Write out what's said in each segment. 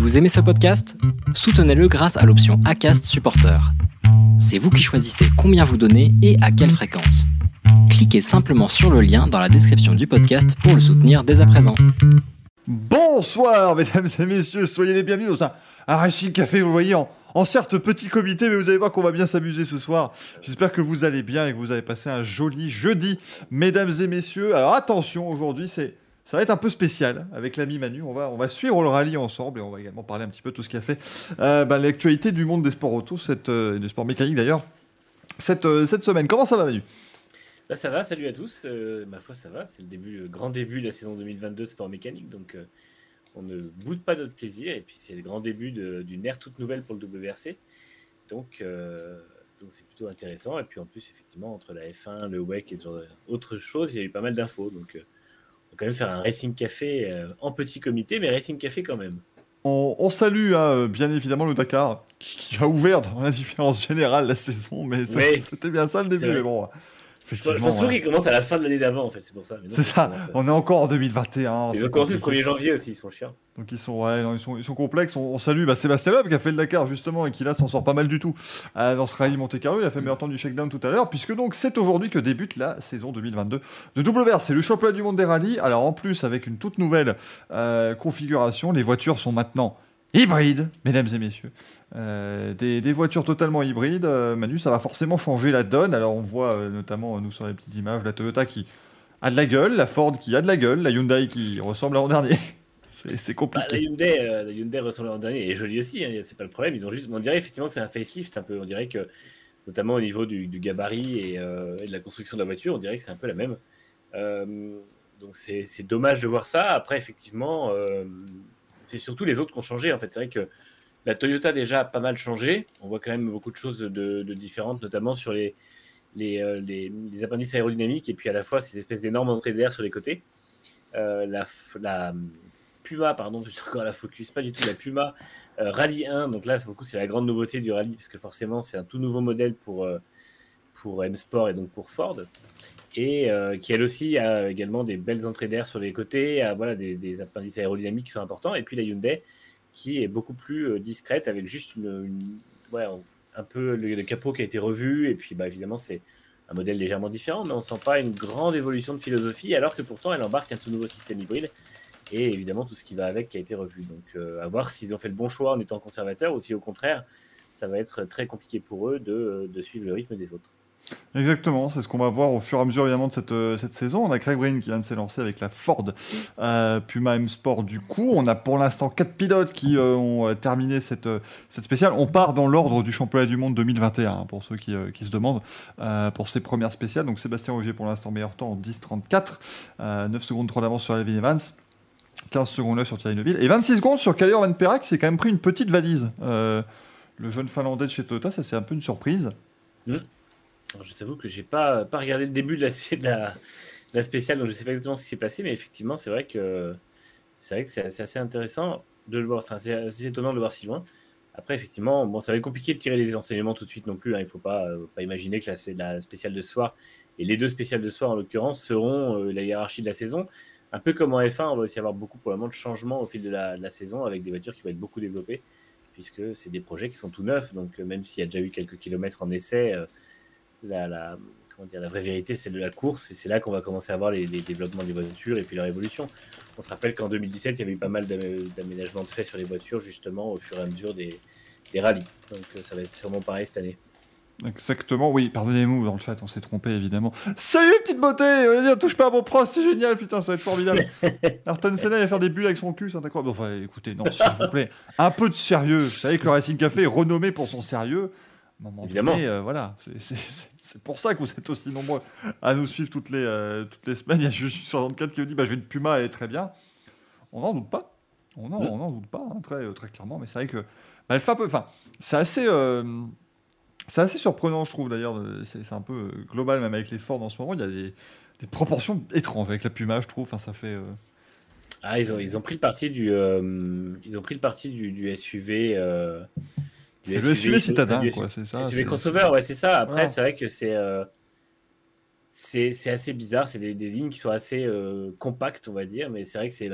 Vous aimez ce podcast? Soutenez-le grâce à l'option ACAST Supporter. C'est vous qui choisissez combien vous donnez et à quelle fréquence. Cliquez simplement sur le lien dans la description du podcast pour le soutenir dès à présent. Bonsoir, mesdames et messieurs, soyez les bienvenus dans un, un Café, vous voyez, en, en certes petit comité, mais vous allez voir qu'on va bien s'amuser ce soir. J'espère que vous allez bien et que vous avez passé un joli jeudi, mesdames et messieurs. Alors attention, aujourd'hui, c'est ça va être un peu spécial avec l'ami Manu. On va, on va suivre le rallye ensemble et on va également parler un petit peu de tout ce qui a fait euh, bah, l'actualité du monde des sports auto, cette, euh, des sports mécaniques d'ailleurs, cette, euh, cette semaine. Comment ça va, Manu? Bah, ça va, salut à tous. Euh, ma foi, ça va. C'est le début, grand début de la saison 2022 de sport mécanique, donc on ne boude pas notre plaisir. Et puis c'est le grand début d'une ère toute nouvelle pour le WRC, donc donc c'est plutôt intéressant. Et puis en plus, effectivement, entre la F1, le WEC et sur autre chose, il y a eu pas mal d'infos. Donc quand même faire un Racing Café euh, en petit comité, mais Racing Café quand même. on, on salue hein, bien évidemment le Dakar qui, qui a ouvert dans la différence générale la saison, mais Oui. c'était bien ça le début. Mais bon, Je pense ouais. qu'il commence à la fin de l'année d'avant, en fait, c'est pour ça. C'est ça. On est encore en 2021. Ils ont commencé le compliqué. 1er janvier aussi, ils sont chiants. Donc ils sont, ouais, non, ils sont, ils sont complexes. On, on salue bah, Sébastien Loeb qui a fait le Dakar justement et qui là s'en sort pas mal du tout euh, dans ce rallye Monte Carlo. Il a fait meilleur temps du shakedown tout à l'heure puisque donc c'est aujourd'hui que débute la saison 2022 de WR. C'est le championnat du monde des rallyes. Alors en plus avec une toute nouvelle euh, configuration, les voitures sont maintenant hybrides, mesdames et messieurs. Euh, des, des voitures totalement hybrides. Euh, Manu, ça va forcément changer la donne. Alors on voit euh, notamment nous sur les petites images la Toyota qui a de la gueule, la Ford qui a de la gueule, la Hyundai qui ressemble à l'an dernier. C'est Bah, compliqué. la Hyundai, la Hyundai ressemble à l'an dernier et est jolie aussi, hein, c'est pas le problème. Ils ont juste, on dirait effectivement que c'est un facelift un peu. On dirait que, notamment au niveau du, du gabarit et, et de la construction de la voiture, on dirait que c'est un peu la même. Donc c'est dommage de voir ça. Après, effectivement, c'est surtout les autres qui ont changé. En fait, c'est vrai que la Toyota déjà a pas mal changé. On voit quand même beaucoup de choses de, différentes, notamment sur les, euh, les, les appendices aérodynamiques et puis à la fois ces espèces d'énormes entrées d'air sur les côtés. Euh, la, la Puma, pardon, je suis encore à la focus, pas du tout la Puma euh, Rallye 1. Donc là, c'est beaucoup, c'est la grande nouveauté du rallye, parce que forcément, c'est un tout nouveau modèle pour, euh, pour M Sport et donc pour Ford. Et euh, qui elle aussi a également des belles entrées d'air sur les côtés, voilà, des, des appendices aérodynamiques qui sont importants. Et puis la Hyundai, qui est beaucoup plus euh, discrète, avec juste une, ouais, un- peu le, capot qui a été revu. Et puis bah, évidemment, c'est un modèle légèrement différent, mais on sent pas une grande évolution de philosophie, alors que pourtant elle embarque un tout nouveau système hybride et évidemment tout ce qui va avec qui a été revu. Donc euh, à voir s'ils ont fait le bon choix en étant conservateurs ou si au contraire ça va être très compliqué pour eux de suivre le rythme des autres. Exactement, c'est ce qu'on va voir au fur et à mesure évidemment de cette, euh, cette saison. On a Craig Breen qui vient de s'élancer avec la Ford euh, Puma M Sport du coup. On a pour l'instant quatre pilotes qui euh, ont euh, terminé cette, cette spéciale. On part dans l'ordre du championnat du monde 2021 hein, pour ceux qui, qui se demandent pour ces premières spéciales. Donc Sébastien Ogier pour l'instant meilleur temps en 10.34, euh, 9 secondes trop d'avance sur Alvin Evans. 15 secondes 9 sur Thierry Neuville et 26 secondes sur Kalir Van Perak qui s'est quand même pris une petite valise. Le jeune finlandais de chez Toyota, ça c'est un peu une surprise. Alors, je t'avoue que j'ai pas, pas regardé le début de la, spéciale, donc je sais pas exactement ce qui s'est passé, mais effectivement c'est vrai que c'est vrai que c'est assez, intéressant de le voir. Enfin, c'est assez étonnant de le voir si loin. Après, effectivement, bon, ça va être compliqué de tirer les enseignements tout de suite non plus. hein. Il ne faut pas, euh, pas imaginer que la, la spéciale de soir et les deux spéciales de soir en l'occurrence seront euh, la hiérarchie de la saison. Un peu comme en F1, on va aussi avoir beaucoup probablement de changements au fil de la, saison avec des voitures qui vont être beaucoup développées puisque c'est des projets qui sont tout neufs. Donc euh, même s'il y a déjà eu quelques kilomètres en essai, la, la, comment dire, la vraie vérité c'est de la course et c'est là qu'on va commencer à voir les, les développements des voitures et puis leur évolution. On se rappelle qu'en 2017, il y avait eu pas mal d'am- d'aménagements de fait sur les voitures justement au fur et à mesure des, des rallyes. Donc euh, ça va être sûrement pareil cette année. Exactement, oui, pardonnez-nous dans le chat, on s'est trompé évidemment. Salut petite beauté Vas-y, touche pas à mon prost, c'est génial, putain, ça va être formidable. Ayrton Senna il va faire des bulles avec son cul, c'est incroyable. Enfin, écoutez, non, s'il vous plaît, un peu de sérieux. Vous savez que le Racing Café est renommé pour son sérieux. Moment Évidemment. donné, euh, voilà, c'est- pour ça que vous êtes aussi nombreux à nous suivre toutes les, euh, toutes les semaines. Il y a juste 64 qui nous dit bah, Je vais une Puma, elle est très bien. On n'en doute pas. On n'en Mm. doute pas, hein, très, euh, très clairement. Mais c'est vrai que bah, elle fait un peu. Enfin, c'est assez. euh, c'est assez surprenant, je trouve d'ailleurs. C'est un peu global, même avec les Ford en ce moment. Il y a des, des proportions étranges avec la Puma, je trouve. Enfin, ça fait. Ah, ils ont, ils ont pris le parti du, ils ont pris le parti du, du SUV. C'est le SUV citadin, quoi. C'est ça. SUV c'est- crossover, ouais, c'est ça. Après, c'est vrai que c'est euh, c'est c'est assez bizarre. C'est des, des lignes qui sont assez euh, compactes, on va dire, mais c'est vrai que c'est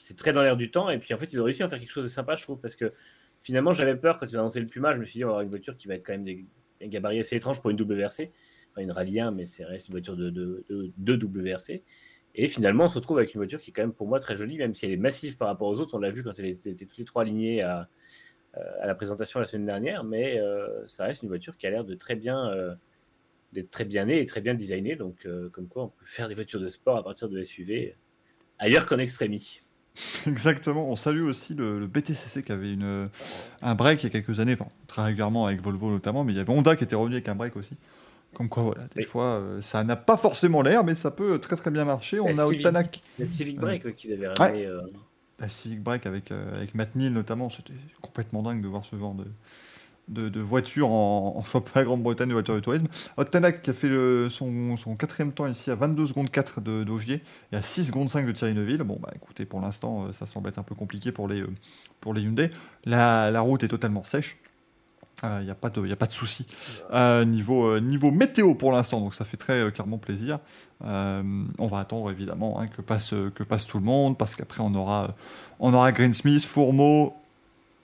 c'est très dans l'air du temps. Et puis en fait, ils ont réussi à faire quelque chose de sympa, je trouve, parce que finalement, j'avais peur quand ils ont annoncé le Puma. Je me suis dit, on va avoir une voiture qui va être quand même des, gabarits assez étranges pour une WRC. Enfin, une Rallye 1, mais c'est reste une voiture de, de, de, WRC. Et finalement, on se retrouve avec une voiture qui est quand même pour moi très jolie, même si elle est massive par rapport aux autres. On l'a vu quand elle était, était toutes les trois alignées à, à la présentation la semaine dernière, mais ça reste une voiture qui a l'air de très bien d'être très bien née et très bien designée. Donc, comme quoi, on peut faire des voitures de sport à partir de SUV ailleurs qu'en extrémie. Exactement. On salue aussi le, BTCC qui avait une, un break il y a quelques années, enfin, très régulièrement avec Volvo notamment, mais il y avait Honda qui était revenu avec un break aussi. Comme quoi, voilà, des fois, euh, ça n'a pas forcément l'air, mais ça peut très très bien marcher. On a Octanac. La Civic Break qu'ils avaient ramené. Euh, la Civic Break avec, euh, avec Matt Neal notamment, c'était complètement dingue de voir ce genre de, de, voitures en, en championnat Grande-Bretagne de voitures de tourisme. Tanak qui a fait son, son, quatrième temps ici à 22 secondes 4 d'Augier et à 6 secondes 5 de Thierry Neuville. Bon, bah écoutez, pour l'instant, euh, ça semble être un peu compliqué pour les, euh, pour les Hyundai. La, la route est totalement sèche. Il euh, n'y a pas de, y a pas de souci niveau, niveau météo pour l'instant, donc ça fait très clairement plaisir. on va attendre évidemment hein, que, passe, que passe tout le monde, parce qu'après on aura, on aura Greensmith, Fourmeau,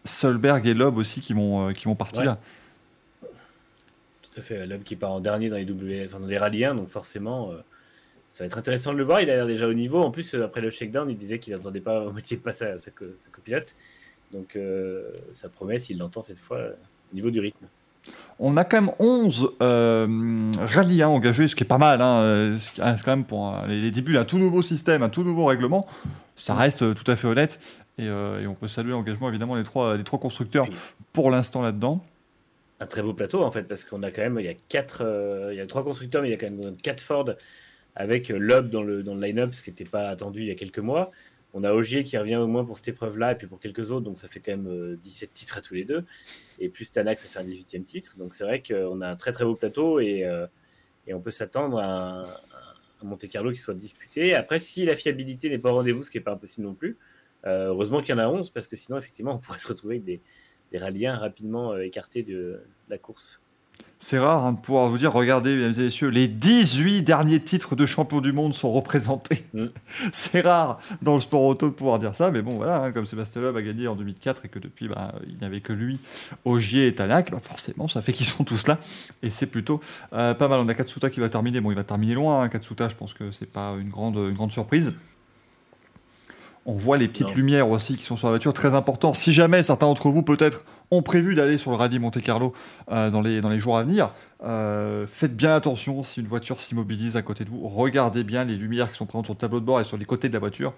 Solberg et Loeb aussi qui vont, euh, qui vont partir. Tout à fait. Loeb qui part en dernier dans les W, dans les rallyes 1, donc forcément, euh, ça va être intéressant de le voir. Il a l'air déjà au niveau. En plus, euh, après le shakedown, il disait qu'il n'entendait pas moitié passer à sa, sa copilote. Donc ça promet, s'il l'entend cette fois, au niveau du rythme. On a quand même 11 euh, rallyes 1 engagés, ce qui est pas mal. Hein, c'est quand même pour les, débuts d'un tout nouveau système, un tout nouveau règlement. Ça reste tout à fait honnête. Euh, et, on peut saluer l'engagement évidemment des trois, les trois constructeurs pour l'instant là-dedans. Un très beau plateau en fait, parce qu'on a quand même, il y a quatre, euh, il y a trois constructeurs, mais il y a quand même quatre Ford avec Loeb dans le, dans le line-up, ce qui n'était pas attendu il y a quelques mois. On a Ogier qui revient au moins pour cette épreuve-là, et puis pour quelques autres, donc ça fait quand même 17 euh, titres à tous les deux. Et plus Tanac, ça fait un 18e titre. Donc c'est vrai qu'on a un très très beau plateau, et, et on peut s'attendre à un, Monte Carlo qui soit disputé. Après, si la fiabilité n'est pas au rendez-vous, ce qui n'est pas impossible non plus, euh, heureusement qu'il y en a 11 parce que sinon, effectivement, on pourrait se retrouver avec des, des rapidement euh, écartés de, la course. C'est rare hein, de pouvoir vous dire, regardez, mesdames et messieurs, les 18 derniers titres de champion du monde sont représentés. Mm. C'est rare dans le sport auto de pouvoir dire ça, mais bon, voilà, hein, comme Sébastien Loeb a gagné en 2004 et que depuis, bah, il n'y avait que lui, Ogier et Tanak, bah, forcément, ça fait qu'ils sont tous là. Et c'est plutôt euh, pas mal. On a Katsuta qui va terminer. Bon, il va terminer loin, hein, Katsuta, je pense que c'est pas une grande, une grande surprise. On voit les petites lumières aussi qui sont sur la voiture, très important. Si jamais certains d'entre vous peut-être ont prévu d'aller sur le rallye Monte Carlo euh, dans, les, dans les jours à venir, euh, faites bien attention si une voiture s'immobilise à côté de vous. Regardez bien les lumières qui sont présentes sur le tableau de bord et sur les côtés de la voiture.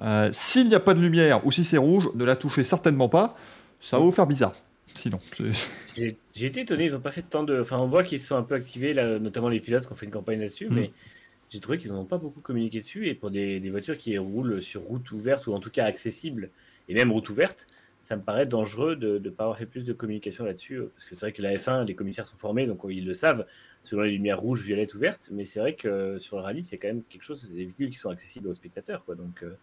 Euh, s'il n'y a pas de lumière ou si c'est rouge, ne la touchez certainement pas. Ça va vous faire bizarre. Sinon, j'ai été étonné, ils n'ont pas fait tant de. Enfin, on voit qu'ils se sont un peu activés, notamment les pilotes qui ont fait une campagne là-dessus, mm. mais j'ai trouvé qu'ils n'en ont pas beaucoup communiqué dessus. Et pour des, voitures qui roulent sur route ouverte, ou en tout cas accessible, et même route ouverte, ça me paraît dangereux de ne pas avoir fait plus de communication là-dessus. Euh, parce que c'est vrai que la F1, les commissaires sont formés, donc ils le savent, selon les lumières rouges, violettes, ouvertes. Mais c'est vrai que sur le rallye, c'est quand même quelque chose, des véhicules qui sont accessibles aux spectateurs. Donc euh,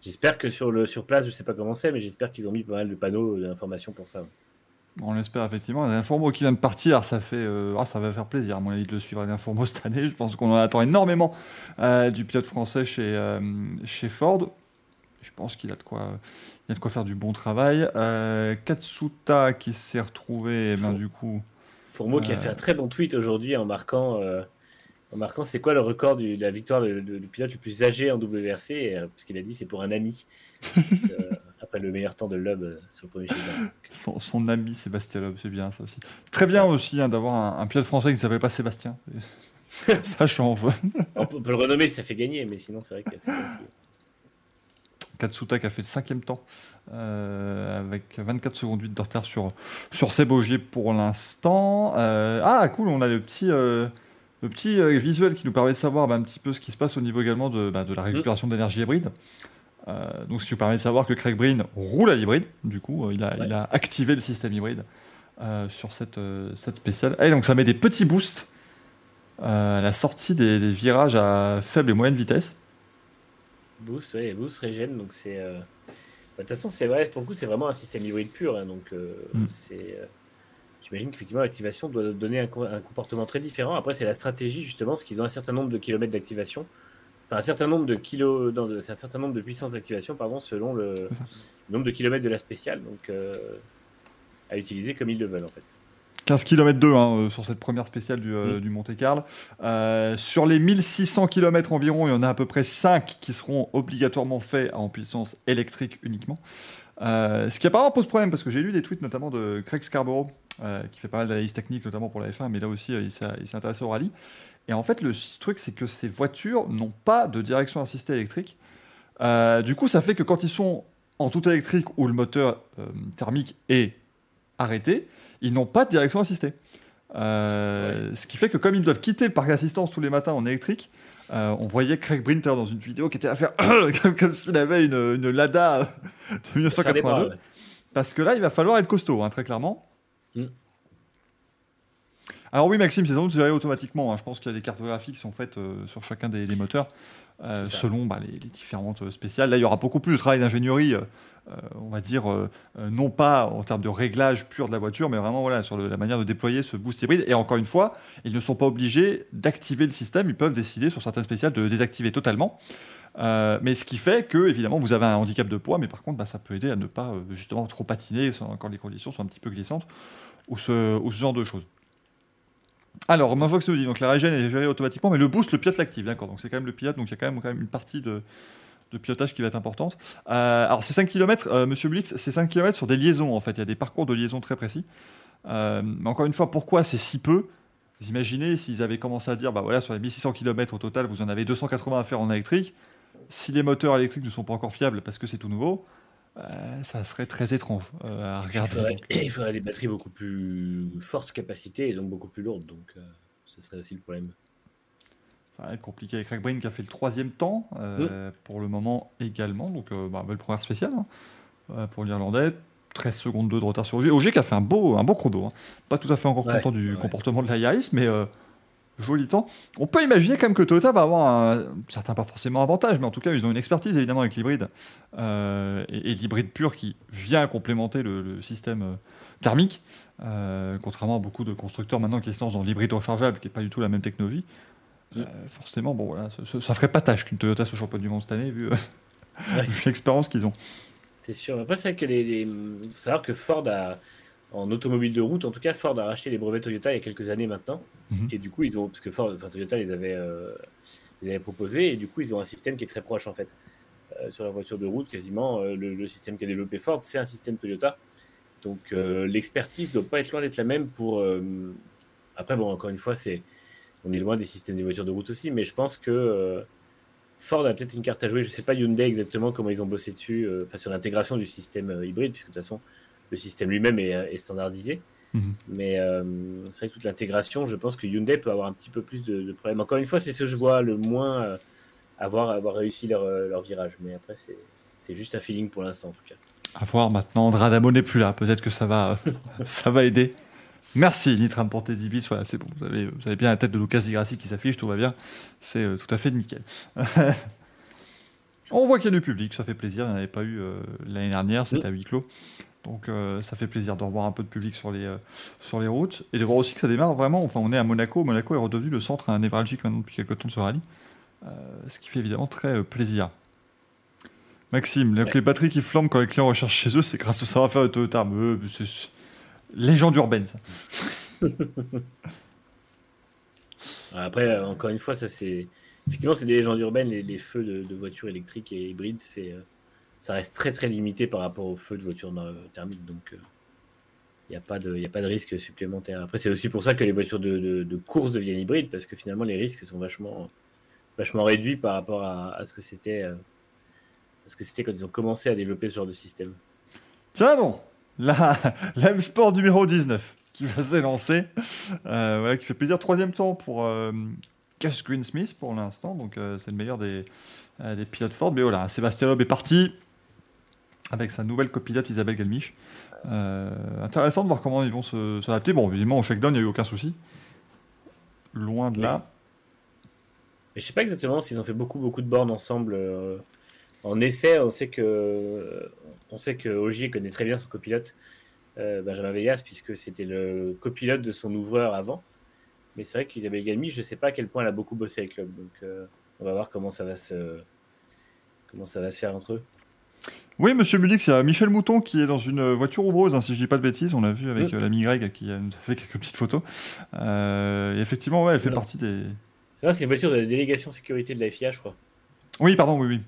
j'espère que sur, le, sur place, je ne sais pas comment c'est, mais j'espère qu'ils ont mis pas mal de panneaux d'information pour ça. On l'espère effectivement. Un fourmeau qui vient de partir, ça fait, euh, ah, ça va faire plaisir à mon avis de le suivre un fourmeau cette année. Je pense qu'on en attend énormément euh, du pilote français chez, euh, chez Ford. Je pense qu'il a de quoi, il a de quoi faire du bon travail. Katsuta qui s'est retrouvé, eh ben, du coup. Fourmeau qui a fait un très bon tweet aujourd'hui en marquant, en marquant c'est quoi le record de la victoire du pilote le plus âgé en WRC, parce qu'il a dit c'est pour un ami. après le meilleur temps de Loeb euh, sur le premier son, son, ami Sébastien Loeb, c'est bien ça aussi. Très bien aussi hein, d'avoir un, pilote français qui ne s'appelle pas Sébastien. ça change. On peut, le renommer si ça fait gagner, mais sinon c'est vrai que c'est comme si... Katsuta qui a fait le cinquième temps euh, avec 24 secondes 8 de retard sur, sur Sebogier pour l'instant. Euh, ah cool, on a le petit, le petit visuel qui nous permet de savoir bah, un petit peu ce qui se passe au niveau également de, bah, de la récupération d'énergie hybride. Euh, donc, ce qui vous permet de savoir que Craig Breen roule à l'hybride. Du coup, euh, il, a, il, a, activé le système hybride euh, sur cette, cette spéciale. Et donc, ça met des petits boosts à la sortie des, virages à faible et moyenne vitesse. Boost, ouais, boost régène. Donc, c'est. Bah, de toute façon, c'est vrai, pour le coup, c'est vraiment un système hybride pur. Hein, donc, mm. c'est. J'imagine qu'effectivement, l'activation doit donner un, un, comportement très différent. Après, c'est la stratégie, justement, parce qu'ils ont un certain nombre de kilomètres d'activation un certain nombre de kilos, c'est un certain nombre de puissances d'activation, pardon, selon le nombre de kilomètres de la spéciale, donc à utiliser comme ils le veulent en fait. 15 km 2 hein, sur cette première spéciale du, mm. du Monte Carlo. sur les 1600 km environ, il y en a à peu près 5 qui seront obligatoirement faits en puissance électrique uniquement. Euh, ce qui apparemment pose problème parce que j'ai lu des tweets notamment de Craig Scarborough euh, qui fait pas mal d'analyse technique notamment pour la F1 mais là aussi euh, il s'est intéressé au rallye et en fait le truc c'est que ces voitures n'ont pas de direction assistée électrique du coup ça fait que quand ils sont en tout électrique où le moteur thermique est arrêté ils n'ont pas de direction assistée ce qui fait que comme ils doivent quitter le parc d'assistance tous les matins en électrique euh, on voyait Craig Brinter dans une vidéo qui était à faire comme, s'il avait une, Lada de 1982. Parce que là, il va falloir être costaud, hein, très clairement. Mm. Alors oui, Maxime, c'est sans doute géré automatiquement. Hein. Je pense qu'il y a des cartographies qui sont faites euh, sur chacun des, moteurs, euh, selon bah, les, les, différentes spéciales. Là, il y aura beaucoup plus de travail d'ingénierie euh, on va dire, euh, euh, non pas en termes de réglage pur de la voiture, mais vraiment voilà, sur la manière de déployer ce boost hybride. Et encore une fois, ils ne sont pas obligés d'activer le système, ils peuvent décider sur certaines spéciales de désactiver totalement. mais ce qui fait que, évidemment, vous avez un handicap de poids, mais par contre, bah, ça peut aider à ne pas justement trop patiner quand les conditions sont un petit peu glissantes ou ce, genre de choses. Alors, vois que c'est dit, donc la régène est gérée automatiquement, mais le boost, le pilote l'active, d'accord. Donc c'est quand même le pilote, donc il y a quand même, quand même une partie de, de pilotage qui va être importante. Euh, alors, ces 5 km, euh, monsieur Blix, c'est 5 km sur des liaisons, en fait. Il y a des parcours de liaison très précis. Euh, mais encore une fois, pourquoi c'est si peu? Vous imaginez s'ils avaient commencé à dire, bah voilà, sur les 1600 km au total, vous en avez 280 à faire en électrique. Si les moteurs électriques ne sont pas encore fiables parce que c'est tout nouveau, ça serait très étrange à regarder. Il faudrait, des batteries beaucoup plus fortes capacité et donc beaucoup plus lourdes. Donc, ce serait aussi le problème. Ça va être compliqué avec Craig qui a fait le troisième temps euh, pour le moment également. Donc, euh, bah, belle première spéciale hein, euh, pour l'Irlandais. 13 secondes 2 de retard sur OG. OG qui a fait un beau, un beau chrono. Hein. Pas tout à fait encore content du comportement de la Yaris, mais joli temps. On peut imaginer quand même que Toyota va avoir un, certain, pas forcément avantage, mais en tout cas, ils ont une expertise évidemment avec l'hybride. et, l'hybride pur qui vient complémenter le, système thermique. contrairement à beaucoup de constructeurs maintenant qui se lancent dans l'hybride rechargeable, qui n'est pas du tout la même technologie. Euh, forcément, bon, voilà, ça, ça, ferait pas tâche qu'une Toyota soit championne du monde cette année, vu, euh, l'expérience qu'ils ont. C'est sûr. Après, c'est que les, faut savoir que Ford a, en automobile de route, en tout cas, Ford a racheté les brevets Toyota il y a quelques années maintenant. Mhm. Et du coup, ils ont, parce que Ford, enfin, Toyota les avait, euh, les avait proposés, et du coup, ils ont un système qui est très proche en fait. sur la voiture de route, quasiment, le, système qu'a développé Ford, c'est un système Toyota. Donc, l'expertise ne doit pas être loin d'être la même pour. Après, bon, encore une fois, c'est on est loin des systèmes des voitures de route aussi, mais je pense que euh, Ford a peut-être une carte à jouer. Je ne sais pas Hyundai exactement comment ils ont bossé dessus, euh, enfin sur l'intégration du système euh, hybride, puisque de toute façon le système lui-même est, standardisé. Mhm. Mais c'est vrai que toute l'intégration, je pense que Hyundai peut avoir un petit peu plus de, problèmes. Encore une fois, c'est ce que je vois le moins avoir, avoir réussi leur, leur virage. Mais après, c'est juste un feeling pour l'instant en tout cas. À voir maintenant, Dradamo n'est plus là. Peut-être que ça va, ça va aider. Merci Nitram pour tes 10 bits. Voilà, c'est bon. Vous avez, vous avez, bien la tête de Lucas Di Grassi qui s'affiche, tout va bien. C'est euh, tout à fait nickel. On voit qu'il y a du public, ça fait plaisir. Il n'y en avait pas eu euh, l'année dernière, c'était à huis clos. Donc euh, ça fait plaisir de revoir un peu de public sur les, sur les routes et de voir aussi que ça démarre vraiment. Enfin, on est à Monaco. Monaco est redevenu le centre névralgique maintenant depuis quelques temps de ce rallye. ce qui fait évidemment très plaisir. Maxime, les batteries qui flambent quand les clients recherchent chez eux, c'est grâce au savoir-faire de Toyota. Légende urbaine, ça. Après, euh, encore une fois, ça c'est. Effectivement, c'est des légendes urbaines, les, feux de, voitures électriques et hybrides, c'est, euh, ça reste très très limité par rapport aux feux de voitures thermiques. Donc, il euh, n'y a, pas de, a pas de risque supplémentaire. Après, c'est aussi pour ça que les voitures de, course deviennent hybrides, parce que finalement, les risques sont vachement, vachement réduits par rapport à, à ce que c'était. ce que c'était quand ils ont commencé à développer ce genre de système. Tiens bon, la, l'M Sport numéro 19 qui va s'élancer. Euh, voilà, qui fait plaisir. Troisième temps pour euh, Gus Greensmith pour l'instant. Donc euh, c'est le meilleur des, euh, des pilotes Ford. Mais voilà, Sébastien Loeb est parti avec sa nouvelle copilote Isabelle Galmiche. intéressant de voir comment ils vont s'adapter. Bon, évidemment, au shakedown, il n'y a eu aucun souci. Loin de là. Mais je sais pas exactement s'ils ont fait beaucoup, beaucoup de bornes ensemble. en essai, on sait que on sait que Ogier connaît très bien son copilote, euh, Benjamin Vegas, puisque c'était le copilote de son ouvreur avant. Mais c'est vrai qu'Isabelle Galmi, je ne sais pas à quel point elle a beaucoup bossé avec le club. Donc, euh, On va voir comment ça va se, comment ça va se faire entre eux. Oui, monsieur y a Michel Mouton qui est dans une voiture ouvreuse, hein, si je dis pas de bêtises. On l'a vu avec euh, l'ami Greg qui a- nous a fait quelques petites photos. Euh, et effectivement, ouais, elle fait Voilà. partie des. C'est c'est une voiture de la délégation sécurité de la FIA, je crois. Oui, pardon, oui, oui.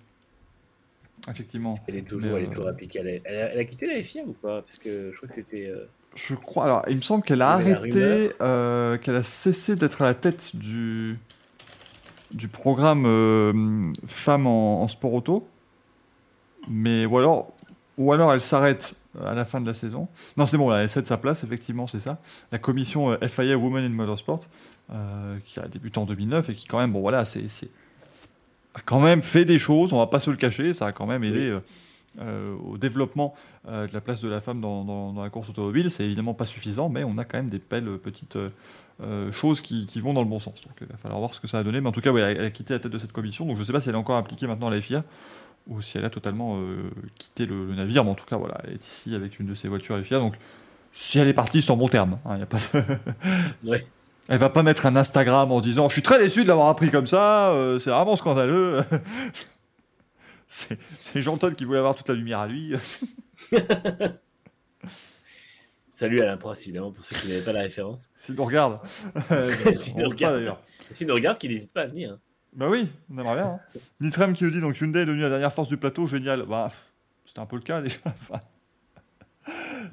Effectivement. Elle est toujours, elle est euh, toujours appliquée. Elle a, elle a- elle a quitté la FIA ou pas? Parce que je crois que c'était. euh, Je crois. Alors, il me semble qu'elle a arrêté, euh, qu'elle a cessé d'être à la tête du du programme euh, femmes en, en sport auto. Mais ou alors, ou alors elle s'arrête à la fin de la saison. Non, c'est bon, là, elle cède sa place, effectivement, c'est ça. La commission euh, FIA Women in Motorsport, euh, qui a débuté en 2009 et qui quand même, bon voilà, c'est- a quand même fait des choses. On va pas se le cacher, ça a quand même aidé. euh, euh, au développement euh, de la place de la femme dans, dans- dans la course automobile. C'est évidemment pas suffisant, mais on a quand même des belles petites choses qui, qui vont dans le bon sens. Donc il va falloir voir ce que ça a donné. Mais en tout cas, ouais, elle, a, quitté la tête de cette commission. Donc je sais pas si elle est encore impliquée maintenant à la FIA ou si elle a totalement quitté le, le navire. Mais en tout cas, voilà, elle est ici avec une de ses voitures FIA. Donc si elle est partie, c'est en bon terme. hein, y a pas de- Ouais. Elle va pas mettre un Instagram en disant Je suis très déçu de l'avoir appris comme ça, euh, c'est vraiment scandaleux. c'est c'est Jean Todt qui voulait avoir toute la lumière à lui. Salut Alain Prost, évidemment, pour ceux qui n'avaient pas la référence. S'il nous regarde. S'il nous regarde regarde. d'ailleurs. Nous regardent, qu'ils n'hésitent pas à venir. hein. Bah oui, on aimerait bien. Hein. Nitrem qui nous dit donc Hyundai est devenu la dernière force du plateau, génial. Bah, c'était un peu le cas déjà.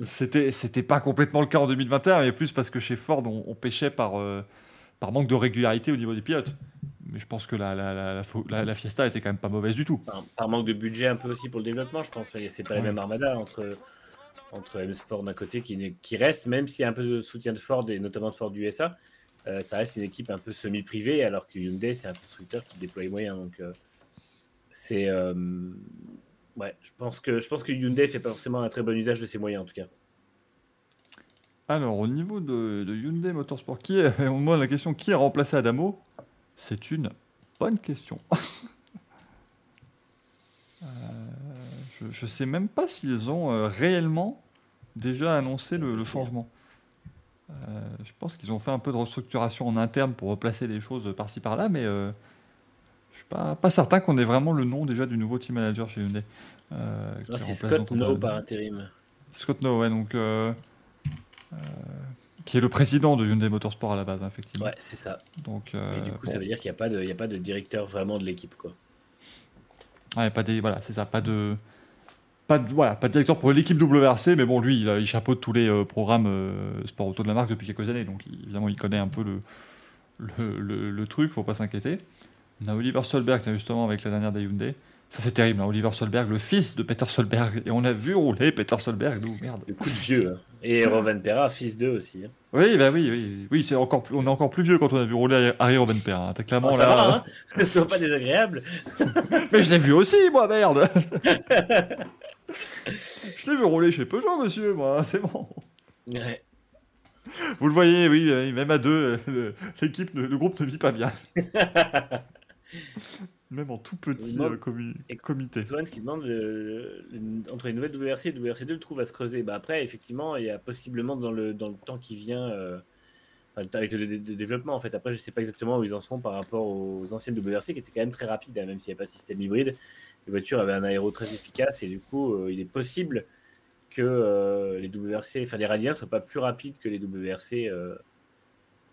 C'était, c'était pas complètement le cas en 2021, mais plus parce que chez Ford, on, on pêchait par, euh, par manque de régularité au niveau des pilotes. Mais je pense que la, la, la, la, la- la Fiesta était quand même pas mauvaise du tout. Par, par manque de budget un peu aussi pour le développement, je pense. C'est pas la Ouais. même armada entre, entre M Sport d'un côté qui, qui reste, même s'il y a un peu de soutien de Ford et notamment de Ford USA, euh, ça reste une équipe un peu semi-privée, alors que Hyundai, c'est un constructeur qui déploie les moyens. Donc, euh, c'est. Ouais, je pense, que, je pense que Hyundai fait pas forcément un très bon usage de ses moyens, en tout cas. Alors, au niveau de, Hyundai Motorsport, qui me demande la question qui a remplacé Adamo? C'est une bonne question. Euh, je, je sais même pas s'ils ont euh, réellement déjà annoncé le, changement. Euh, je pense qu'ils ont fait un peu de restructuration en interne pour replacer des choses par-ci par-là, mais je suis pas, pas certain qu'on ait vraiment le nom déjà du nouveau team manager chez Hyundai. euh, Ah, c'est Scott No par intérim. Scott No, ouais, donc. euh, euh, qui est le président de Hyundai Motorsport à la base, hein, effectivement. Ouais, c'est ça. Donc, Et du coup, bon. ça veut dire qu'il n'y a, pas de- y a pas de directeur vraiment de l'équipe. quoi. Ouais, pas des, voilà, c'est ça, pas de, pas de, voilà, pas de directeur pour l'équipe WRC, mais bon, lui, il, chapeaute tous les programmes sport auto de la marque depuis quelques années, donc évidemment, il connaît un peu le, le, le- le truc, faut pas s'inquiéter. On a Oliver Solberg, justement, avec la dernière des Hyundai. Ça, c'est terrible, hein, Oliver Solberg, le fils de Peter Solberg, et on a vu rouler Peter Solberg, nous, merde. Le coup de vieux. hein. Et Rovan Perra, fils d'eux aussi. hein. Oui, bah oui, oui, oui, c'est encore plus, on est encore plus vieux quand on a vu rouler Harry Robben-Père. Hein. T'as clairement Oh, ça là. va, hein C'est pas désagréable. Mais je l'ai vu aussi, moi, merde Je l'ai vu rouler chez Peugeot, monsieur, moi, c'est bon. Ouais. Vous le voyez, oui, même à deux, euh, l'équipe, le groupe ne vit pas bien. même en tout petit euh, commu- comité. Swan qui demande le- entre les nouvelles WRC et WRC2, le trou va se creuser. Bah après, effectivement, il y a possiblement dans le, dans le temps qui vient, euh, le avec le, dé- dé- développement en fait. Après, je sais pas exactement où ils en sont par rapport aux anciennes WRC qui étaient quand même très rapides, hein, même s'il n'y avait pas de système hybride. Les voitures avaient un aéro très efficace et du coup, euh, il est possible que euh, les WRC, enfin les rallyens, soient pas plus rapides que les WRC euh,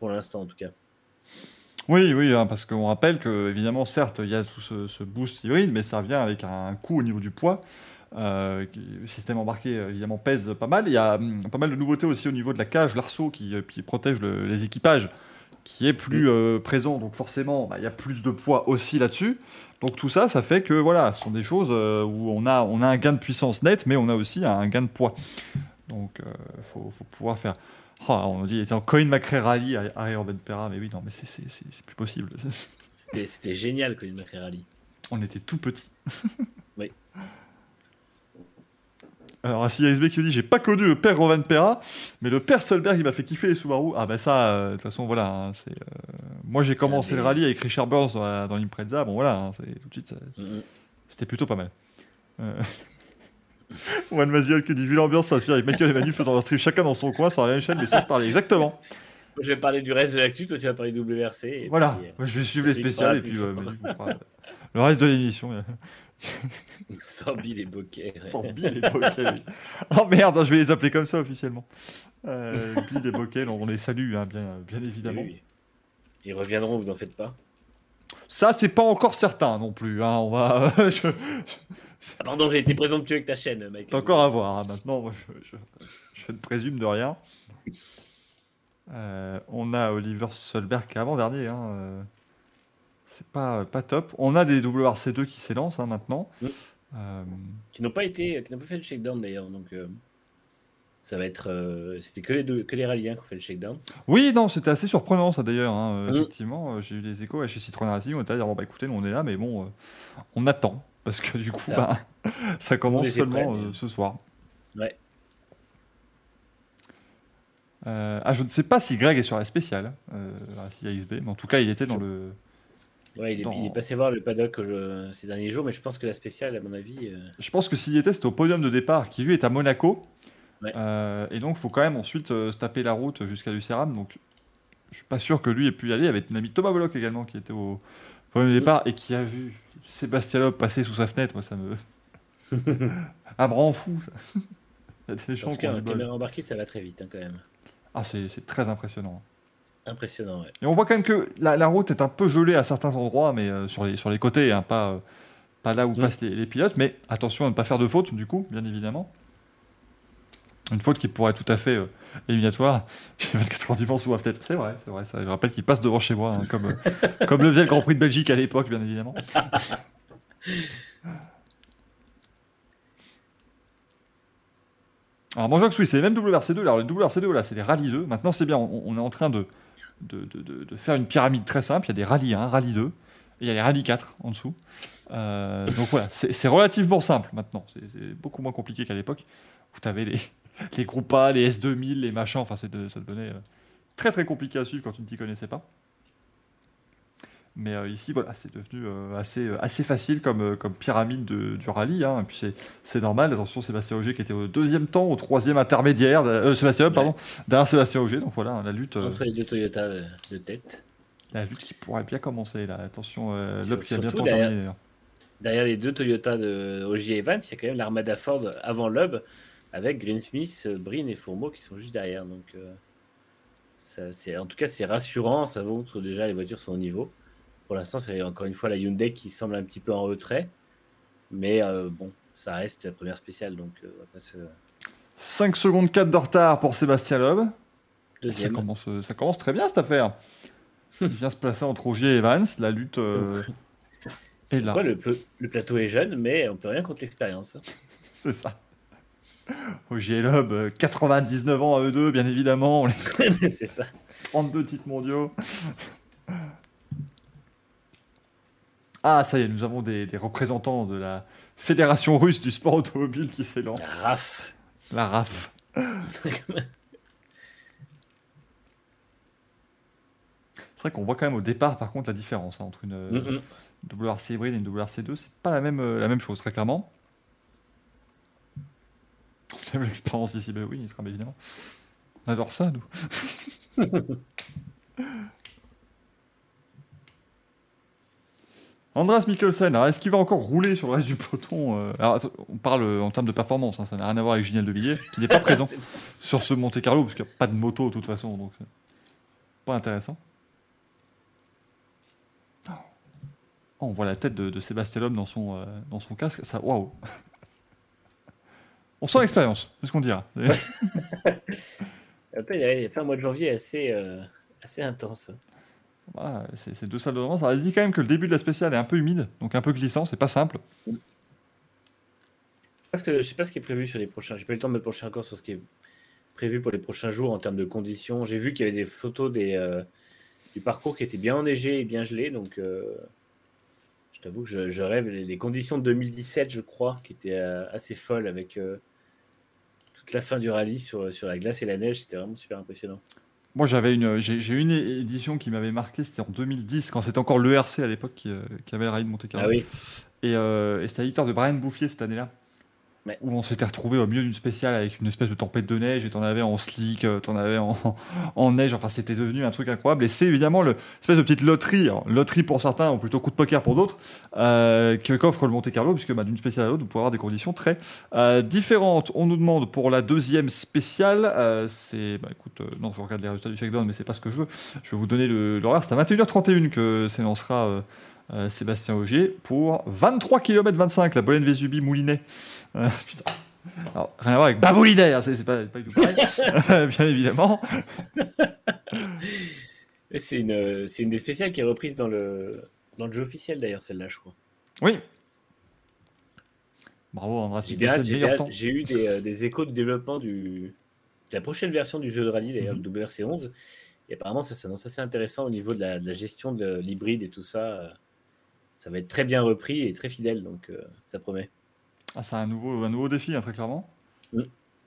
pour l'instant en tout cas. Oui, oui, hein, parce qu'on rappelle que, évidemment, certes, il y a tout ce, ce boost hybride, mais ça vient avec un coût au niveau du poids. Euh, le système embarqué, évidemment, pèse pas mal. Il y a hum, pas mal de nouveautés aussi au niveau de la cage, l'arceau qui, euh, qui protège le- les équipages, qui est plus euh, présent. Donc, forcément, bah, il y a plus de poids aussi là-dessus. Donc, tout ça, ça fait que, voilà, ce sont des choses euh, où on a, on a un gain de puissance net, mais on a aussi un gain de poids. Donc, il faut, faut pouvoir faire. Oh, on dit, il était en Coin McRae Rally, Harry Robben Pera, mais oui, non, mais c'est- c'est c'est- c'est plus possible. C'était c'était génial les McLaren Rally. On était tout petits. Oui. Alors, Assi ASB qui dit J'ai pas connu le père Rovan Pera, mais le père Solberg, il m'a fait kiffer les Subaru. Ah, bah ça, euh, de toute façon, voilà. hein, c'est, euh, Moi, j'ai commencé un le rallye avec Richard Burns dans, dans l'Impreza. Bon, voilà, hein, c'est... tout de suite, ça- c'était plutôt pas mal. Euh... Juan Maziol qui dit Vu l'ambiance, ça se fait avec Michael et Manu faisant leur stream chacun dans son coin sur la même chaîne, mais sans se parler. Exactement. je vais parler du reste de l'actu, toi tu vas parler WRC. et Voilà, puis, euh, Moi, je vais suivre les spéciales et puis euh, vous fera le reste de l'émission. Sans Bill et Bokeh. Sans Bill et oui. Oh merde, je vais les appeler comme ça officiellement. Euh, Bill et Bockel, on les salue, hein, bien, bien évidemment. Oui, oui. Ils reviendront, vous en faites pas. Ça, c'est pas encore certain non plus. Hein, on va. je- pardon, j'ai été présomptueux avec ta chaîne, Mike. C'est encore à voir. hein, Maintenant, moi, je, je- je ne présume de rien. Euh, on a Oliver Solberg qui est avant-dernier. Hein, euh, c'est pas, pas top. On a des WRC2 qui s'élancent hein, maintenant. Mm. Euh, Qui n'ont pas été, qui n'ont pas fait le shakedown d'ailleurs, donc ça va être, c'était que les deux, que les rallyens qui ont fait le shakedown. Oui, non, c'était assez surprenant ça d'ailleurs. hein, Mm. Effectivement, j'ai eu des échos chez Citroën Racing. On était à dire bon, bah écoutez, nous on est là, mais bon, on attend. Parce que du coup, Ça. bah, ça commence seulement mais- euh, ce soir. Ouais. Euh, ah, je ne sais pas si Greg est sur la spéciale, euh, AXB, mais en tout cas, il était dans le. Ouais, il est, Dans- il est passé voir le paddock euh, ces derniers jours, mais je pense que la spéciale, à mon avis, euh, Je pense que s'il était, c'était au podium de départ, qui lui est à Monaco. Ouais. Et donc, il faut quand même ensuite se taper la route jusqu'à Lucéram. Donc, je suis pas sûr que lui ait pu y aller. Il y avait notre ami Thomas Bollock également, qui était au podium de Mm. départ et qui a vu Sébastien Loeb passer sous sa fenêtre. Moi, ça me. ah, me rend fou, ça. Il y a des gens en tout qui cas, en bol. caméra embarquée, ça va très vite hein, quand même. Ah, c'est c'est très impressionnant. Impressionnant, ouais. Et on voit quand même que la, la route est un peu gelée à certains endroits, mais euh, sur, les, sur les côtés, hein, pas, euh, pas là où Mm. passent les, les pilotes. Mais attention à ne pas faire de faute, du coup, bien évidemment. Une faute qui pourrait être tout à fait euh, éliminatoire. J'ai 24 heures du Mans sous ma tête. C'est vrai, c'est vrai. Ça. Je rappelle qu'il passe devant chez moi, hein, comme, euh, comme le faisait le Grand Prix de Belgique à l'époque, bien évidemment. Alors, Manjox, oui, c'est les mêmes WRC2. Alors, les WRC2, là, c'est les Rallye 2. Maintenant, c'est bien, on, est en train de, de, de- de- faire une pyramide très simple. Il y a des Rallye 1, Rallye 2, et il y a les Rallye 4 en dessous. Euh, donc voilà, c'est relativement simple maintenant. C'est beaucoup moins compliqué qu'à l'époque où tu avais les, les groupes A, les S2000, les machins. Enfin, ça devenait euh, très très compliqué à suivre quand tu ne t'y connaissais pas. Mais euh, ici, voilà, c'est devenu euh, assez, euh, assez facile comme, comme pyramide de- du rallye. hein. Et puis c'est- normal. Attention, Sébastien Auger qui était au deuxième temps, au troisième intermédiaire. Sébastien, Loeb, pardon, derrière Sébastien Auger. Donc voilà, la lutte, Entre les deux Toyota de tête. la lutte qui pourrait bien commencer là. Attention, Loeb qui a bientôt derrière- terminé. d'ailleurs. Derrière les deux Toyota de OJ Evans, il y a quand même l'Armada Ford avant Loeb, avec Greensmith, euh, Brin et Fourmeau qui sont juste derrière. Donc, euh, ça, c'est, en tout cas, c'est rassurant. Ça montre que déjà les voitures sont au niveau. Pour l'instant, c'est encore une fois la Hyundai qui semble un petit peu en retrait. Mais euh, bon, ça reste la première spéciale. Donc, euh, on va pas se. 5 secondes 4 de retard pour Sébastien Loeb. Ça commence, ça commence très bien cette affaire. Il vient se placer entre Ogier et Evans. La lutte euh, est là. Ouais, le, le plateau est jeune, mais on peut rien contre l'expérience. hein. C'est ça. Ogier et Loeb, euh, 99 ans à eux deux, bien évidemment. Les c'est ça. 32 titres mondiaux. Ah, ça y est, nous avons des, des représentants de la Fédération russe du sport automobile qui s'élancent. La RAF. La RAF. C'est vrai qu'on voit quand même au départ, par contre, la différence hein, entre une euh, Mm. WRC hybride et une WRC2. C'est pas la même, euh, la même chose, très clairement. On aime l'expérience d'ici, ben oui, très bien évidemment. On adore ça, nous. Andreas Mikkelsen, alors est-ce qu'il va encore rouler sur le reste du peloton euh, alors, On parle euh, en termes de performance, hein, ça n'a rien à voir avec Gilles de Villiers, qui n'est pas présent sur ce Monte Carlo, parce qu'il n'y a pas de moto de toute façon, donc c'est pas intéressant. Oh, on voit la tête de, de Sébastien Loeb dans son, euh, dans son casque, ça, waouh On sent l'expérience, c'est ce qu'on dira. Après, il y a- fait un mois de janvier assez, euh, assez intense. Voilà, c'est deux salles de vraiment. Ça dit quand même que le début de la spéciale est un peu humide, donc un peu glissant, c'est pas simple. Parce que je sais pas ce qui est prévu sur les prochains. J'ai pas eu le temps de me pencher encore sur ce qui est prévu pour les prochains jours en termes de conditions. J'ai vu qu'il y avait des photos des, euh, du parcours qui étaient bien enneigé et bien gelé. Donc, euh, je t'avoue que je, je rêve. Les, conditions de 2017, je crois, qui étaient euh, assez folles avec euh, toute la fin du rallye sur, sur la glace et la neige. C'était vraiment super impressionnant. Moi, j'avais une, j'ai une édition qui m'avait marqué, c'était en 2010, quand c'était encore l'ERC à l'époque qui, euh, qui avait le rallye de Monte Carlo. Ah oui. Et, euh, et c'était la victoire de Brian Bouffier cette année-là. Où on s'était retrouvé au milieu d'une spéciale avec une espèce de tempête de neige et t'en avais en slick, euh, t'en avais en, en neige, enfin c'était devenu un truc incroyable. Et c'est évidemment l'espèce de petite loterie, loterie pour certains ou plutôt coup de poker pour d'autres, euh, qu'offre le Monte Carlo puisque bah, d'une spéciale à l'autre vous pouvez avoir des conditions très euh, différentes. On nous demande pour la deuxième spéciale, euh, c'est, bah écoute, non je regarde les résultats du shakedown mais c'est pas ce que je veux, je vais vous donner l'horaire, c'est à 21h31 que s'élancera Sébastien Augier pour 23 km 25 la Bolène Vésubi Moulinet. Euh, putain. Alors, rien à voir avec Baboulinet, hein, c'est pas, pas du tout pareil, bien évidemment. C'est une, c'est une des spéciales qui est reprise dans le, dans le jeu officiel d'ailleurs, celle-là, je crois. Oui. Bravo Andras, j'ai eu des, euh, des, échos de développement du, de la prochaine version du jeu de rallye, d'ailleurs, mm -hmm. le WRC11. Et apparemment, ça s'annonce assez intéressant au niveau de la, de la gestion de l'hybride et tout ça. Ça va être très bien repris et très fidèle, donc euh, ça promet. Ah, c'est un nouveau, un nouveau défi, hein, très clairement.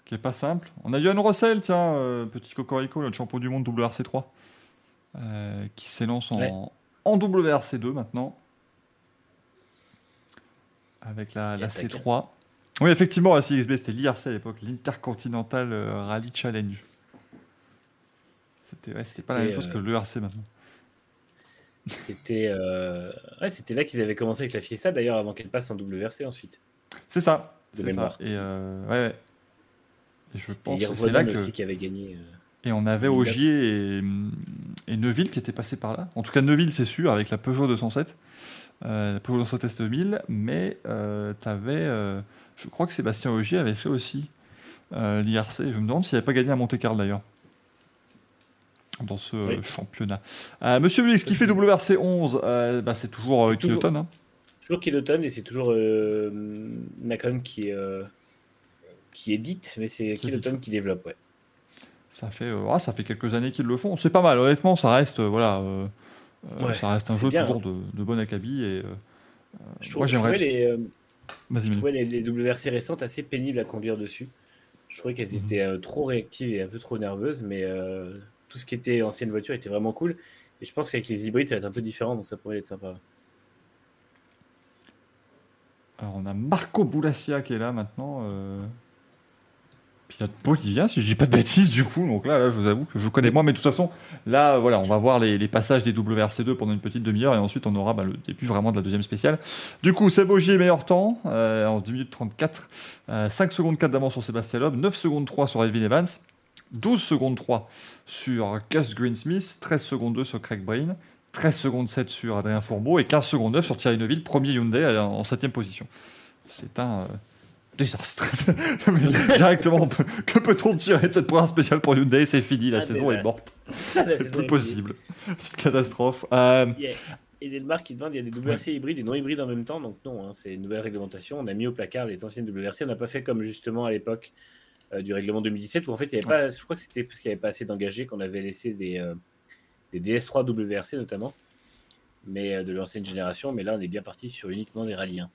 Qui est pas simple. On a Yohan Russell, tiens, euh, petit cocorico, le champion du monde WRC3, euh, qui s'élance en, en WRC2 maintenant. Avec la, la C3. Oui, effectivement, la CXB, c'était l'IRC à l'époque, l'Intercontinental Rally Challenge. C'était ouais, pas la même chose que l'ERC maintenant. C'était euh... ouais, c'était là qu'ils avaient commencé avec la Fiesta, d'ailleurs, avant qu'elle passe en WRC ensuite. C'est ça. C'est ça. Et euh, ouais, Et je pense que c'est là que. Qui avait gagné, euh... Et on avait Augier et, et, Neuville qui étaient passés par là. En tout cas, Neuville, c'est sûr, avec la Peugeot 207, euh, la Peugeot 207 2000. Mais tu avais. je crois que Sébastien Augier avait fait aussi l'IRC. Je me demande s'il n'avait pas gagné à Monte-Carlo d'ailleurs dans ce oui. championnat. Euh, Monsieur Vulix, qui fait WRC 11, euh, bah, c'est toujours euh, Kiloton. Hein. Toujours Kiloton et c'est toujours euh, Nakon qui, est, qui édite, mais c'est Kiloton qui développe. Ouais. Ça fait, ah, ça fait quelques années qu'ils le font. C'est pas mal, honnêtement, ça reste, voilà, ouais, ça reste un jeu bien, toujours hein. de, de, bon acabit. Et, je, trouve, moi, je trouvais, les, je trouvais les, les, WRC récentes assez pénibles à conduire dessus. Je trouvais qu'elles -hmm. étaient trop réactives et un peu trop nerveuses, mais tout ce qui était ancienne voiture était vraiment cool. Et je pense qu'avec les hybrides, ça va être un peu différent, donc ça pourrait être sympa. Alors on a Marco Boulassia qui est là maintenant. Euh... A Bolivia, si je dis pas de bêtises du coup. Donc là, là je vous avoue que je connais moins, mais de toute façon, là, voilà, on va voir les, passages des WRC2 pendant une petite demi-heure et ensuite on aura bah, le début vraiment de la deuxième spéciale. Du coup, Sebogier meilleur temps euh, en 10 minutes 34, euh, 5 secondes 4 d'avance sur Sébastien Loeb, 9 secondes 3 sur Elvin Evans. 12 secondes 3 sur Gus Greensmith, 13 secondes 2 sur Craig Brain, 13 secondes 7 sur Adrien Fourbeau et 15 secondes 9 sur Thierry Neuville, premier Hyundai en 7 position. C'est un euh, désastre. Directement, peut, que peut-on tirer de cette première spéciale pour Hyundai? C'est fini, la un saison désastre. est morte. C'est plus possible. C'est une catastrophe. Euh, yeah. Et Delmar qui demande il y a des WRC ouais. hybrides et non hybrides en même temps, donc non, hein, c'est une nouvelle réglementation. On a mis au placard les anciennes WRC, on n'a pas fait comme justement à l'époque euh, du règlement 2017 où en fait il y avait pas, je crois que c'était parce qu'il n'y avait pas assez d'engagés qu'on avait laissé des, euh, des DS3 WRC notamment, mais euh, de l'ancienne génération. Mais là on est bien parti sur uniquement des rallyes 1.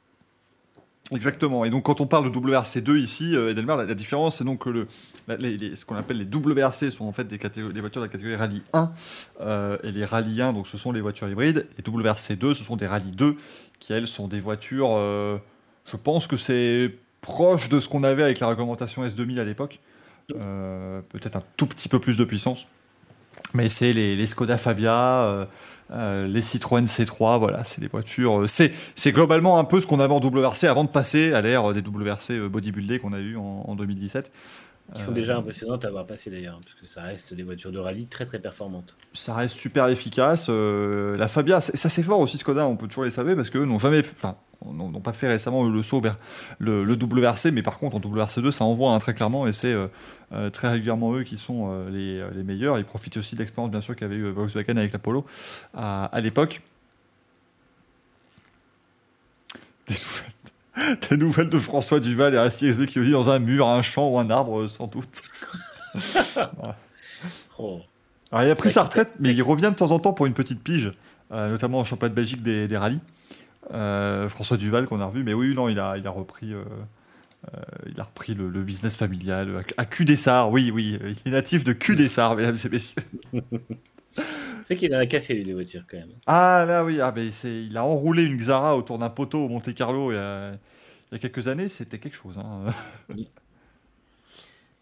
Exactement. Et donc, quand on parle de WRC2 ici, euh, Edelmer, la, différence, c'est donc que le, ce qu'on appelle les WRC sont en fait des, voitures de la catégorie Rallye 1. Euh, et les Rallye 1, donc ce sont les voitures hybrides. Et WRC2, ce sont des Rallye 2, qui elles sont des voitures. Euh, je pense que c'est proche de ce qu'on avait avec la réglementation S2000 à l'époque. Euh, Peut-être un tout petit peu plus de puissance. Mais c'est les, les, Skoda Fabia, euh, euh, les Citroën C3, voilà, c'est des voitures. C'est globalement un peu ce qu'on avait en WRC avant de passer à l'ère des WRC bodybuildés qu'on a eu en, en 2017. Qui sont déjà impressionnantes à avoir passé d'ailleurs, parce que ça reste des voitures de rallye très très performantes. Ça reste super efficace. Euh, la Fabia, ça c'est fort aussi Skoda, on peut toujours les savoir parce qu'eux n'ont jamais, enfin, n'ont pas fait récemment le saut vers le, le, WRC, mais par contre en WRC2 ça envoie hein, très clairement et c'est euh, euh, très régulièrement eux qui sont euh, les, les, meilleurs. Ils profitent aussi de l'expérience bien sûr qu'avait eu Volkswagen avec l'Apollo à, à l'époque. Des nouvelles des nouvelles de François Duval et Aristide qui vit dans un mur, un champ ou un arbre, sans doute. ouais. oh. Alors, il a pris sa retraite, mais il revient de temps en temps pour une petite pige, euh, notamment en championnat de Belgique des, des rallyes. Euh, François Duval qu'on a revu, mais oui, non, il a, il a repris, euh, il a repris le, le, business familial à, à Cudessart. Oui, oui, il est natif de Cudessart, mesdames et messieurs. C'est qu'il en a cassé lui des voitures quand même. Ah là oui, ah, mais il a enroulé une Xara autour d'un poteau au Monte Carlo. Et, euh, il y a quelques années, c'était quelque chose. Hein.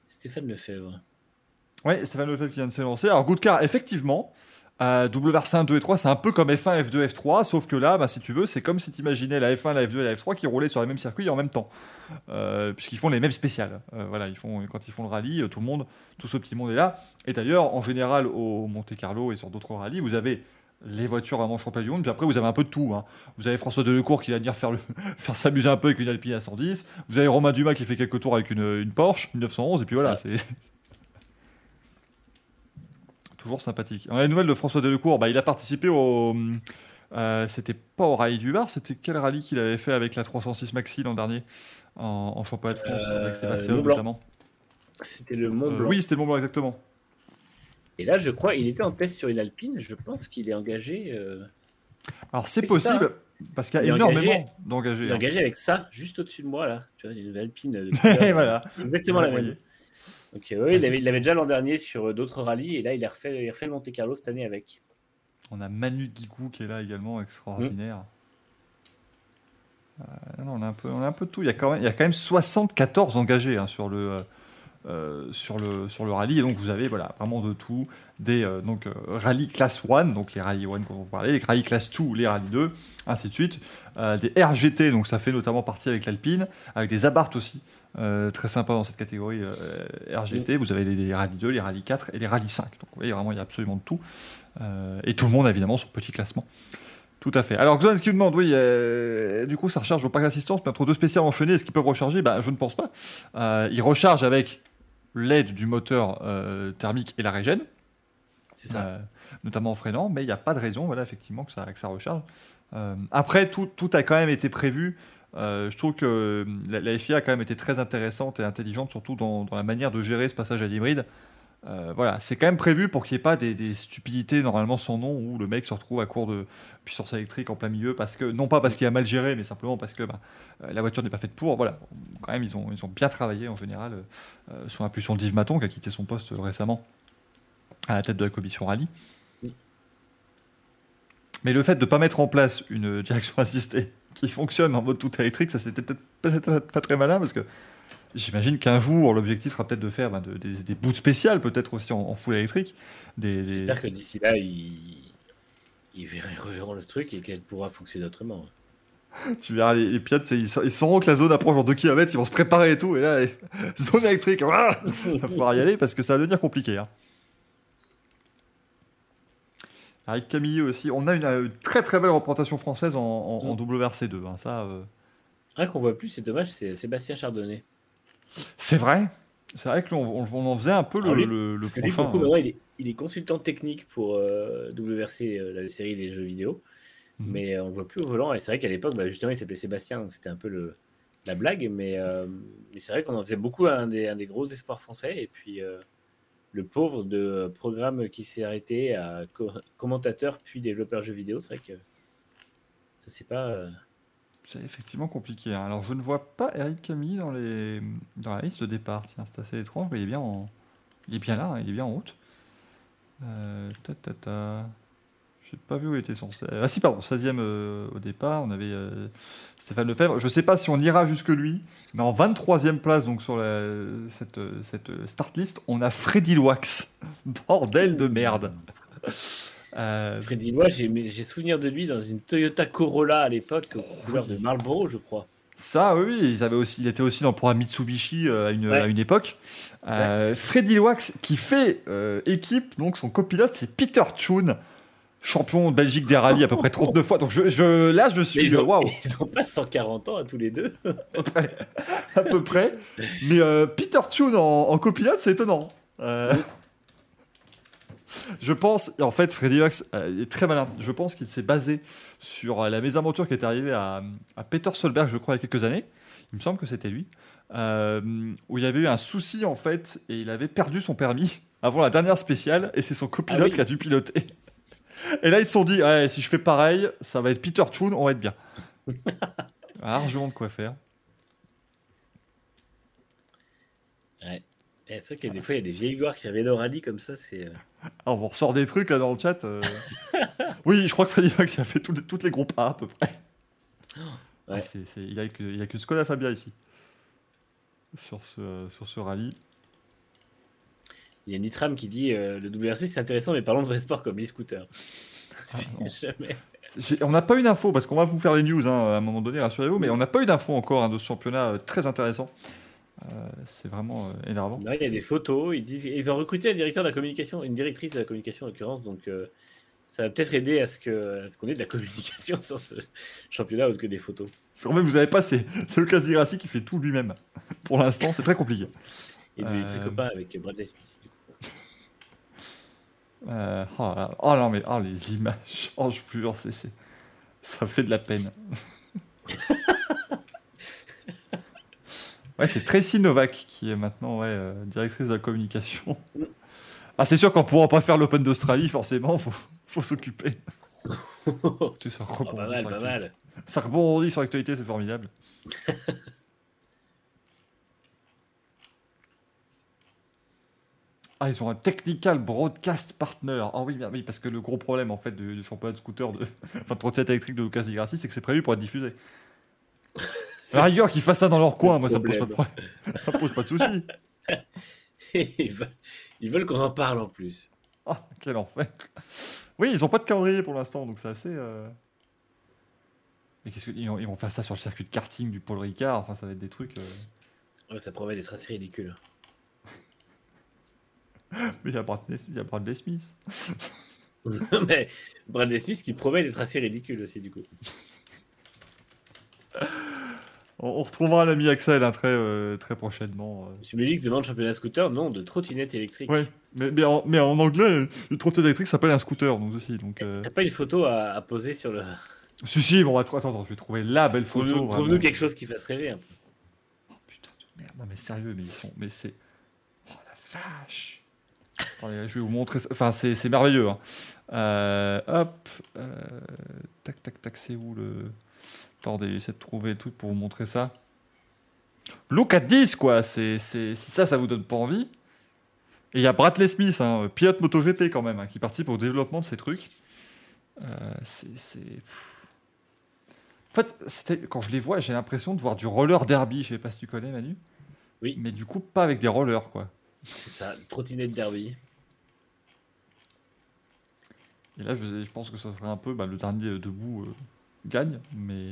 Stéphane Lefebvre. Oui, Stéphane Lefebvre qui vient de s'élancer. Alors, Goodcar, effectivement, euh, WRC1, 2 et 3, c'est un peu comme F1, F2, F3, sauf que là, bah, si tu veux, c'est comme si tu imaginais la F1, la F2 et la F3 qui roulaient sur les mêmes circuits en même temps. Euh, puisqu'ils font les mêmes spéciales. Euh, voilà, ils font, quand ils font le rallye, euh, tout le monde, tout ce petit monde est là. Et d'ailleurs, en général, au Monte Carlo et sur d'autres rallyes, vous avez les voitures championnat du monde, puis après vous avez un peu de tout. hein. Vous avez François Delecourt qui va venir faire, le- faire s'amuser un peu avec une Alpine à 110. Vous avez Romain Dumas qui fait quelques tours avec une, une Porsche, une 911, et puis voilà. C'est Toujours sympathique. On a une nouvelle de François Delecourt, bah, il a participé au. euh, c'était pas au rallye du Var, c'était quel rallye qu'il avait fait avec la 306 Maxi l'an dernier en, en championnat de France Euh, avec Sébastien notamment. C'était le Mont Euh, Blanc. oui, c'était le Mont Blanc exactement. Et là, je crois, il était en test sur une Alpine. Je pense qu'il est engagé. euh, Alors c'est possible parce qu'il y a énormément d'engagés. est hein. engagé avec ça, juste au-dessus de moi là. Tu vois, il y a une Alpine. de voilà. Exactement la même. Donc, euh, il l'avait déjà l'an dernier sur euh, d'autres rallyes et là, il a refait, il a refait le Monte Carlo cette année avec. On a Manu Guigou qui est là également, extraordinaire. Euh, on, a un peu, on a un peu de tout. Il y a quand même, il y a quand même 74 engagés hein, sur, le, euh, sur, le, sur le rallye. Et donc, vous avez voilà, vraiment de tout. Des donc, rallyes classe 1, donc les rallyes 1 dont vous parlez, les rallyes classe 2, les rallyes 2, ainsi de suite. Des RGT, donc ça fait notamment partie avec l'Alpine, avec des Abarth aussi. Euh, très sympa dans cette catégorie euh, RGT. Vous avez les, les rallyes 2, les rallyes 4 et les rallyes 5. Donc, vous voyez, vraiment, il y a absolument de tout. Euh, et tout le monde, évidemment, son petit classement. Tout à fait. Alors, Xoan, ce qui me demande, oui, du coup, ça recharge au parc d'assistance, mais entre deux spéciales enchaînées, est-ce qu'ils peuvent recharger? Ben, Je ne pense pas. Ils rechargent avec l'aide du moteur thermique et la régène, C'est ça. notamment en freinant, mais il n'y a pas de raison, voilà, effectivement, que ça, que ça recharge. Après, tout, tout a quand même été prévu. Euh, je trouve que la, la FIA a quand même été très intéressante et intelligente, surtout dans, dans la manière de gérer ce passage à l'hybride. Euh, voilà, c'est quand même prévu pour qu'il n'y ait pas des, des stupidités normalement sans nom où le mec se retrouve à court de puissance électrique en plein milieu parce que non pas parce qu'il a mal géré mais simplement parce que bah, euh, la voiture n'est pas faite pour. Voilà, quand même ils ont, ils ont bien travaillé en général euh, sous l'impulsion d'Yves Maton qui a quitté son poste récemment à la tête de la commission rallye. Mais le fait de ne pas mettre en place une direction assistée qui fonctionne en mode tout électrique, ça c'était peut-être pas très malin parce que j'imagine qu'un jour l'objectif sera peut-être de faire ben, de- des, des boots spéciales, peut-être aussi en, en full électrique. Des, des- J'espère que d'ici là, ils, ils verront, ils reverront le truc et qu'elle pourra fonctionner autrement. Tu verras les, les c'est- ils, ils sauront que la zone approche en 2 km, ils vont se préparer et tout, et là, et- zone électrique, il va falloir y aller parce que ça va devenir compliqué. Hein. Avec Camille aussi, on a une, euh, très très belle représentation française en, en- en WRC2. hein, ça, euh, Un qu'on voit plus, c'est dommage, c'est Sébastien Chardonnay. c'est vrai. C'est vrai qu'on on, on en faisait un peu le, Ah oui, le- le que lui, euh, maintenant, il est, il est consultant technique pour euh, WRC, euh, la série des jeux vidéo. Mhm. Mais euh, on ne voit plus au volant. Et c'est vrai qu'à l'époque, bah, justement, il s'appelait Sébastien. Donc c'était un peu le, la blague. Mais, mais c'est vrai qu'on en faisait beaucoup un des, un des gros espoirs français. Et puis, le pauvre de programme qui s'est arrêté à co- commentateur puis développeur jeux vidéo, c'est vrai que ça c'est pas. euh, C'est effectivement compliqué. hein. Alors, je ne vois pas Eric Camille dans, les... dans la liste de départ. C'est assez étrange, mais il est bien, en... il est bien là, hein, il est bien en route. Euh, ta, ta, ta. Je n'ai pas vu où il était censé. Ah si, pardon, 16e euh, au départ. On avait euh, Stéphane Lefebvre. Je ne sais pas si on ira jusque lui, mais en 23e place, donc sur la- cette, cette start list, on a Freddy Loax. Bordel de merde. Euh, Freddy Lois, j'ai souvenir de lui dans une Toyota Corolla à l'époque, aux couleurs de Marlboro, je crois. Ça, oui, ils avaient aussi, il était aussi dans le programme Mitsubishi à, une, Ouais. à une époque. Freddy Loax, qui fait équipe, donc son copilote, c'est Peter Chun, champion de Belgique des rallyes à peu près 39 fois. Donc je, je- là, je suis, ils, ont, ils ont pas 140 ans à tous les deux. à peu près. Mais euh, Peter Chun en, en copilote, c'est étonnant. Euh, je pense, et en fait, Freddy Loax euh, est très malin. Je pense qu'il s'est basé sur la mésaventure qui est arrivée à, à Peter Solberg, je crois, il y a quelques années. Il me semble que c'était lui. euh, où il y avait eu un souci en fait et il avait perdu son permis avant la dernière spéciale et c'est son copilote Ah oui. qui a dû piloter. Et là ils se sont dit ouais, si je fais pareil, ça va être Peter Chun, on va être bien. Largement de quoi faire. Et C'est vrai qu'il y a des fois, il y a des vieilles gloires qui reviennent au rallye comme ça. C'est. euh, Alors, on ressort des trucs là dans le chat. euh. oui, je crois que Freddy Max a fait tous les- toutes les groupes A à peu près. Ouais. Ah, c'est- c'est- il n'y a, que- a que Skoda Fabia ici. Sur ce, sur ce rallye. Il y a Nitram qui dit euh, le WRC c'est intéressant, mais parlons de vrai sport comme les scooters. Jamais. J'ai- On n'a pas eu d'infos, parce qu'on va vous faire les news hein, à un moment donné, rassurez-vous, mais on n'a pas eu d'infos encore hein, de ce championnat euh, très intéressant. Euh, c'est vraiment euh, énervant. Il y a des photos. Ils, disent, ils ont recruté un directeur de la communication, une directrice de la communication en l'occurrence, donc euh, ça va peut-être aider à ce que- à ce qu'on ait de la communication sur ce championnat autre que des photos. Parce qu'en fait, vous n'avez pas, c'est Lucas Di Grassi qui fait tout lui-même. Pour l'instant, c'est très compliqué. Et devenu très Euh. copain avec Bradley Smith. Du coup. Euh, oh, là. Oh non, mais oh, les images. Oh, je vous jure, c'est, c'est- ça fait de la peine. ouais, c'est Tracy Novak qui est maintenant ouais, euh, directrice de la communication. Ah, c'est sûr qu'en pourra pas faire l'Open d'Australie, forcément, faut, faut s'occuper. Ça Oh, rebondit pas mal, sur pas mal. Ça rebondit sur l'actualité, c'est formidable. Ah, ils ont un technical broadcast partner. Ah oui, parce que le gros problème en fait du, championnat de scooter, de, enfin de trottinette électrique de Lucas Grassi, c'est que c'est prévu pour être diffusé. Rigueur qu'ils fassent ça dans leur coin, moi ça me pose pas de. Ça me pose pas de soucis. ils veulent, ils veulent qu'on en parle en plus. Ah, quel enfer. Oui, ils ont pas de calendrier pour l'instant, donc c'est assez. euh, Mais qu'est-ce qu'ils vont, ils vont faire ça sur le circuit de karting du Paul Ricard. Enfin, ça va être des trucs. euh, Ouais, ça promet d'être assez ridicule. Mais il y a Bradley, il y a Bradley Smith. mais Bradley Smith qui promet d'être assez ridicule aussi du coup. On, on retrouvera l'ami Axel hein, très, euh, très prochainement. euh. Monsieur Mélix demande championnat scooter, non, de trottinette électrique. Ouais, mais, mais, en, mais en anglais, le trottinette électrique s'appelle un scooter, donc aussi. Donc, euh... T'as pas une photo à, à poser sur le. Si, si, bon, attends, attends, je vais trouver la belle photo. Trouve-nous quelque chose qui fasse rêver un peu. Oh, putain de merde, non mais sérieux, mais ils sont. Mais c'est. Oh la vache Attendez, je vais vous montrer ça. Enfin, c'est merveilleux. hein. Euh, hop. euh, tac, tac, tac, c'est où le. Attendez, j'essaie de trouver le truc pour vous montrer ça. Look at this, quoi c'est, ça, ça vous donne pas envie. Et il y a Bradley Smith, hein, pilote MotoGP quand même, hein, qui participe au développement de ces trucs. Euh, c'est. En fait, quand je les vois, j'ai l'impression de voir du roller derby. Je sais pas si tu connais, Manu. Oui. Mais du coup, pas avec des rollers, quoi. C'est ça, trottinette derby. Et là, je, je pense que ce serait un peu bah, le dernier euh, debout euh, gagne, mais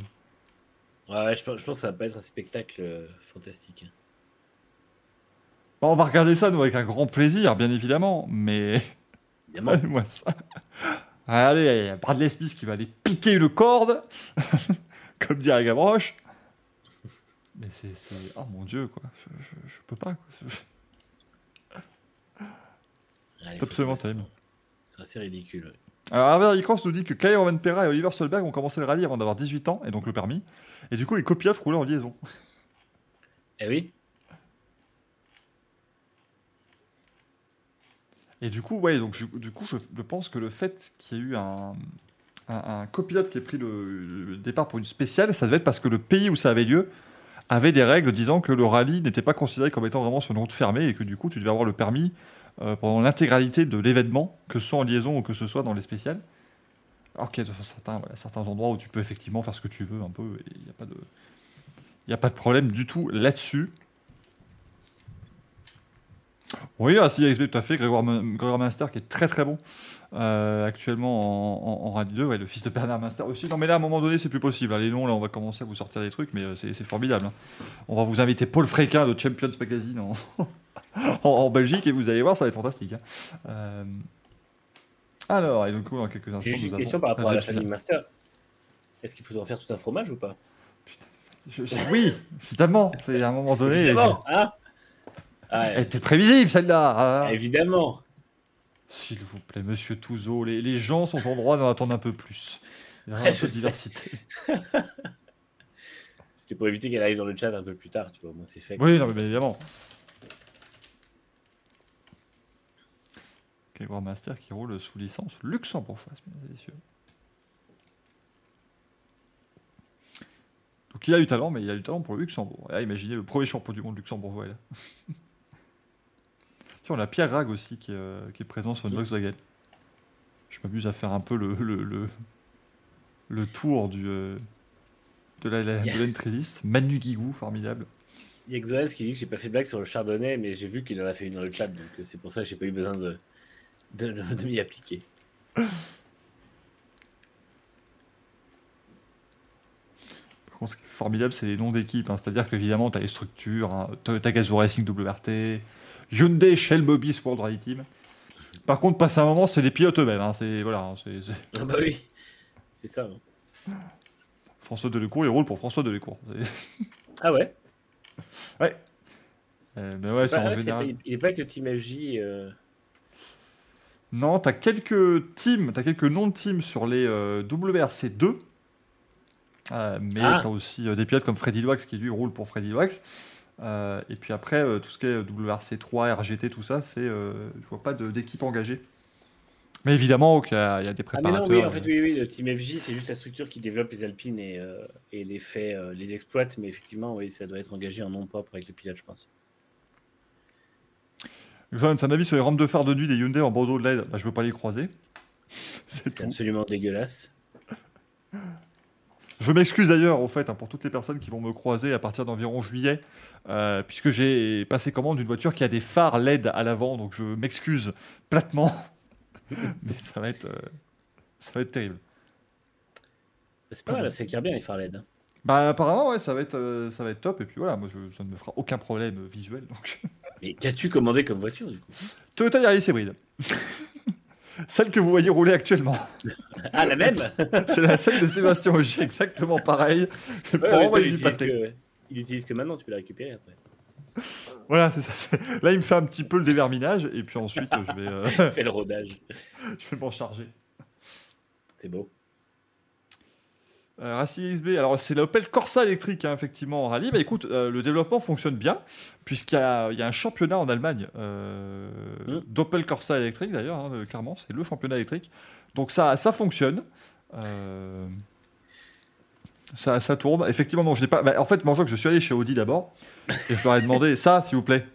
Ouais, je, pense, je pense que ça va pas être un spectacle euh, fantastique. Bah, on va regarder ça nous avec un grand plaisir, bien évidemment. Mais Évidemment. moi ça. Allez, il y a Bradley Smith qui va aller piquer une corde, comme dirait Gavroche. Mais c'est, oh mon dieu quoi, je, je- je peux pas. quoi. C'est absolument terrible. C'est assez ridicule. ouais. Alors Harvey Cross nous dit que Kai Rovanpera et Oliver Solberg ont commencé le rallye avant d'avoir 18 ans et donc le permis. Et du coup, ils copiatent rouler en liaison. Eh oui, Et du coup, ouais, donc je, du coup, je, je pense que le fait qu'il y ait eu un, un, un copilote qui ait pris le, le départ pour une spéciale, ça devait être parce que le pays où ça avait lieu avait des règles disant que le rallye n'était pas considéré comme étant vraiment sur une route fermée et que du coup, tu devais avoir le permis euh, pendant l'intégralité de l'événement, que ce soit en liaison ou que ce soit dans les spéciales. Alors qu'il y a certains, endroits où tu peux effectivement faire ce que tu veux un peu, il n'y a pas de... Problème du tout là-dessus. Oui, ah, si, XB, tout à fait. Grégoire, Grégoire Munster qui est très très bon euh, actuellement en, en, en Rallye 2. Ouais, le fils de Bernard Munster aussi. Non, mais là, à un moment donné, c'est plus possible. Allez, non, là, on va commencer à vous sortir des trucs, mais euh, c'est formidable. hein. On va vous inviter Paul Fréquin de Champions Magazine en, en, en Belgique et vous allez voir, ça va être fantastique. hein. Euh, Alors, et coup, dans quelques instants, juste une question par rapport à la famille Master. Est-ce qu'il faut en faire tout un fromage ou pas? Je- je- Oui, évidemment. C'est à un moment donné. Évidemment, hein? Ah, Elle était prévisible, celle-là. Ah là là. Évidemment. S'il vous plaît, monsieur Touzeau, les, les gens sont en droit d'en attendre un peu plus. Il y a vraiment un peu de diversité. C'était pour éviter qu'elle arrive dans le chat un peu plus tard, tu vois. Moi, c'est fait. Oui, non, mais bien évidemment. Grégoire Master qui roule sous licence luxembourgeoise, mesdames et messieurs. Donc il a du talent, mais il a du talent pour le Luxembourg. Et là, imaginez le premier champion du monde luxembourgeois. Là. on a Pierre Grag aussi qui est, euh, qui est présent sur une Volkswagen. Je m'amuse à faire un peu le, le, le, le tour du, euh, de la, la- de l'entry list. Manu Guigou, formidable. Il y a qui dit que j'ai pas fait de blague sur le chardonnay, mais j'ai vu qu'il en a fait une dans le chat, donc euh, c'est pour ça que j'ai pas eu besoin de, de, de m'y appliquer. Par contre, ce qui est formidable, c'est les noms d'équipes. hein. C'est-à-dire qu'évidemment, tu as les structures, hein, Gazoo Racing WRT, Hyundai Shell Mobis World Rally Team. Par contre, passé un moment, c'est les pilotes eux-mêmes. hein. C'est voilà, hein, c'est- Ah bah oui, c'est ça. François Delécourt, il roule pour François Delécourt. C'est- Ah ouais, Ouais. Euh, mais ouais, C'est c'est pas- en ouais, général. pas- il est pas le Team FJ. euh, Non, t'as quelques teams, t'as quelques noms de teams sur les euh, WRC2. Euh, mais Ah. t'as aussi euh, des pilotes comme Freddy Loax qui lui roule pour Freddy Loax. Et puis après, tout ce qui est WRC3, RGT, tout ça, c'est. je vois pas d'équipe engagée. Mais évidemment, qu'il y, a il y a des Ah mais préparateurs. non, oui, en fait, oui, oui, le Team FJ, c'est juste la structure qui développe les Alpines et, et les fait, les exploite, mais effectivement, oui, ça doit être engagé en nom propre avec le pilote, je pense. C'est un avis sur les rampes de phare de nuit des Hyundai en bandeau de LED. Bah, je veux pas les croiser. C'est C'est absolument dégueulasse. Je m'excuse d'ailleurs, au fait, hein, pour toutes les personnes qui vont me croiser à partir d'environ juillet, euh, puisque j'ai passé commande d'une voiture qui a des phares LED à l'avant, donc je m'excuse platement. Mais ça va être, euh, ça va être terrible. C'est pas mal, ça éclaire bien les phares LED. hein. Bah apparemment, ouais, ça va être, euh, ça va être top. Et puis voilà, moi, je- ça ne me fera aucun problème visuel. Donc. Mais qu'as-tu commandé comme voiture, du coup? Toyota Yaris hybride. Celle que vous voyez rouler actuellement. Ah, la même? C'est la celle de Sébastien Augier, exactement pareil. Je Ouais, prends mais envoyer toi, il utilise que- Il utilise que maintenant, tu peux la récupérer après. Voilà, c'est ça. Là, il me fait un petit peu le déverminage, et puis ensuite, je vais, euh, Fais le rodage. je vais m'en charger. C'est beau. Euh, Racing XB, alors c'est l'Opel Corsa électrique, hein, effectivement, en rallye. Bah écoute, euh, le développement fonctionne bien, puisqu'il y, a il y a un championnat en Allemagne euh, Mm. d'Opel Corsa électrique, d'ailleurs, hein, euh, clairement, c'est le championnat électrique. Donc ça, ça fonctionne. Ça, ça tourne. Effectivement, non, je n'ai pas. bah, en fait, que je suis allé chez Audi d'abord, et je leur ai demandé ça, s'il vous plaît.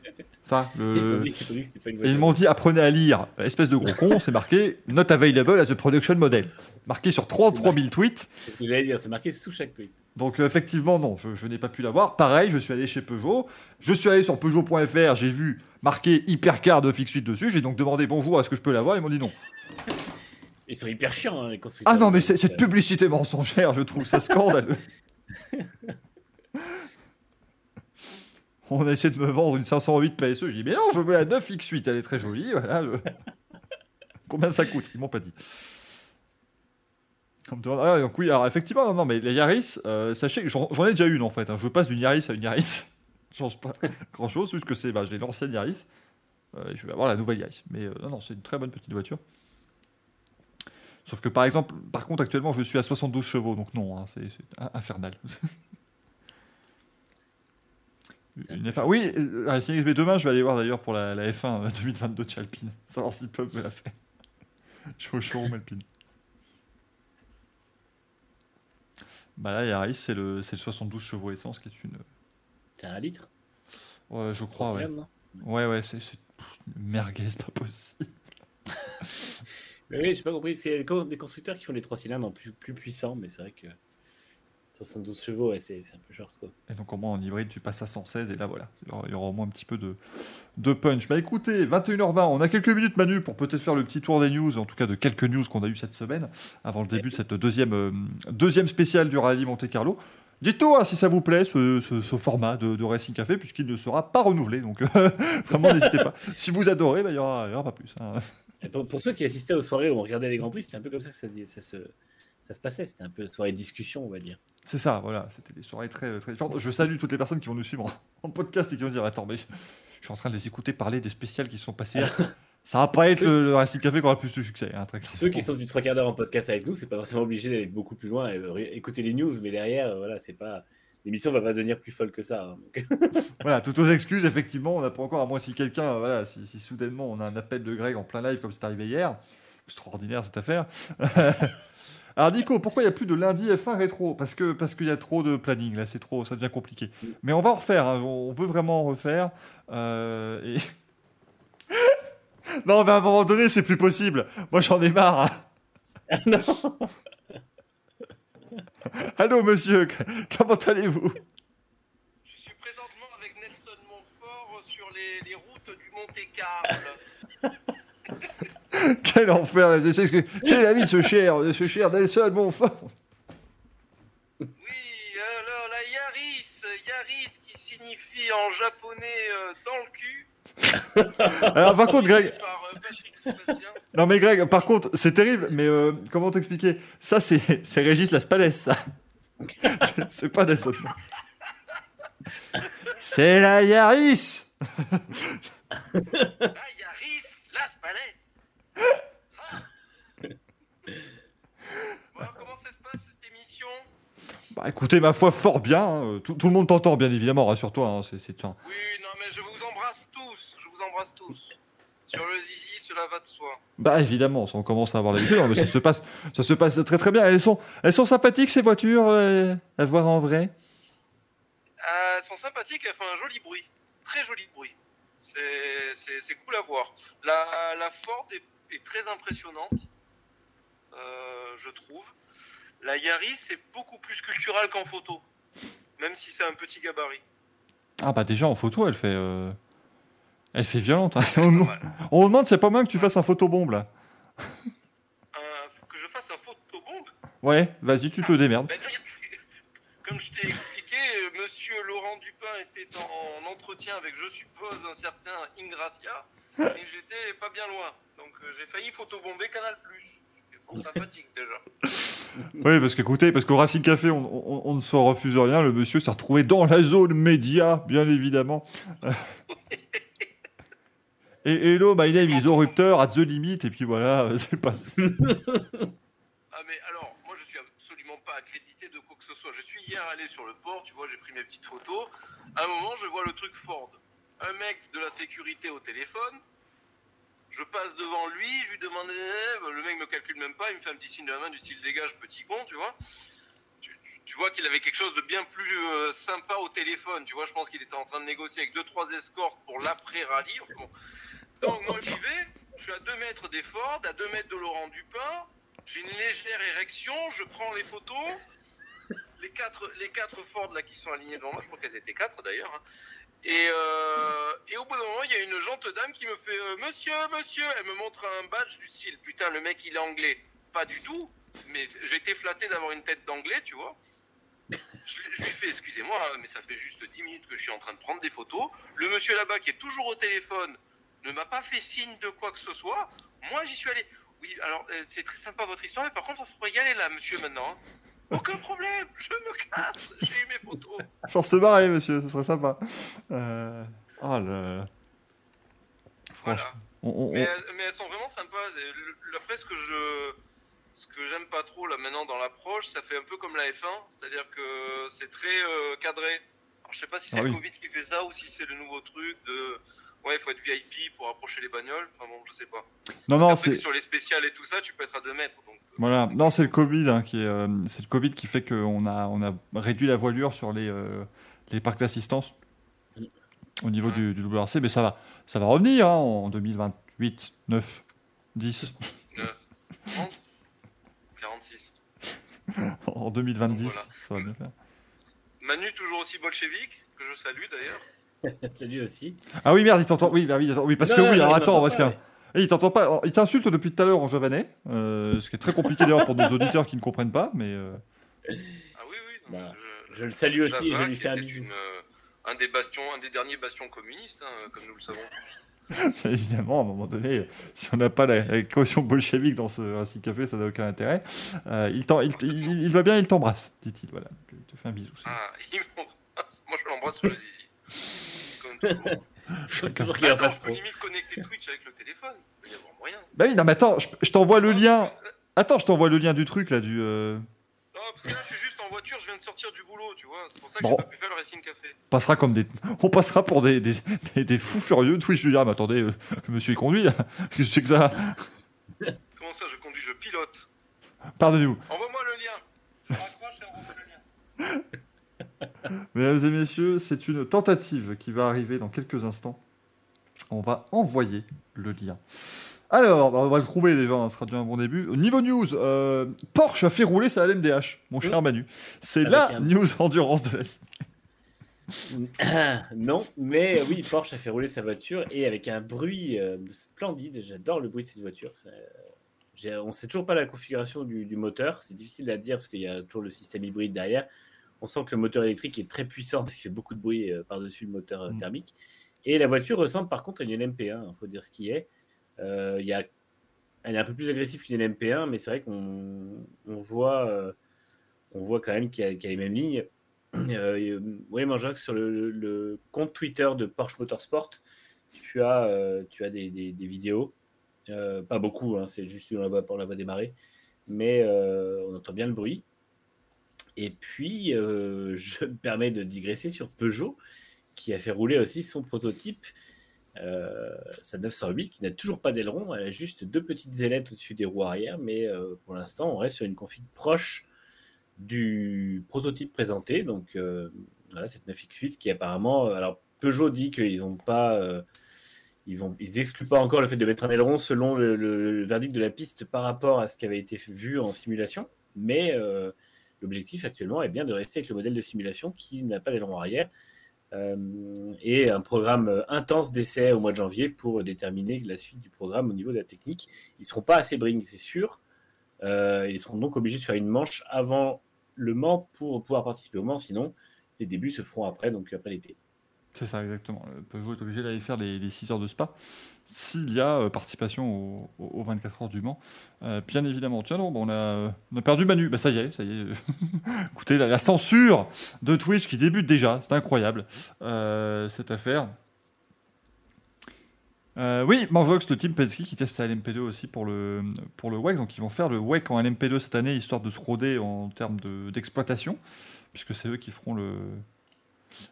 Ça, le. dit, dit pas une Et ils m'ont dit apprenez à lire, espèce de gros con, c'est marqué Not available as a production model. Marqué sur 33 000 tweets. C'est ce que j'allais dire, c'est marqué sous chaque tweet. Donc euh, effectivement, non, je, je n'ai pas pu l'avoir. Pareil, je suis allé chez Peugeot. Je suis allé sur Peugeot.fr, j'ai vu marqué Hypercar de Fix 8 dessus. J'ai donc demandé bonjour, est-ce que je peux l'avoir Ils m'ont dit non. Ils sont hyper chiants, hein, les constructeurs. Ah non, mais cette publicité mensongère, je trouve ça scandaleux. On a essayé de me vendre une 508 PSE. J'ai dit, mais non, je veux la 9 X8, elle est très jolie. Voilà, je- Combien ça coûte? Ils m'ont pas dit. Ah, donc oui, alors effectivement, non, non, mais la Yaris, euh, sachez que j'en ai déjà une en fait. hein. Je passe d'une Yaris à une Yaris. Je change pas grand chose, juste que c'est, bah, j'ai l'ancienne Yaris. Euh, et je vais avoir la nouvelle Yaris. Mais euh, non, non, c'est une très bonne petite voiture. Sauf que par exemple, par contre, actuellement, je suis à 72 chevaux, donc non, hein, c'est c'est in- infernal. Une F1. Oui, euh, XB demain, je vais aller voir d'ailleurs pour la, la F1 euh, 2022 de chez Alpine, savoir s'ils peuvent me la faire. Je suis au showroom Alpine. Bah là, Yaris, c'est le, c'est le 72 chevaux essence qui est une. C'est un litre? Ouais, je crois, ouais. Ouais, ouais, c'est c'est- pff, merguez, pas possible. Mais oui, j'ai pas compris. C'est des constructeurs qui font les trois cylindres en plus, plus puissants, mais c'est vrai que 72 chevaux, ouais, c'est un peu short quoi. Et donc, au moins, en hybride, tu passes à 116, et là, voilà, il y aura, il y aura au moins un petit peu de, de punch. Bah écoutez, 21h20, on a quelques minutes, Manu, pour peut-être faire le petit tour des news, en tout cas de quelques news qu'on a eu cette semaine, avant le début de cette deuxième, euh, deuxième spéciale du Rallye Monte Carlo. Dites-nous hein, si ça vous plaît, ce, ce- ce format de, de Racing Café, puisqu'il ne sera pas renouvelé. Donc, vraiment, n'hésitez pas. Si vous adorez, bah, il n'y aura, pas plus. hein. Et pour, pour ceux qui assistaient aux soirées où on regardait les Grands Prix, c'était un peu comme ça que ça, ça se, ça se passait. C'était un peu une soirée de discussion, on va dire. C'est ça, voilà, c'était des soirées très, très différentes. Je salue toutes les personnes qui vont nous suivre en, en podcast et qui vont dire Attends, mais je, je suis en train de les écouter parler des spéciales qui sont passées. Ça va pas être le, le Racing Café qui aura plus de succès. hein, très Ceux qui sont du trois quarts d'heure en podcast avec nous, c'est pas forcément obligé d'aller beaucoup plus loin et euh, écouter les news, mais derrière, euh, voilà, c'est pas. L'émission va pas devenir plus folle que ça. hein, donc. Voilà, toutes aux excuses, effectivement, on n'a pas encore, à moins si quelqu'un, euh, voilà, si, si soudainement on a un appel de Greg en plein live comme c'est arrivé hier, extraordinaire cette affaire. Alors Nico, pourquoi il n'y a plus de lundi F1 rétro? Parce que parce qu'il y a trop de planning, là, c'est trop, ça devient compliqué. Mais on va en refaire, hein, on veut vraiment en refaire. euh, et... non, mais à un moment donné, c'est plus possible. Moi, j'en ai marre. hein. non Allô, monsieur, comment allez-vous? Je suis présentement avec Nelson Montfort sur les, les routes du Monte-Carlo. Quel enfer Quel ami de ce cher, de ce cher Nelson Montfort Oui, alors la Yaris, Yaris qui signifie en japonais euh, dans le cul. Alors par contre, Greg, euh, non mais Greg, par contre, c'est terrible, mais euh, comment t'expliquer? Ça, c'est c'est Régis Laspalès, ça. C'est- pas Nelson. C'est la Yaris La Yaris, Las Palais. Ah. Bon, comment ça se passe cette émission Bah écoutez, ma foi, fort bien. hein. Tout, tout le monde t'entend, bien évidemment, rassure-toi. hein, c'est- c'est un- Oui, non mais je vous embrasse tous, je vous embrasse tous. Sur le zizi, cela va de soi. Bah évidemment, ça, on commence à avoir l'habitude, hein, mais ça se passe, ça se passe très très bien. Elles sont, elles sont sympathiques ces voitures euh, à voir en vrai? Euh, elles sont sympathiques, elles font un joli bruit. Très joli bruit. C'est- C'est c'est cool à voir. La, la Ford est, est très impressionnante, euh, je trouve. La Yaris est beaucoup plus sculpturale qu'en photo, même si c'est un petit gabarit. Ah bah déjà en photo, elle fait, euh, elle fait violente. hein. On, on demande, c'est pas mal que tu fasses un photobombe là. Un- que je fasse un photobombe? Ouais, vas-y, tu te démerdes. Ben, Comme je t'ai expliqué, monsieur Laurent Dupin était en entretien avec, je suppose, un certain Ingracia, et j'étais pas bien loin. Donc euh, j'ai failli photobomber Canal+. Sympathique déjà. Oui, parce qu'écoutez, parce qu'au Racing Café, on, on- on ne se refuse rien. Le monsieur s'est retrouvé dans la zone média, bien évidemment. Et Hello, my name is Rupteur at the limit, et puis voilà, c'est pas. Ah mais alors, moi je suis absolument pas accrédité de quoi que ce soit. Je suis hier allé sur le port, tu vois, j'ai pris mes petites photos. À un moment, je vois le truc Ford. Un mec de la sécurité au téléphone. Je passe devant lui, je lui demande, eh, le mec me calcule même pas, il me fait un petit signe de la main du style dégage, petit con, tu vois. Tu, vois qu'il avait quelque chose de bien plus euh, sympa au téléphone, tu vois. Je pense qu'il était en train de négocier avec deux trois escortes pour l'après rallye. Enfin, bon. Donc moi j'y vais, je suis à 2 mètres des Ford, à 2 mètres de Laurent Dupin. J'ai une légère érection, je prends les photos. Les quatre, les quatre Ford là qui sont alignés devant moi, je crois qu'elles étaient quatre d'ailleurs. hein. Et, euh, et au bout d'un moment, il y a une gentille dame qui me fait euh, Monsieur, monsieur Elle me montre un badge du style Putain, le mec il est anglais. Pas du tout, mais j'ai été flatté d'avoir une tête d'anglais, tu vois. Je, lui fais Excusez-moi, mais ça fait juste 10 minutes que je suis en train de prendre des photos. Le monsieur là-bas qui est toujours au téléphone ne m'a pas fait signe de quoi que ce soit. Moi, j'y suis allé. Oui, alors euh, c'est très sympa votre histoire, mais par contre, il faudrait y aller là, monsieur, maintenant. hein. Aucun problème, je me casse, j'ai eu mes photos. Genre se barrer, monsieur, ce serait sympa. Euh... Oh. Voilà. Franchement. on- on- Mais, elles- mais elles sont vraiment sympas. Le- le- Après, ce que je. Ce que j'aime pas trop là maintenant dans l'approche, ça fait un peu comme la F1, c'est-à-dire que c'est très euh, cadré. Alors, je sais pas si c'est Ah le oui. Covid qui fait ça ou si c'est le nouveau truc de. Ouais, il faut être VIP pour approcher les bagnoles. Enfin bon, je sais pas. Non, non, c'est. sur les spéciales et tout ça, tu peux être à 2 mètres. Donc, euh, Voilà, non, c'est le Covid hein, qui est, euh, c'est le Covid qui fait qu'on a, on a réduit la voilure sur les, euh, les parcs d'assistance au niveau du, du WRC, mais ça va, ça va revenir hein, en 2028, 9, 10, 9, 30, 46. en 2020, Voilà. ça va bien faire. Manu, toujours aussi bolchevique, que je salue d'ailleurs. Salut aussi. Ah oui, merde, il t'entend. Oui, bah oui, attends, oui, parce que Non, oui, non, alors attends, parce pas, qu'un. Eh, il t'entend pas. Il t'insulte depuis tout à l'heure en javanais, euh, ce qui est très compliqué d'ailleurs pour nos auditeurs qui ne comprennent pas, mais. euh, Ah oui, oui. non, Bah, je, Je le salue aussi et je lui fais un bisou. une, un des bastions, un des derniers bastions communistes, hein, comme nous le savons. Évidemment, à un moment donné, si on n'a pas la, la caution bolchevique dans ce Racing Café, ça n'a aucun intérêt. Euh, il, t'en- il, il- il va bien, il t'embrasse, dit-il. Voilà, je te fais un bisou. c'est- Ah, il m'embrasse. Moi, je l'embrasse sur le zizi. Comme toujours. Je veux toujours qu'il Attends, limite connecter Twitch avec le téléphone. Il y avoir moyen. Bah oui, non, mais attends, je, je t'envoie le lien. Attends, je t'envoie le lien du truc là, du. euh, Non, parce que là, je suis juste en voiture, je viens de sortir du boulot, tu vois. C'est pour ça que Bon. j'ai pas pu faire le Racing Café. on passera comme des, on passera pour des, des, des, des fous furieux. Twitch, je dis, ah, mais attendez, euh, le monsieur il conduit là. Qu'est-ce que c'est que ça? Comment ça, je conduis, je pilote Pardonnez-vous. Envoie-moi le lien. Je raccroche et envoie le lien. Mesdames et messieurs, c'est une tentative qui va arriver dans quelques instants. On va envoyer le lien Alors, bah, on va le trouver déjà, hein, ce sera déjà un bon début. Au Niveau news, euh, Porsche a fait rouler sa LMDH, mon cher Manu. C'est la un- news endurance de la semaine. non, mais oui, Porsche a fait rouler sa voiture et avec un bruit euh, splendide. J'adore le bruit de cette voiture. Ça- on ne sait toujours pas la configuration du, du moteur. C'est difficile à dire parce qu'il y a toujours le système hybride derrière. On sent que le moteur électrique est très puissant parce qu'il fait beaucoup de bruit euh, par-dessus le moteur euh, Mm. thermique. Et la voiture ressemble par contre à une LMP1, il faut dire ce qui est. Euh, y a, elle est un peu plus agressive qu'une LMP1, mais c'est vrai qu'on on voit, euh, on voit quand même qu'il y, a- qu'il y a les mêmes lignes. Euh, oui, Manjac, sur le, compte Twitter de Porsche Motorsport, tu as, tu as des, des- des vidéos. Pas beaucoup, hein, c'est juste on la voit, on la voit démarrer. Mais on entend bien le bruit. Et puis, euh, je me permets de digresser sur Peugeot, qui a fait rouler aussi son prototype, euh, sa 908, qui n'a toujours pas d'aileron. Elle a juste deux petites ailettes au-dessus des roues arrière. Mais euh, pour l'instant, on reste sur une config proche du prototype présenté. Donc voilà, cette 9X8 qui apparemment, alors Peugeot dit qu'ils n'ont pas, ils pas encore le fait de mettre un aileron selon le, verdict de la piste par rapport à ce qui avait été vu en simulation. Mais l'objectif actuellement est bien de rester avec le modèle de simulation qui n'a pas d'aileron arrière. Euh, et un programme euh, intense d'essais au mois de janvier pour déterminer la suite du programme au niveau de la technique. Ils ne seront pas à Sebring, c'est sûr. Euh, ils seront donc obligés de faire une manche avant le Mans pour pouvoir participer au Mans, sinon les débuts se feront après, donc après l'été. C'est ça, exactement. Le Peugeot est obligé d'aller faire les, les 6 heures de spa s'il y a euh, participation au- au- aux 24 heures du Mans. Euh, bien évidemment. Tiens, non, on, a, euh, on a perdu Manu. Bah, ça y est, ça y est. Écoutez, la, censure de Twitch qui débute déjà. C'est incroyable, cette affaire. Oui, Manjox, le team Penske qui teste sa LMP2 aussi pour le, pour le WEC. Donc, ils vont faire le WEC en LMP2 cette année, histoire de se roder en termes de- d'exploitation, puisque c'est eux qui feront le,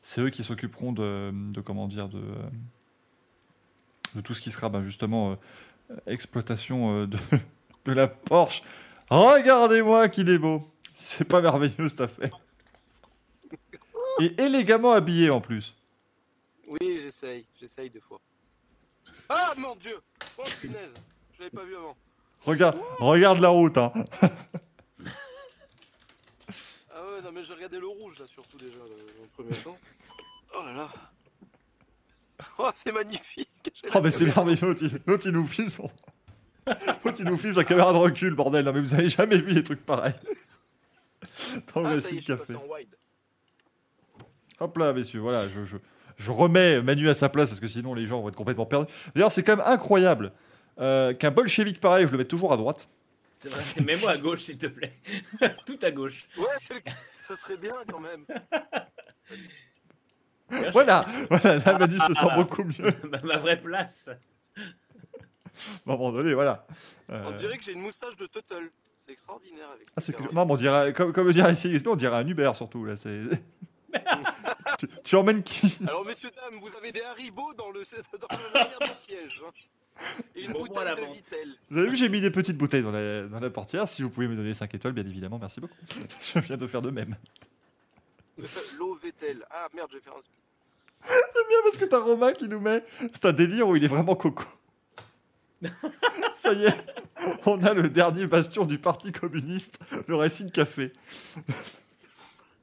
c'est eux qui s'occuperont de, de comment dire de, de tout ce qui sera ben, justement euh, exploitation euh, de, de la Porsche. Regardez-moi qu'il est beau. C'est pas merveilleux cette affaire. Et élégamment habillé en plus. Oui, j'essaye, j'essaye des fois. Ah mon dieu Oh punaise Je l'avais pas vu avant. Regarde, regarde la route. Hein. Ouais, non mais j'ai regardé le rouge là surtout déjà le- en premier temps. Oh là là Oh c'est magnifique J'ai Oh la mais c'est caméra. merveilleux. L'autre il, l'autre, il nous filme son. L'autre il nous filme sa caméra de recul, bordel. Non, mais vous avez jamais vu des trucs pareils. Dans le Ah ça y Racing est, je suis Café. passé en wide. Hop là, messieurs, voilà, je, je, je remets Manu à sa place parce que sinon les gens vont être complètement perdus. D'ailleurs, c'est quand même incroyable euh, qu'un bolchevique pareil, je le mette toujours à droite. C'est vrai, mets-moi à gauche, s'il te plaît. Tout à gauche. Ouais, le- ça serait bien quand même. Voilà, voilà, là Manu se sent beaucoup mieux. ma, vraie place. À un moment donné, voilà. Euh, On dirait que j'ai une moustache de Tuttle. C'est extraordinaire avec ah, c'est. Non, mais on dirait, comme, comme le dirait ici, on dirait un Uber surtout. Là, c'est... tu, tu emmènes qui? Alors messieurs dames, vous avez des haribots dans le dans l'arrière du siège. hein. Une bouteille de. Vous avez vu, j'ai mis des petites bouteilles dans la, dans la portière. Si vous pouvez me donner 5 étoiles, bien évidemment, merci beaucoup. Je viens de faire de même. L'eau Vettel. Ah merde, je vais faire un speed. bien parce que t'as Romain qui nous met. C'est un délire où il est vraiment coco. Ça y est, on a le dernier bastion du Parti communiste, le Racing Café.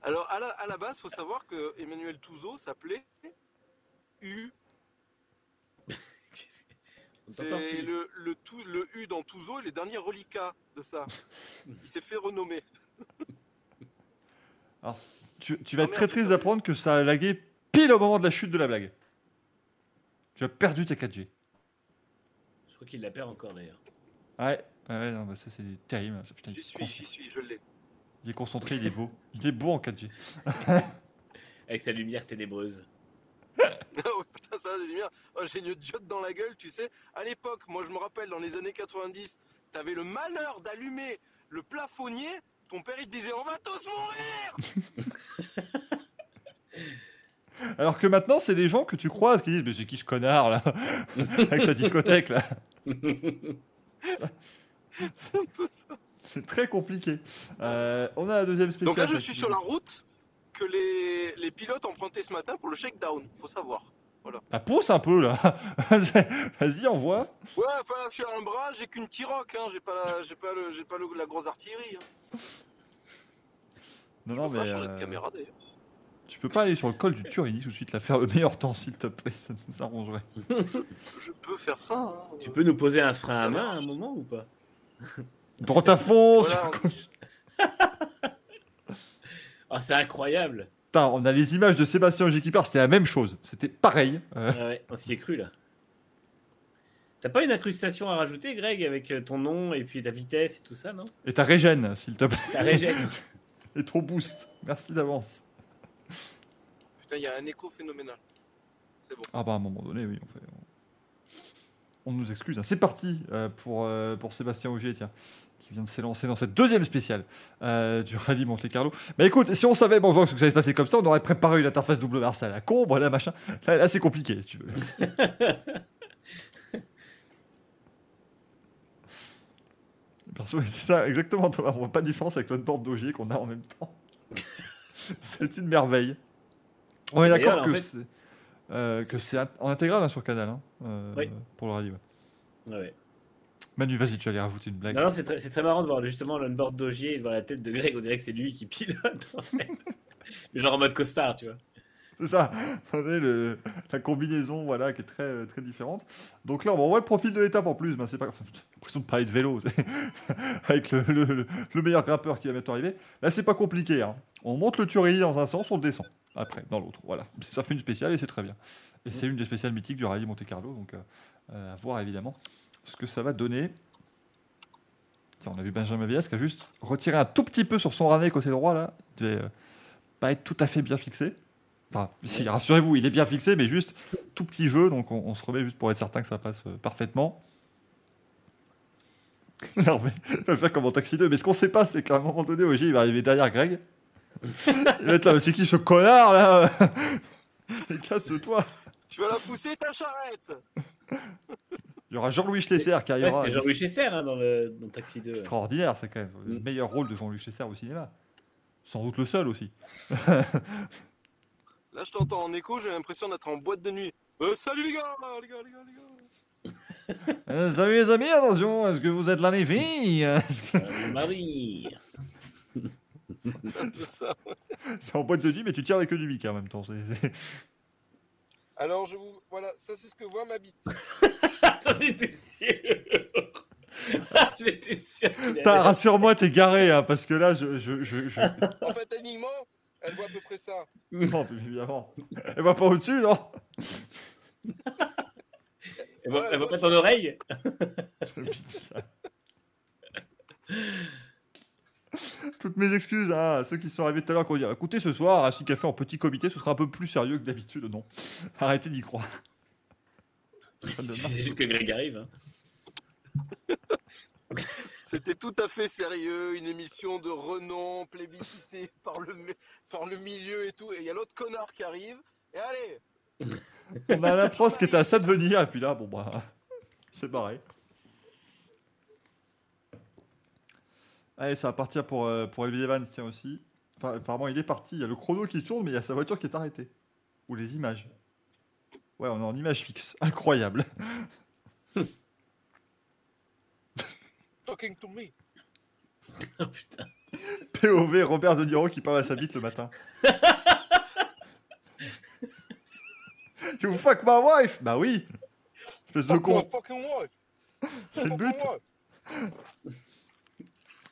Alors à la, à la base, faut savoir que Emmanuel Touzeau s'appelait U. C'est le, le, tout- le U dans Touzeau est le dernier reliquat de ça. Il s'est fait renommer. Tu, tu vas Oh être très triste d'apprendre que ça a lagué pile au moment de la chute de la blague. Tu as perdu tes 4G. Je crois qu'il la perd encore d'ailleurs. Ouais, ouais, non, bah ça c'est terrible. J'y suis, j'y suis, je l'ai. il est concentré, il est beau. Il est beau en 4G. Avec sa lumière ténébreuse. oh putain, ça a la lumière. Oh, j'ai une diode dans la gueule, tu sais. À l'époque, moi je me rappelle, dans les années 90, t'avais le malheur d'allumer le plafonnier. Ton père il te disait On va tous mourir Alors que maintenant, c'est des gens que tu croises qui disent Mais c'est qui ce connard là Avec sa discothèque là. C'est un peu ça. C'est très compliqué. Euh, on a la deuxième spéciale. Donc là, je suis sur la route que les, les pilotes empruntaient ce matin pour le shakedown, faut savoir. La pousse un peu là. Vas-y, envoie. Ouais, enfin, je suis un bras, j'ai qu'une T-Rock, hein. J'ai pas, la- j'ai pas, le, j'ai pas le- la grosse artillerie. Hein. Non, Je non, peux pas mais changer de euh, caméra d'ailleurs. tu peux pas aller sur le col du Turini tout de suite, là, faire le meilleur temps, s'il te plaît. Ça nous arrangerait. Je peux faire ça. Hein. Tu peux nous poser un frein à main à un moment ou pas? Droite à fond. Voilà. sur Ah, c'est incroyable Putain, on a les images de Sébastien Ogier c'était la même chose. C'était pareil. Euh, Ah ouais, on s'y est cru là. T'as pas une incrustation à rajouter, Greg, avec euh, ton nom et puis ta vitesse et tout ça, non? Et ta régène, s'il te plaît. Ta régène. Et ton boost. Merci d'avance. Putain, il y a un écho phénoménal. C'est bon. Ah bah à un moment donné, oui, on fait. On, on nous excuse. hein. C'est parti euh, pour, euh, pour Sébastien Augier, tiens, qui vient de s'élancer dans cette deuxième spéciale euh, du rallye Monte Carlo. Mais écoute, si on savait bon, que ça allait se passer comme ça, on aurait préparé une interface double verse à la con, voilà, machin. Là, là, c'est compliqué, si tu veux. Perso, c'est ça, exactement. On voit pas de différence avec notre board d'Augier qu'on a en même temps. c'est une merveille. On est d'accord que c'est euh, que c'est int- en intégral hein, sur Canal hein, euh, Oui. pour le rallye. ouais. Ouais, ouais. Manu, vas-y, tu allais rajouter une blague. Non, non, c'est très, marrant de voir justement l'onboard d'Ogier et de voir la tête de Greg. On dirait que c'est lui qui pilote en fait. Mais genre en mode costard, tu vois. C'est ça. Le- la combinaison, voilà, qui est très, euh, très différente. Donc là, on voit le profil de l'étape en plus. Ben, c'est pas enfin, l'impression de parler de vélo avec le, le- le- le meilleur grimpeur qui va bientôt arriver. Là, c'est pas compliqué. hein. On monte le Turie dans un sens, on le descend après dans l'autre. Voilà. Ça fait une spéciale et c'est très bien. Et c'est une des spéciales mythiques du rallye Monte Carlo. Donc, euh, euh, à voir évidemment ce que ça va donner. On a vu Benjamin Villas qui a juste retiré un tout petit peu sur son rané côté droit là. Il devait euh, pas être tout à fait bien fixé. Enfin, si, rassurez-vous, il est bien fixé, mais juste tout petit jeu, donc on, se remet juste pour être certain que ça passe euh, parfaitement. Hervé, il va faire comme en Taxi 2, mais ce qu'on sait pas, c'est qu'à un moment donné, OG, il va arriver derrière Greg. Il va être là, c'est qui ce connard là Mais casse-toi Tu vas la pousser ta charrette Il y aura Jean-Louis Schlesser qui Ouais, arrivera. c'était Jean-Louis Chesser hein, dans, le, dans Taxi 2. ouais. Extraordinaire, c'est quand même le Mm. meilleur rôle de Jean-Louis Schlesser au cinéma. Sans doute le seul aussi. Là, je t'entends en écho, j'ai l'impression d'être en boîte de nuit. Euh, salut les gars, les gars, les gars, les gars. Euh, salut les amis, attention, est-ce que vous êtes là les filles? Que- Euh, Marie. C'est ça. C'est en boîte de nuit, mais tu tires avec du Mickey en même temps. c'est- Alors, je vous. Voilà, ça c'est ce que voit ma bite. J'en étais sûr. J'étais sûr Rassure-moi, t'es garé, hein, parce que là, je. je, je, je- En fait, techniquement, elle voit à peu près ça. Non, évidemment. Elle va pas au-dessus, non? Elle voit, elle voit pas ton oreille? Toutes mes excuses hein, à ceux qui sont arrivés tout à l'heure qui ont dit écoutez, ce soir, Racing Café en petit comité, ce sera un peu plus sérieux que d'habitude. Non. Arrêtez d'y croire. Suffisait juste que Greg arrive. hein. C'était tout à fait sérieux, une émission de renom, plébiscitée par le, par le milieu et tout. Et il y a l'autre connard qui arrive. Et allez On a la qui était à ça de venir, et puis là, bon, bah, c'est pareil. Allez, ça va partir pour, euh, pour Elvie Evans, tiens aussi. Enfin, apparemment, il est parti. Il y a le chrono qui tourne, mais il y a sa voiture qui est arrêtée. Ou les images. Ouais, on est en image fixe. Incroyable. Talking to me. Oh putain. POV Robert De Niro qui parle à sa bite le matin. you fuck my wife Bah oui Espèce de Fuck con. fucking wife. C'est le but.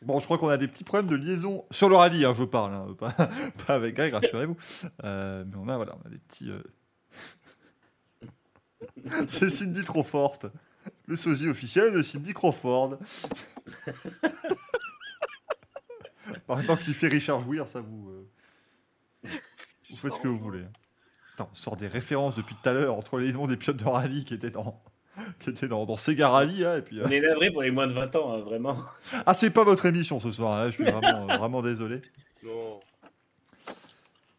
Bon, je crois qu'on a des petits problèmes de liaison sur le rallye, hein, je parle, hein, pas, pas avec Greg, rassurez-vous. Euh, mais on a, voilà, on a des petits. euh, C'est Cindy trop forte. Le sosie officiel de Cindy Crawford. Maintenant qu'il fait Richard jouir, ça vous. euh, Vous faites ce que vous voulez. Attends, on sort des références depuis tout à l'heure entre les noms des pilotes de rallye qui étaient dans, qui étaient dans, dans Sega Rally, hein, et puis. euh, On est navré pour les moins de 20 ans, hein, vraiment. Ah, c'est pas votre émission ce soir, hein, je suis vraiment, euh, vraiment désolé. Non.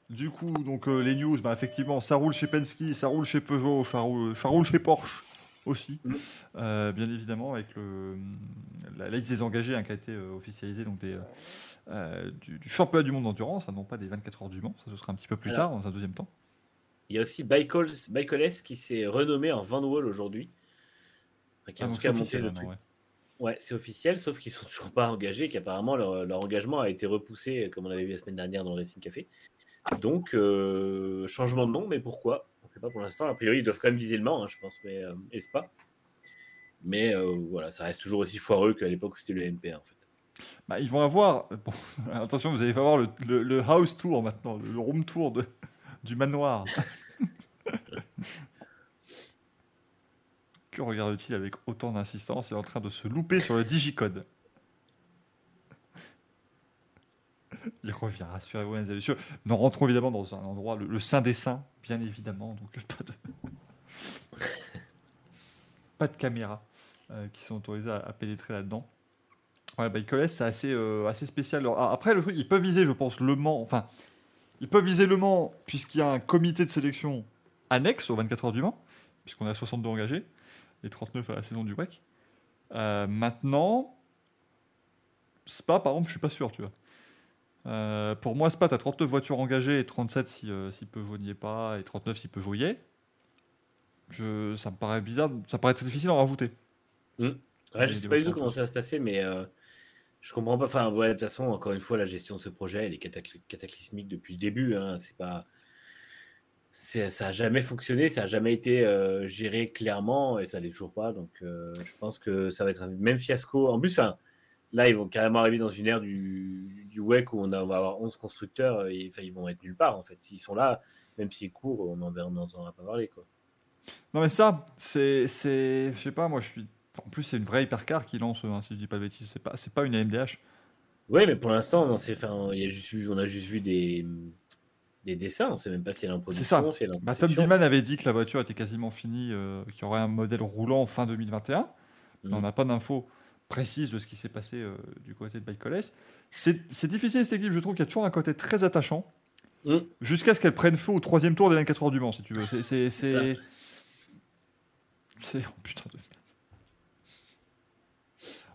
Du coup, donc euh, les news, bah, effectivement, ça roule chez Penske, ça roule chez Peugeot, ça roule, ça roule chez Porsche aussi, Mm. Euh, bien évidemment, avec le, la liste des engagés hein, qui a été euh, officialisée donc des, euh, euh, du, du championnat du monde d'endurance, hein, non pas des 24 heures du Mans, ça ce sera un petit peu plus Alors. tard, dans un deuxième temps. Il y a aussi Bikeoles qui s'est renommé en Van Wall aujourd'hui. Enfin, qui Ah, en tout cas monté officiel le maintenant, truc. ouais. Ouais, c'est officiel, sauf qu'ils sont toujours pas engagés, qu'apparemment leur, leur engagement a été repoussé, comme on avait vu la semaine dernière dans le Racing Café. Donc, euh, changement de nom, mais pourquoi? On ne sait pas pour l'instant. A priori, ils doivent quand même viser le Mans, hein, je pense, mais, euh, et Spa. Mais euh, voilà, ça reste toujours aussi foireux qu'à l'époque où c'était le MP, en fait. Bah, ils vont avoir. Bon, attention, vous allez avoir le, le- le house tour maintenant, le, le room tour de, du manoir. que regarde-t-il avec autant d'insistance Il est en train de se louper sur le digicode. Il revient, rassurez-vous, mesdames et messieurs. Nous rentrons évidemment dans un endroit, le, Saint des Saints, bien évidemment, donc pas de, pas de caméras euh, qui sont autorisées à, pénétrer là-dedans. Ouais, bah, Icoles, c'est assez, euh, assez spécial. Après, le truc, ils peuvent viser, je pense, Le Mans. Enfin, ils peuvent viser Le Mans, puisqu'il y a un comité de sélection annexe aux 24 heures du Mans, puisqu'on a 62 engagés, et 39 à la saison du WEC. Euh, maintenant, Spa, par exemple, je suis pas sûr, tu vois. Euh, pour moi, Spa, tu as 39 voitures engagées et 37 si, euh, si Peugeot n'y est pas, et 39 si Peugeot y est. Je, ça me paraît bizarre, ça me paraît très difficile à en rajouter. Ouais, Et je sais pas du tout en comment ça va se passer, mais euh, je comprends pas. Enfin, ouais, de toute façon, encore une fois, la gestion de ce projet, elle est catacly- cataclysmique depuis le début. Hein, c'est pas, ça a jamais fonctionné, ça a jamais été euh, géré clairement, et ça l'est toujours pas. Donc, euh, je pense que ça va être un même fiasco. En plus, là, ils vont carrément arriver dans une ère du, du WEC où on, a- on va avoir 11 constructeurs, et ils vont être nulle part en fait. S'ils sont là, même s'ils courent, on en verra- on n'entendra pas parler quoi. Non mais ça, c'est, je sais pas, moi je suis, en plus c'est une vraie hypercar qui lance, hein, si je dis pas de bêtises, c'est pas, pas une AMDH. Oui, mais pour l'instant, a juste on a juste vu des, des dessins. On sait même pas si elle est en production. ça. Bah, Tom. Dillman avait dit que la voiture était quasiment finie, euh, qu'il y aurait un modèle roulant fin 2021. Mais on Mm. n'a pas d'infos précises de ce qui s'est passé euh, du côté de Bikeoles. C'est, c'est difficile cette équipe, je trouve qu'il y a toujours un côté très attachant, Mm. jusqu'à ce qu'elle prenne feu au troisième tour des 24 heures du Mans, si tu veux. C'est, c'est, c'est... c'est- oh, putain de...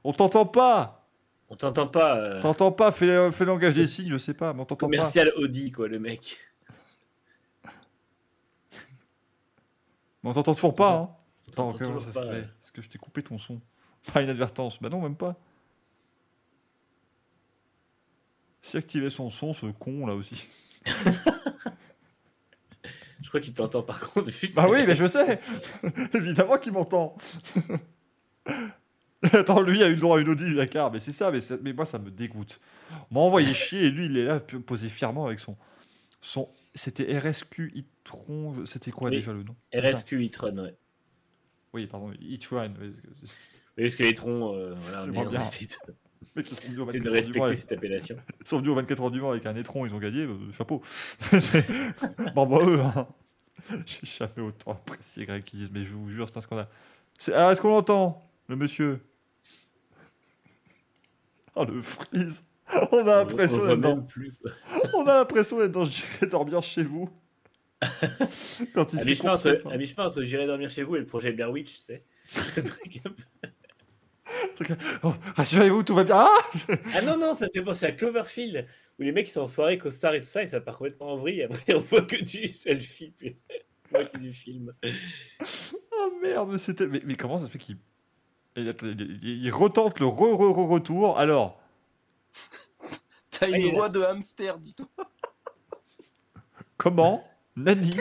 On t'entend pas On t'entend pas. euh, T'entends pas, fais, fais langage des signes, je sais pas, mais on t'entend pas. commercial Audi, quoi, le mec. Mais on t'entend toujours pas, hein. Attends, t'entend comment toujours ça se pas, fait? euh. Est-ce que je t'ai coupé ton son? Pas inadvertance. Bah non, même pas. Si activer son son, ce con là aussi. Je crois qu'il t'entend par contre. Bah oui, mais je sais Évidemment qu'il m'entend Attends, lui a eu le droit à une Audi Dakar, mais c'est ça, mais, moi ça me dégoûte. On m'a envoyé chier et lui il est là posé fièrement avec son. son C'était RSQ e-tron, c'était quoi Oui. déjà le nom? C'est. RSQ e-tron, ouais. Oui, pardon, e-tron. Oui, parce que les troncs, euh, voilà, C'est moins est- bien. de, Les mecs, ils sont venus au essaie 24 de heures du Mans respecter cette appellation. Ils sont venus au 24 heures du Mans avec un étron, ils ont gagné, euh, chapeau. C'est- Bravo à eux. Hein. J'ai jamais autant apprécié Greg qui disent, mais je vous jure, c'est un scandale. C'est- Ah, est-ce qu'on l'entend, le monsieur? Oh, le freeze On a On- l'impression d'être dans, plus. on a l'impression d'être dans J'irai dormir chez vous. Quand il À se mi-chemin entre, entre J'irai dormir chez vous et le projet Blair Witch, tu sais. Le truc Oh, Rassurez-vous, tout va bien. Ah ah non, non, ça me fait penser à Cloverfield, où les mecs ils sont en soirée, costard et tout ça, et ça part complètement en vrille. Après, on voit que du selfie, puis moitié du film. Oh merde, mais c'était. Mais, mais comment ça se fait qu'il. Il, retente le re-re-re-retour. Alors, T'as une voix de hamster, dis-toi. comment Nani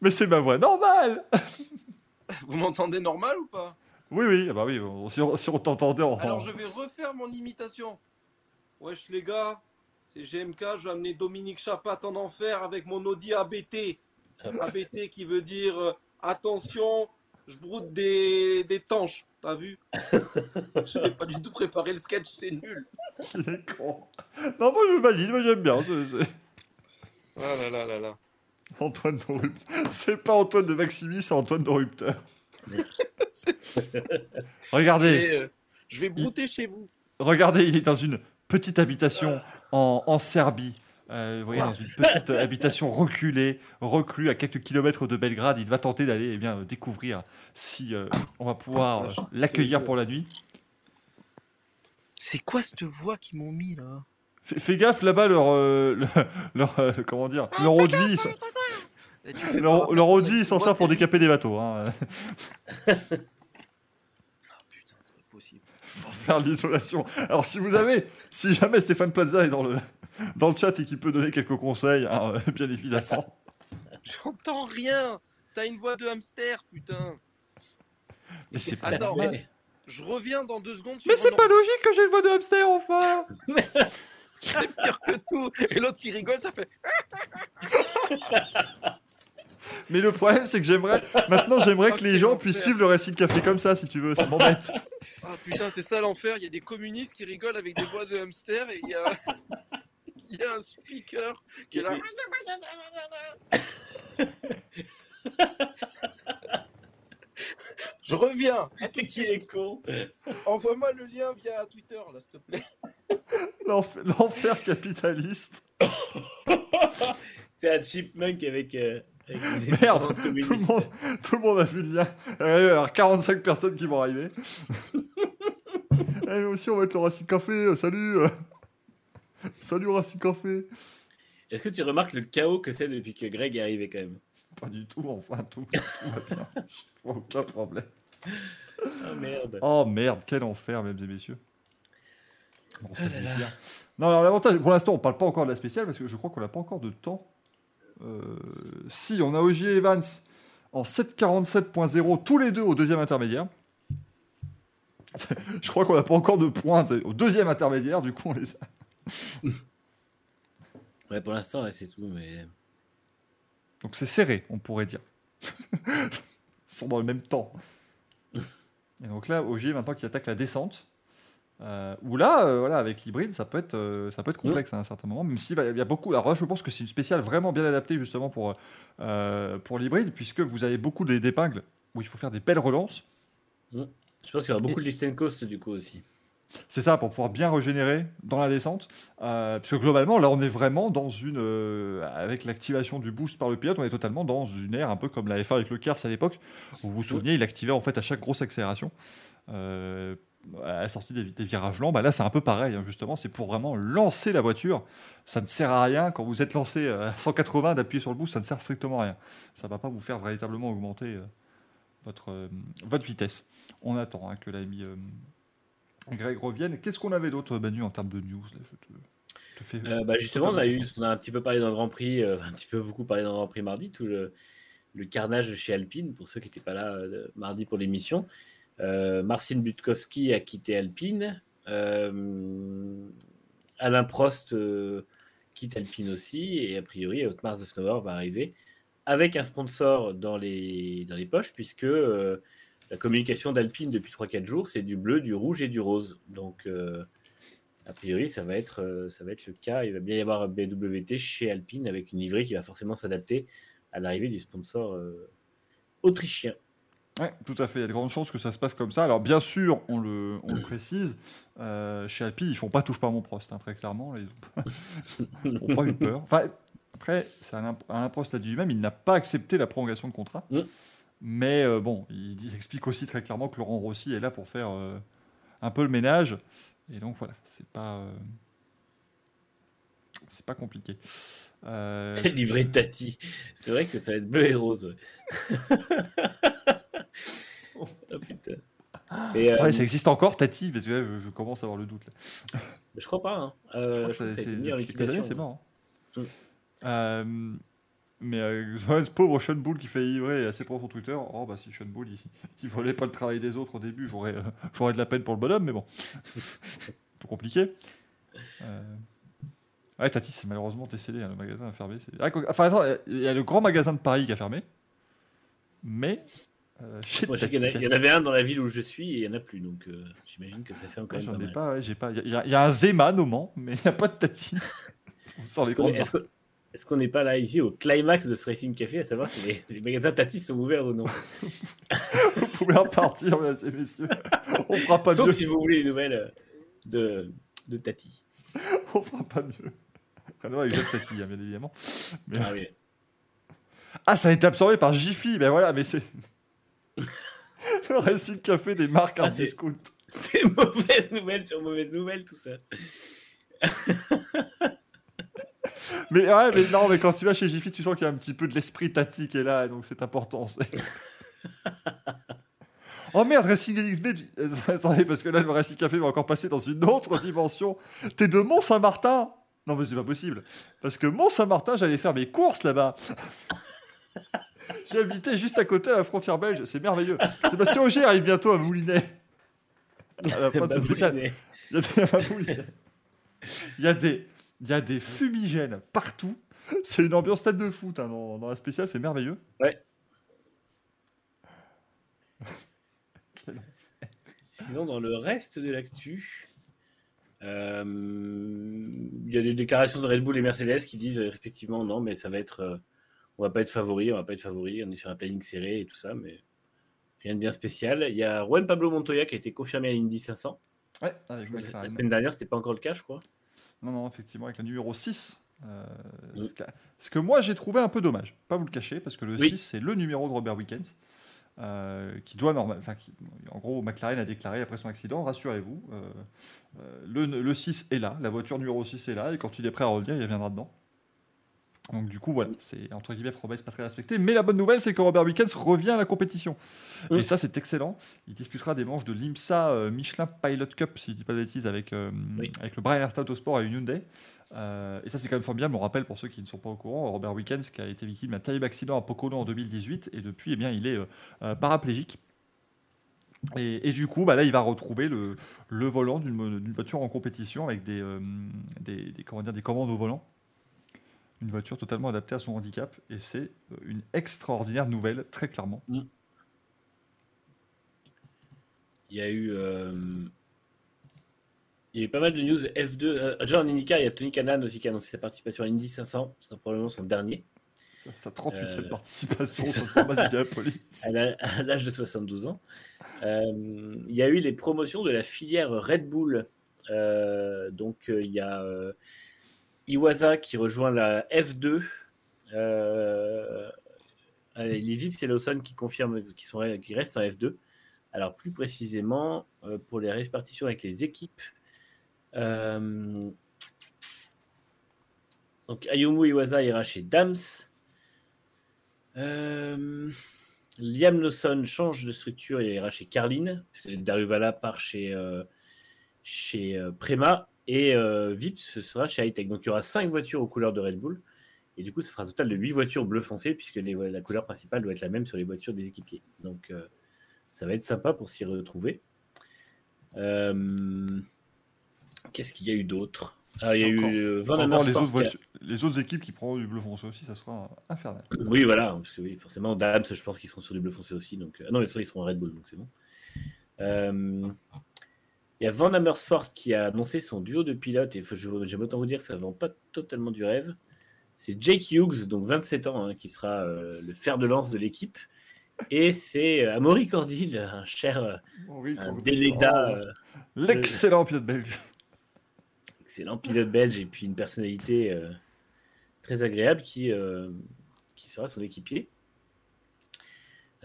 Mais c'est ma voix normale Vous m'entendez normal ou pas? Oui, oui, ah bah oui, si on, si on t'entendait en. Alors je vais refaire mon imitation. Wesh les gars, c'est GMK, je vais amener Dominique Chapat en enfer avec mon Audi ABT. ABT qui veut dire euh, attention, je broute des, des tanches. T'as vu Je n'ai pas du tout préparé le sketch, c'est nul. Il est con. Non, moi je valide, moi j'aime bien. c'est- c'est- Ah là là là là. Antoine de Rupteur. C'est pas Antoine de Maximi, c'est Antoine de Rupteur. Regardez, Et, euh, je vais brouter chez vous. regardez, il est dans une petite habitation en, en Serbie. Euh, vous voyez, dans une petite habitation reculée, reclus à quelques kilomètres de Belgrade. Il va tenter d'aller eh bien, découvrir si euh, on va pouvoir euh, l'accueillir pour la nuit. C'est quoi cette voix qu'ils m'ont mis là? Fais, fais gaffe là-bas, leur, euh, le- leur, euh, comment dire, leur eau de vie, leur, leur eau de vie, servent pour décaper des bateaux. Hein. Ah putain, c'est pas possible. pour faire l'isolation. Alors si vous avez, si jamais Stéphane Plaza est dans le, dans le chat et qu'il peut donner quelques conseils, hein, euh, bien évidemment. J'entends rien. T'as une voix de hamster, putain. Mais c'est pas Attends, normal. mais- Je reviens dans deux secondes. Mais c'est pas logique que j'ai une voix de hamster enfin C'est pire que tout. Et l'autre qui rigole, ça fait. Mais le problème c'est que j'aimerais, maintenant j'aimerais que les gens puissent suivre le récit de café comme ça si tu veux, ça m'embête. Ah putain, c'est ça l'enfer. Il y a des communistes qui rigolent avec des voix de hamster et il y a. Il y a un speaker qui est là. Je reviens. Qui est con Envoie-moi le lien via Twitter, là, s'il te plaît. L'enfer capitaliste. C'est un chipmunk avec. euh, Merde, Tout le, monde, tout le monde a vu le lien. Y avoir 45 personnes qui vont arriver. Eh, nous aussi, on va être le Racing Café. euh, salut. euh. Salut Racing Café. Est-ce que tu remarques le chaos que c'est depuis que Greg est arrivé quand même? Pas du tout, enfin, tout, tout va bien. Aucun problème. Oh merde. Oh merde, quel enfer, mesdames et messieurs. Bon, Ah là là. Non, alors l'avantage, pour l'instant, on parle pas encore de la spéciale parce que je crois qu'on n'a pas encore de temps. Euh, si, on a Ogier Evans en 7.47.0, tous les deux au deuxième intermédiaire. je crois qu'on n'a pas encore de points au deuxième intermédiaire, du coup, on les a. Ouais, pour l'instant, ouais, c'est tout. Mais... Donc c'est serré, on pourrait dire. Ils sont dans le même temps. Et donc là, Ogier, maintenant qui attaque la descente, euh, où là, euh, voilà, avec l'hybride, ça peut être, euh, ça peut être complexe à un certain moment, même s'il il y a beaucoup. Alors là, je pense que c'est une spéciale vraiment bien adaptée justement pour, euh, pour l'hybride, puisque vous avez beaucoup d'épingles où il faut faire des belles relances. Je pense qu'il y aura beaucoup de lift and coast du coup aussi. C'est ça, pour pouvoir bien régénérer dans la descente. Euh, parce que globalement, là, on est vraiment dans une. euh, avec l'activation du boost par le pilote, on est totalement dans une ère un peu comme la F1 avec le Kers à l'époque. Vous vous souvenez, il activait en fait à chaque grosse accélération. euh, à la sortie des, des virages lents, bah là c'est un peu pareil, hein, justement, c'est pour vraiment lancer la voiture. Ça ne sert à rien quand vous êtes lancé à 180 d'appuyer sur le boost, ça ne sert strictement à rien. Ça ne va pas vous faire véritablement augmenter euh, votre, euh, votre vitesse. On attend hein, que l'ami euh, Greg revienne. Qu'est-ce qu'on avait d'autre, Manu, en termes de news là Je te, fais... Euh, bah, justement, on a eu, qu'on a un petit peu parlé dans le Grand Prix, euh, un petit peu beaucoup parlé dans le Grand Prix mardi, tout le, le carnage chez Alpine, pour ceux qui n'étaient pas là euh, mardi pour l'émission. Euh, Marcin Butkowski a quitté Alpine. Euh, Alain Prost euh, quitte Alpine aussi. Et a priori, Otmar Zofnauer va arriver avec un sponsor dans les, poches, puisque la communication d'Alpine depuis 3-4 jours, c'est du bleu, du rouge et du rose. Donc. a priori, ça va, être, ça va être le cas. Il va bien y avoir un BWT chez Alpine avec une livrée qui va forcément s'adapter à l'arrivée du sponsor autrichien. Ouais, tout à fait. Il y a de grandes chances que ça se passe comme ça. Alors, bien sûr, on le, on le précise, euh, chez Alpine, ils font pas touche pas mon Prost, hein, très clairement. Là, ils n'ont pas eu peur. Enfin, après, c'est Alain, Prost a dit lui-même, il n'a pas accepté la prolongation de contrat. Mm. Mais euh, bon, il, dit- il explique aussi très clairement que Laurent Rossi est là pour faire euh, un peu le ménage. Et donc, voilà, c'est pas. euh, c'est pas compliqué. Livrée Tati. C'est vrai que ça va être bleu et rose. ouais. oh putain. Et, euh, ouais, ça existe encore, Tati Parce que là, je, je commence à avoir le doute. Là. je crois pas. hein. Je Euh, crois que je crois ça- que ça a c'est c'est mort. hein. Mm. Euh, mais euh, ce pauvre Sean Bull qui fait livrer assez pour son Twitter. Oh bah si Sean Bull il, il volait pas le travail des autres au début, j'aurais euh, j'aurais de la peine pour le bonhomme, mais bon, un peu compliqué. Euh, Ouais, Tati, c'est malheureusement décédé, hein, le magasin a fermé. Ah, Enfin, attends, il y a le grand magasin de Paris qui a fermé, mais euh, chez Moi, je sais qu'il y, en y en avait un dans la ville où je suis et il n'y en a plus. Donc euh, j'imagine que ça fait encore j'en ai pas, ouais, j'ai pas. Il y, a- il y a un Zeman au Mans, mais il n'y a pas de Tati. Est-ce qu'on est- n'est pas là ici au climax de ce Racing Café à savoir si les, les magasins Tati sont ouverts ou non? Vous pouvez repartir, mesdames et messieurs. On fera pas Sauf mieux. si vous voulez une nouvelle euh, de, de Tati. On fera pas mieux. À voir avec Tati, hein, bien évidemment. Mais- Ah oui. Ah, ça a été absorbé par Jiffy. Ben voilà, mais c'est. Le Racing Café des marques Ah, en c'est- discount. C'est mauvaise nouvelle sur mauvaise nouvelle, tout ça. Mais ouais, mais non, mais quand tu vas chez Jiffy, tu sens qu'il y a un petit peu de l'esprit Tati qui est là, donc c'est important. oh merde, Racing LXB. du- euh, Attendez, parce que là, le Racing Café va encore passer dans une autre dimension. T'es de Mont-Saint-Martin Non, mais c'est pas possible. Parce que Mont-Saint-Martin, j'allais faire mes courses là-bas. J'habitais juste à côté à la frontière belge, c'est merveilleux. Sébastien Auger arrive bientôt à Moulinet. À la fin de ce spécial. Baboulinet. Il y a des. Il y a fumigènes partout. C'est une ambiance tête de foot hein, dans, dans la spéciale, c'est merveilleux. Ouais. Sinon, dans le reste de l'actu, euh, il y a des déclarations de Red Bull et Mercedes qui disent euh, respectivement non, mais ça va être, euh, on va pas être favori, on va pas être favori, on est sur un planning serré et tout ça, mais rien de bien spécial. Il y a Juan Pablo Montoya qui a été confirmé à l'Indy 500. Ouais, avec La McLaren. semaine dernière, c'était pas encore le cas, je crois. Non, non, effectivement, avec la numéro 6. euh, Oui. ce, que, ce que moi j'ai trouvé un peu dommage, pas vous le cacher, parce que le Oui. 6 c'est le numéro de Robert Wickens, euh, qui doit normal, enfin, qui- en gros McLaren a déclaré après son accident, rassurez-vous, euh, euh, le, le 6 est là, la voiture numéro 6 est là, et quand il est prêt à revenir, il reviendra dedans. Donc du coup voilà, c'est entre guillemets promesse pas très respectée, mais la bonne nouvelle c'est que Robert Wickens revient à la compétition. Oui. Et ça c'est excellent. Il disputera des manches de l'IMSA euh, Michelin Pilot Cup, si je dis pas de bêtises, avec, euh, Oui. avec le Brian Earth Autosport à Hyundai. Euh, et ça, c'est quand même formidable. On rappelle pour ceux qui ne sont pas au courant, Robert Wickens qui a été victime d'un terrible accident à Pocono en 2018 et depuis, eh bien, il est euh, euh, paraplégique. Et, et du coup, bah, là, il va retrouver le, le volant d'une voiture en compétition avec des, euh, des, des- comment dire, des commandes au volant. Une voiture totalement adaptée à son handicap. Et c'est euh, une extraordinaire nouvelle, très clairement. Il y a eu, euh, il y a eu pas mal de news F2. Euh, déjà en IndyCar, il y a Tony Kanan aussi qui a annoncé sa participation à l'Indy 500. Ce sera probablement son dernier. Sa, sa 38e Euh, participation San Indianapolis. à la- à l'âge de 72 ans. Il y a eu les promotions de la filière Red Bull. Donc il y a euh, Iwasa qui rejoint la F2. Euh, allez, les Vips et Lawson qui confirment qui, sont, qui restent en F2. Alors plus précisément, euh, pour les répartitions avec les équipes, euh, donc Ayumu Iwasa ira chez Dams. Euh, Liam Lawson change de structure et ira chez Carlin, parce que Daruvala part chez, euh, chez euh, Prema, et euh, Vips sera chez Hightech. Donc il y aura 5 voitures aux couleurs de Red Bull, et du coup ça fera un total de 8 voitures bleu foncé, puisque les- la couleur principale doit être la même sur les voitures des équipiers. Donc euh, ça va être sympa pour s'y retrouver. Euh, Qu'est-ce qu'il y a eu d'autre? Ah, Il y a Encore- eu euh, Van les autres, voitures- les autres équipes qui prendront du bleu foncé aussi, ça sera infernal. Oui, voilà, parce que oui, forcément, Dams, je pense qu'ils sont sur du bleu foncé aussi. Donc, euh, non, ils seront en Red Bull, donc c'est bon. Euh, Il y a Van Amersfoort qui a annoncé son duo de pilotes, et j'aime autant vous dire que ça ne vend pas totalement du rêve. C'est Jake Hughes, donc 27 ans, hein, qui sera euh, le fer de lance de l'équipe. Et c'est euh, Amaury Cordil, un cher euh, un délégat, euh, L'excellent pilote belge. excellent pilote belge, et puis une personnalité euh, très agréable qui, qui sera son équipier.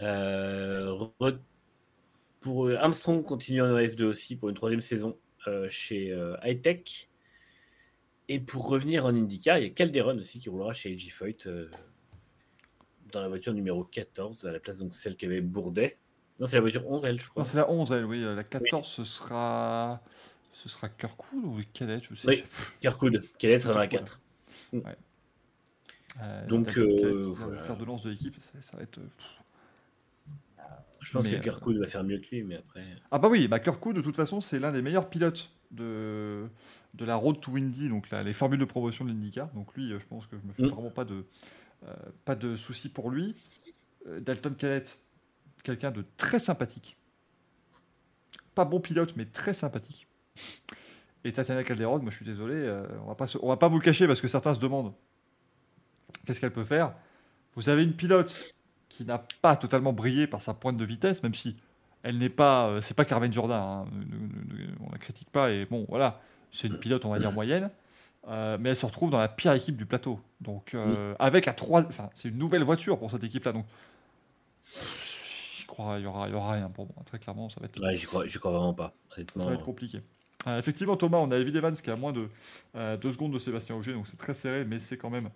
Euh, pour euh, Armstrong continue en F2 aussi pour une troisième saison euh, chez euh, Hightech. Et pour revenir en IndyCar, il y a Calderon aussi qui roulera chez LG Foyt euh, dans la voiture numéro 14, à la place donc celle qu'avait Bourdet. Non, c'est la voiture 11, elle, je crois. Non, c'est la 11, elle, oui. La 14, ce sera. Ce sera Kirkwood ou Kellett, je sais Oui. Kirkwood, quelle sera dans la 4 Euh, Donc, euh, voilà. Le fer de lance de l'équipe, ça, ça va être. pff. Je pense Mais, que euh, Kirkwood va faire mieux que lui, mais après. Ah bah oui, bah Kirkwood, de toute façon, c'est l'un des meilleurs pilotes de, de la Road to Indy, donc là, les formules de promotion de l'IndyCar. Donc lui, euh, je pense que je me fais Mm. vraiment pas de, euh, pas de soucis pour lui. Euh, Dalton Kellett, quelqu'un de très sympathique. Pas bon pilote, mais très sympathique. Et Tatiana Calderon, moi je suis désolé, euh, on va pas se- on va pas vous le cacher parce que certains se demandent qu'est-ce qu'elle peut faire. Vous avez une pilote qui n'a pas totalement brillé par sa pointe de vitesse, même si elle n'est pas, euh, c'est pas Carmen Jordan, hein, on la critique pas et bon voilà, c'est une pilote on va dire moyenne, euh, mais elle se retrouve dans la pire équipe du plateau. Donc euh, avec à trois, enfin c'est une nouvelle voiture pour cette équipe-là, donc j'y crois il y aura, y aura rien pour moi. Très clairement, ça va être, Ouais, j'y crois, j'y crois vraiment pas. Honnêtement. ça va être compliqué. Euh, effectivement, Thomas, on a Evid Evans qui est à moins de 2 secondes de Sébastien Ogier, donc c'est très serré, mais c'est quand même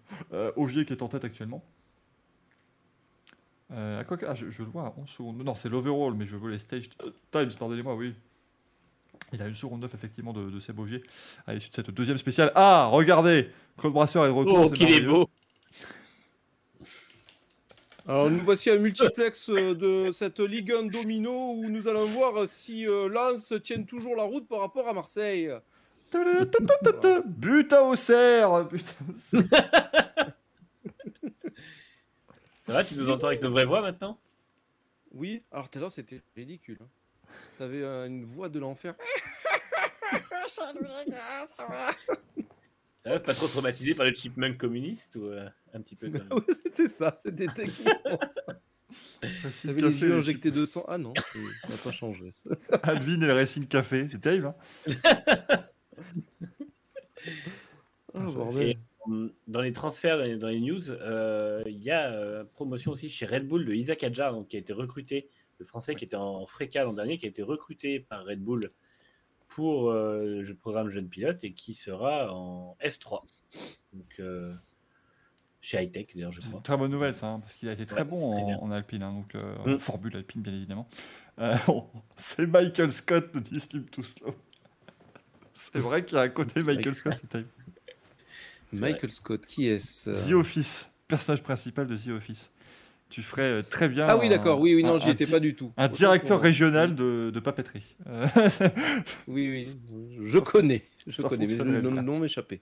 Ogier qui est en tête actuellement. Euh, à quoi que- ah, je, je le vois à 11 secondes. Non, c'est l'overall, mais je veux les stage times, pardonnez-moi, oui. Il a une seconde 9 effectivement de, de Seb Ogier à l'issue de cette deuxième spéciale. Ah, regardez Claude Brasseur est de retour. Oh, qu'il est beau Alors nous voici à un multiplex euh, de cette Ligue 1 domino où nous allons voir si euh, Lens tienne toujours la route par rapport à Marseille. Ta-ta-ta-ta-ta. But à Auxerre But à Auxerre. Ça va, tu nous entends avec nos vraies voix maintenant? Oui, alors tout à l'heure c'était ridicule. hein. T'avais euh, une voix de l'enfer. Ça va Ça va, pas trop traumatisé par le chipmunk communiste ou euh, un petit peu quand même? Ouais, C'était ça, c'était. Racing T'avais les yeux injectés de sang. Ah non, ça n'a pas changé. ça. Alvin et le Racing Café, c'est terrible. Hein Ah, ça, bordel. Hum, Dans les transferts, dans les, dans les news, euh, il y a euh, promotion aussi chez Red Bull de Isaac Adjar, donc, qui a été recruté, le français qui était en Fréca l'an dernier, qui a été recruté par Red Bull pour euh, le programme jeune pilote et qui sera en F3. Donc, euh, chez Hightech d'ailleurs, je C'est crois. une très bonne nouvelle, ça, hein, parce qu'il a été très Ouais, bon en, Alpine, hein, donc euh, Mm. en Formule Alpine, bien évidemment. Euh, c'est Michael Scott, nous dit Slim Too Slow. C'est vrai qu'il y a un côté Michael Scott, c'est terrible. Michael Scott, qui est-ce The Office, personnage principal de The Office. Tu ferais euh, très bien. Ah oui, d'accord, oui, oui, non, j'y étais pas du tout. Un directeur pour- régional de, de papeterie. Euh, Oui, oui, je connais. Je Ça connais, mais le nom m'échappait.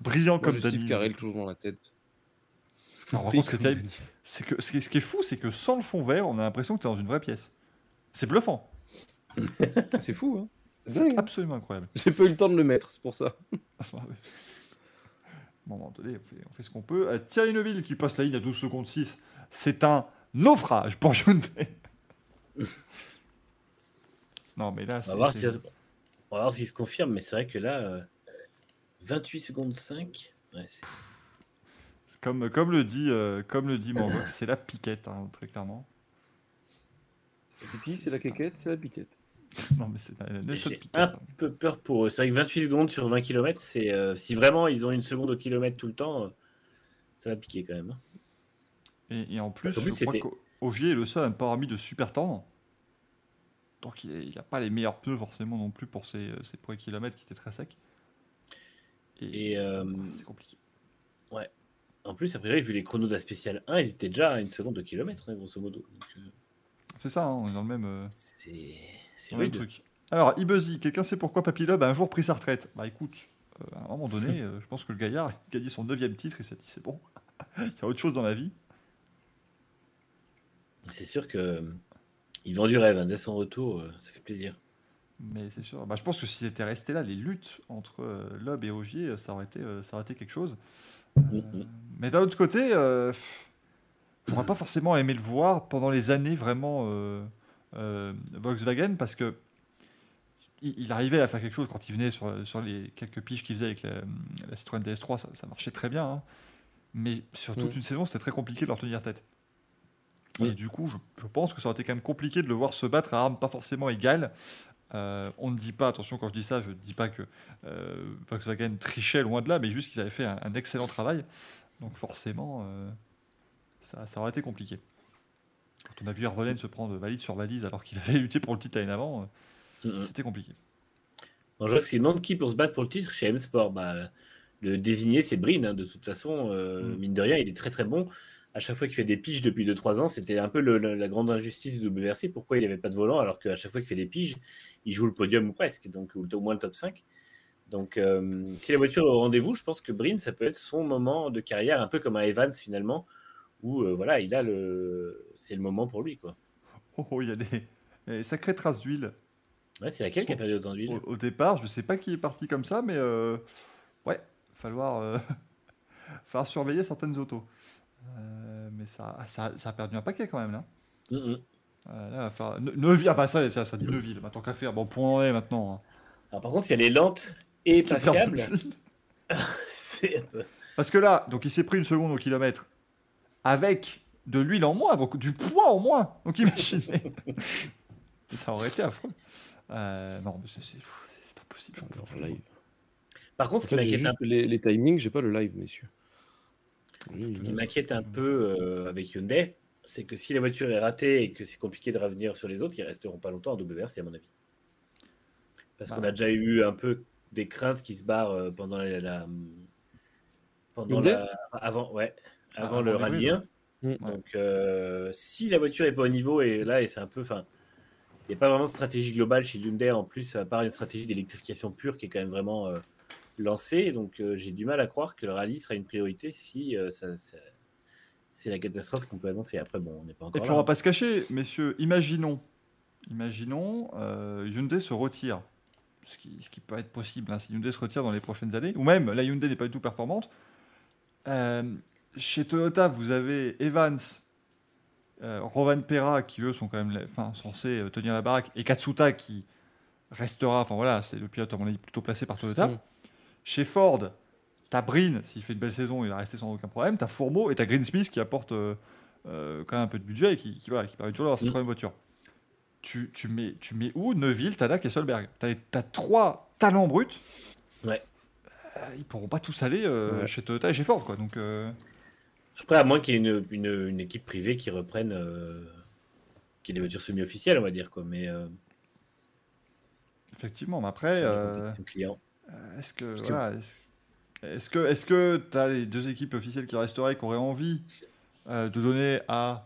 brillant Moi, comme j'ai Steve. Carell toujours dans la tête. Alors, par contre, ce qui est terrible, c'est que ce qui est, ce qui est fou, c'est que sans le fond vert, on a l'impression que tu es dans une vraie pièce. C'est bluffant. C'est fou, hein C'est dingue. absolument incroyable. J'ai pas eu le temps de le mettre, c'est pour ça. Bon, donné, on fait, on fait ce qu'on peut. Euh, Thierry Neuville qui passe la ligne à 12 secondes 6. C'est un naufrage pour Hyundai. non, mais là, On c'est. va, voir si ça se... on va voir s'il se confirme, mais c'est vrai que là, euh, 28 secondes 5, ouais, c'est- comme, comme le dit, euh, comme le dit Morgox, c'est la piquette, hein, très clairement. C'est la quéquette, c'est la piquette. Non, mais c'est un hein. peu peur pour eux. C'est vrai que 28 secondes sur 20 km, c'est euh, si vraiment ils ont une seconde au kilomètre tout le temps, euh, ça va piquer quand même. hein. Et, et en plus, En plus, je crois qu'Ogier est le seul à ne pas avoir mis de super tendre. Donc il n'a pas les meilleurs pneus forcément non plus pour ses, ses premiers kilomètres qui étaient très secs. Et euh, c'est compliqué. en plus, a priori, vu les chronos de la spéciale 1, ils étaient déjà à une seconde au kilomètre, hein, grosso modo. C'est ça, hein, on est dans le même, c'est c'est le truc. Alors, Ibuzzy, quelqu'un sait pourquoi Papy Loeb a un jour pris sa retraite Bah écoute, euh, à un moment donné, euh, je pense que le gaillard a gagné son neuvième titre et s'est dit c'est bon, il y a autre chose dans la vie. C'est sûr que euh, il vend du rêve hein, dès son retour, euh, ça fait plaisir. Mais c'est sûr. Bah, je pense que s'il était resté là, les luttes entre euh, Loeb et Ogier, ça aurait été, euh, ça aurait été quelque chose. Euh, Mhm. Mais d'un autre côté, euh, j'aurais pas forcément aimé le voir pendant les années vraiment euh, Volkswagen parce que il, il arrivait à faire quelque chose quand il venait sur, sur les quelques piges qu'il faisait avec la, la Citroën DS3, ça, ça marchait très bien. hein. Mais sur toute Mhm. une saison, c'était très compliqué de leur tenir tête. Et du coup, je, je pense que ça aurait été quand même compliqué de le voir se battre à armes pas forcément égales. Euh, on ne dit pas, attention quand je dis ça, je ne dis pas que euh, Volkswagen trichait loin de là, mais juste qu'ils avaient fait un, un excellent travail. Donc forcément, ça, ça aurait été compliqué. Quand on a vu Hervolen se prendre valise sur valise alors qu'il avait lutté pour le titre l'année avant, euh, c'était compliqué. Bon, je vois que s'il demande qui pour se battre pour le titre chez M-Sport, bah, le désigné c'est Brin. hein, de toute façon, euh, Mm. mine de rien, il est très très bon. À chaque fois qu'il fait des piges depuis 2-3 ans, c'était un peu le- le- la grande injustice du WRC. Pourquoi il n'avait pas de volant alors qu'à chaque fois qu'il fait des piges, il joue le podium ou presque, donc ou au moins le top 5. Donc euh, si la voiture est au rendez-vous, je pense que Brin, ça peut être son moment de carrière, un peu comme un Evans finalement, où euh, voilà, il a le, c'est le moment pour lui quoi. Oh, oh, il y a des, sacrées traces d'huile. Ouais, c'est laquelle qui a perdu autant d'huile? Au, au départ, je sais pas qui est parti comme ça, mais euh, ouais, falloir, euh, falloir surveiller certaines autos. Euh, mais ça, ça, ça a perdu un paquet quand même là. Falloir- Ne- Neuville, ah bah ça, ça, ça dit Neuville, bah, tant qu'à faire, bon, point est maintenant. hein. Alors par contre, si elle est lente et pas fiable, l'huile. c'est un peu- Parce que là, donc il s'est pris une seconde au kilomètre avec de l'huile en moins, donc du poids en moins. Donc imaginez. ça aurait été affreux. Euh, non, mais c'est- c'est c'est pas possible. live. Par contre, ce qui m'inquiète un les, les timings, j'ai pas le live, messieurs. Ce qui m'inquiète un peu euh, avec Hyundai, c'est que si la voiture est ratée et que c'est compliqué de revenir sur les autres, ils resteront pas longtemps en WRC, à mon avis. Parce Bah. qu'on a déjà eu un peu des craintes qui se barrent euh, pendant la. la- pendant Hyundai la- avant, ouais, avant avant le rallye rues, 1. ouais. Donc, euh, si la voiture est pas au niveau, et là, et c'est un peu. Enfin, il n'y a pas vraiment de stratégie globale chez Hyundai, en plus, à part une stratégie d'électrification pure qui est quand même vraiment euh, lancée. Donc, euh, j'ai du mal à croire que le rallye sera une priorité si euh, ça- ça- c'est la catastrophe qu'on peut annoncer. Après, bon, on n'est pas Et encore puis là. on va pas se cacher, messieurs, imaginons, imaginons euh, Hyundai se retire, ce qui, ce qui peut être possible hein, si Hyundai se retire dans les prochaines années, ou même la Hyundai n'est pas du tout performante. Euh, chez Toyota, vous avez Evans, euh, Rovan Pera qui eux sont quand même enfin, censés euh, tenir la baraque, et Katsuta qui restera, enfin voilà, c'est le pilote à mon avis plutôt placé par Toyota. Mm. Chez Ford, t'as Brin, s'il fait une belle saison, il va rester sans aucun problème. T'as Fourmeau et t'as Greensmith qui apporte euh, euh, quand même un peu de budget et qui, qui, voilà, qui permet toujours d'avoir cette Mm. troisième voiture. Tu, tu, mets, tu mets où Neuville, Tanak et Solberg? T'as as trois talents bruts. Ouais. Ils pourront pas tous aller Ouais. chez Toyota et chez Ford. Quoi. Donc, Après, à moins qu'il y ait une, une- une équipe privée qui reprenne, euh, qui ait des voitures semi-officielles, on va dire. Quoi. Mais euh, effectivement, mais après, euh, est-ce que. Parce que- Voilà, est-ce est-ce que est-ce que tu as les deux équipes officielles qui resteraient, qui auraient envie euh, de donner à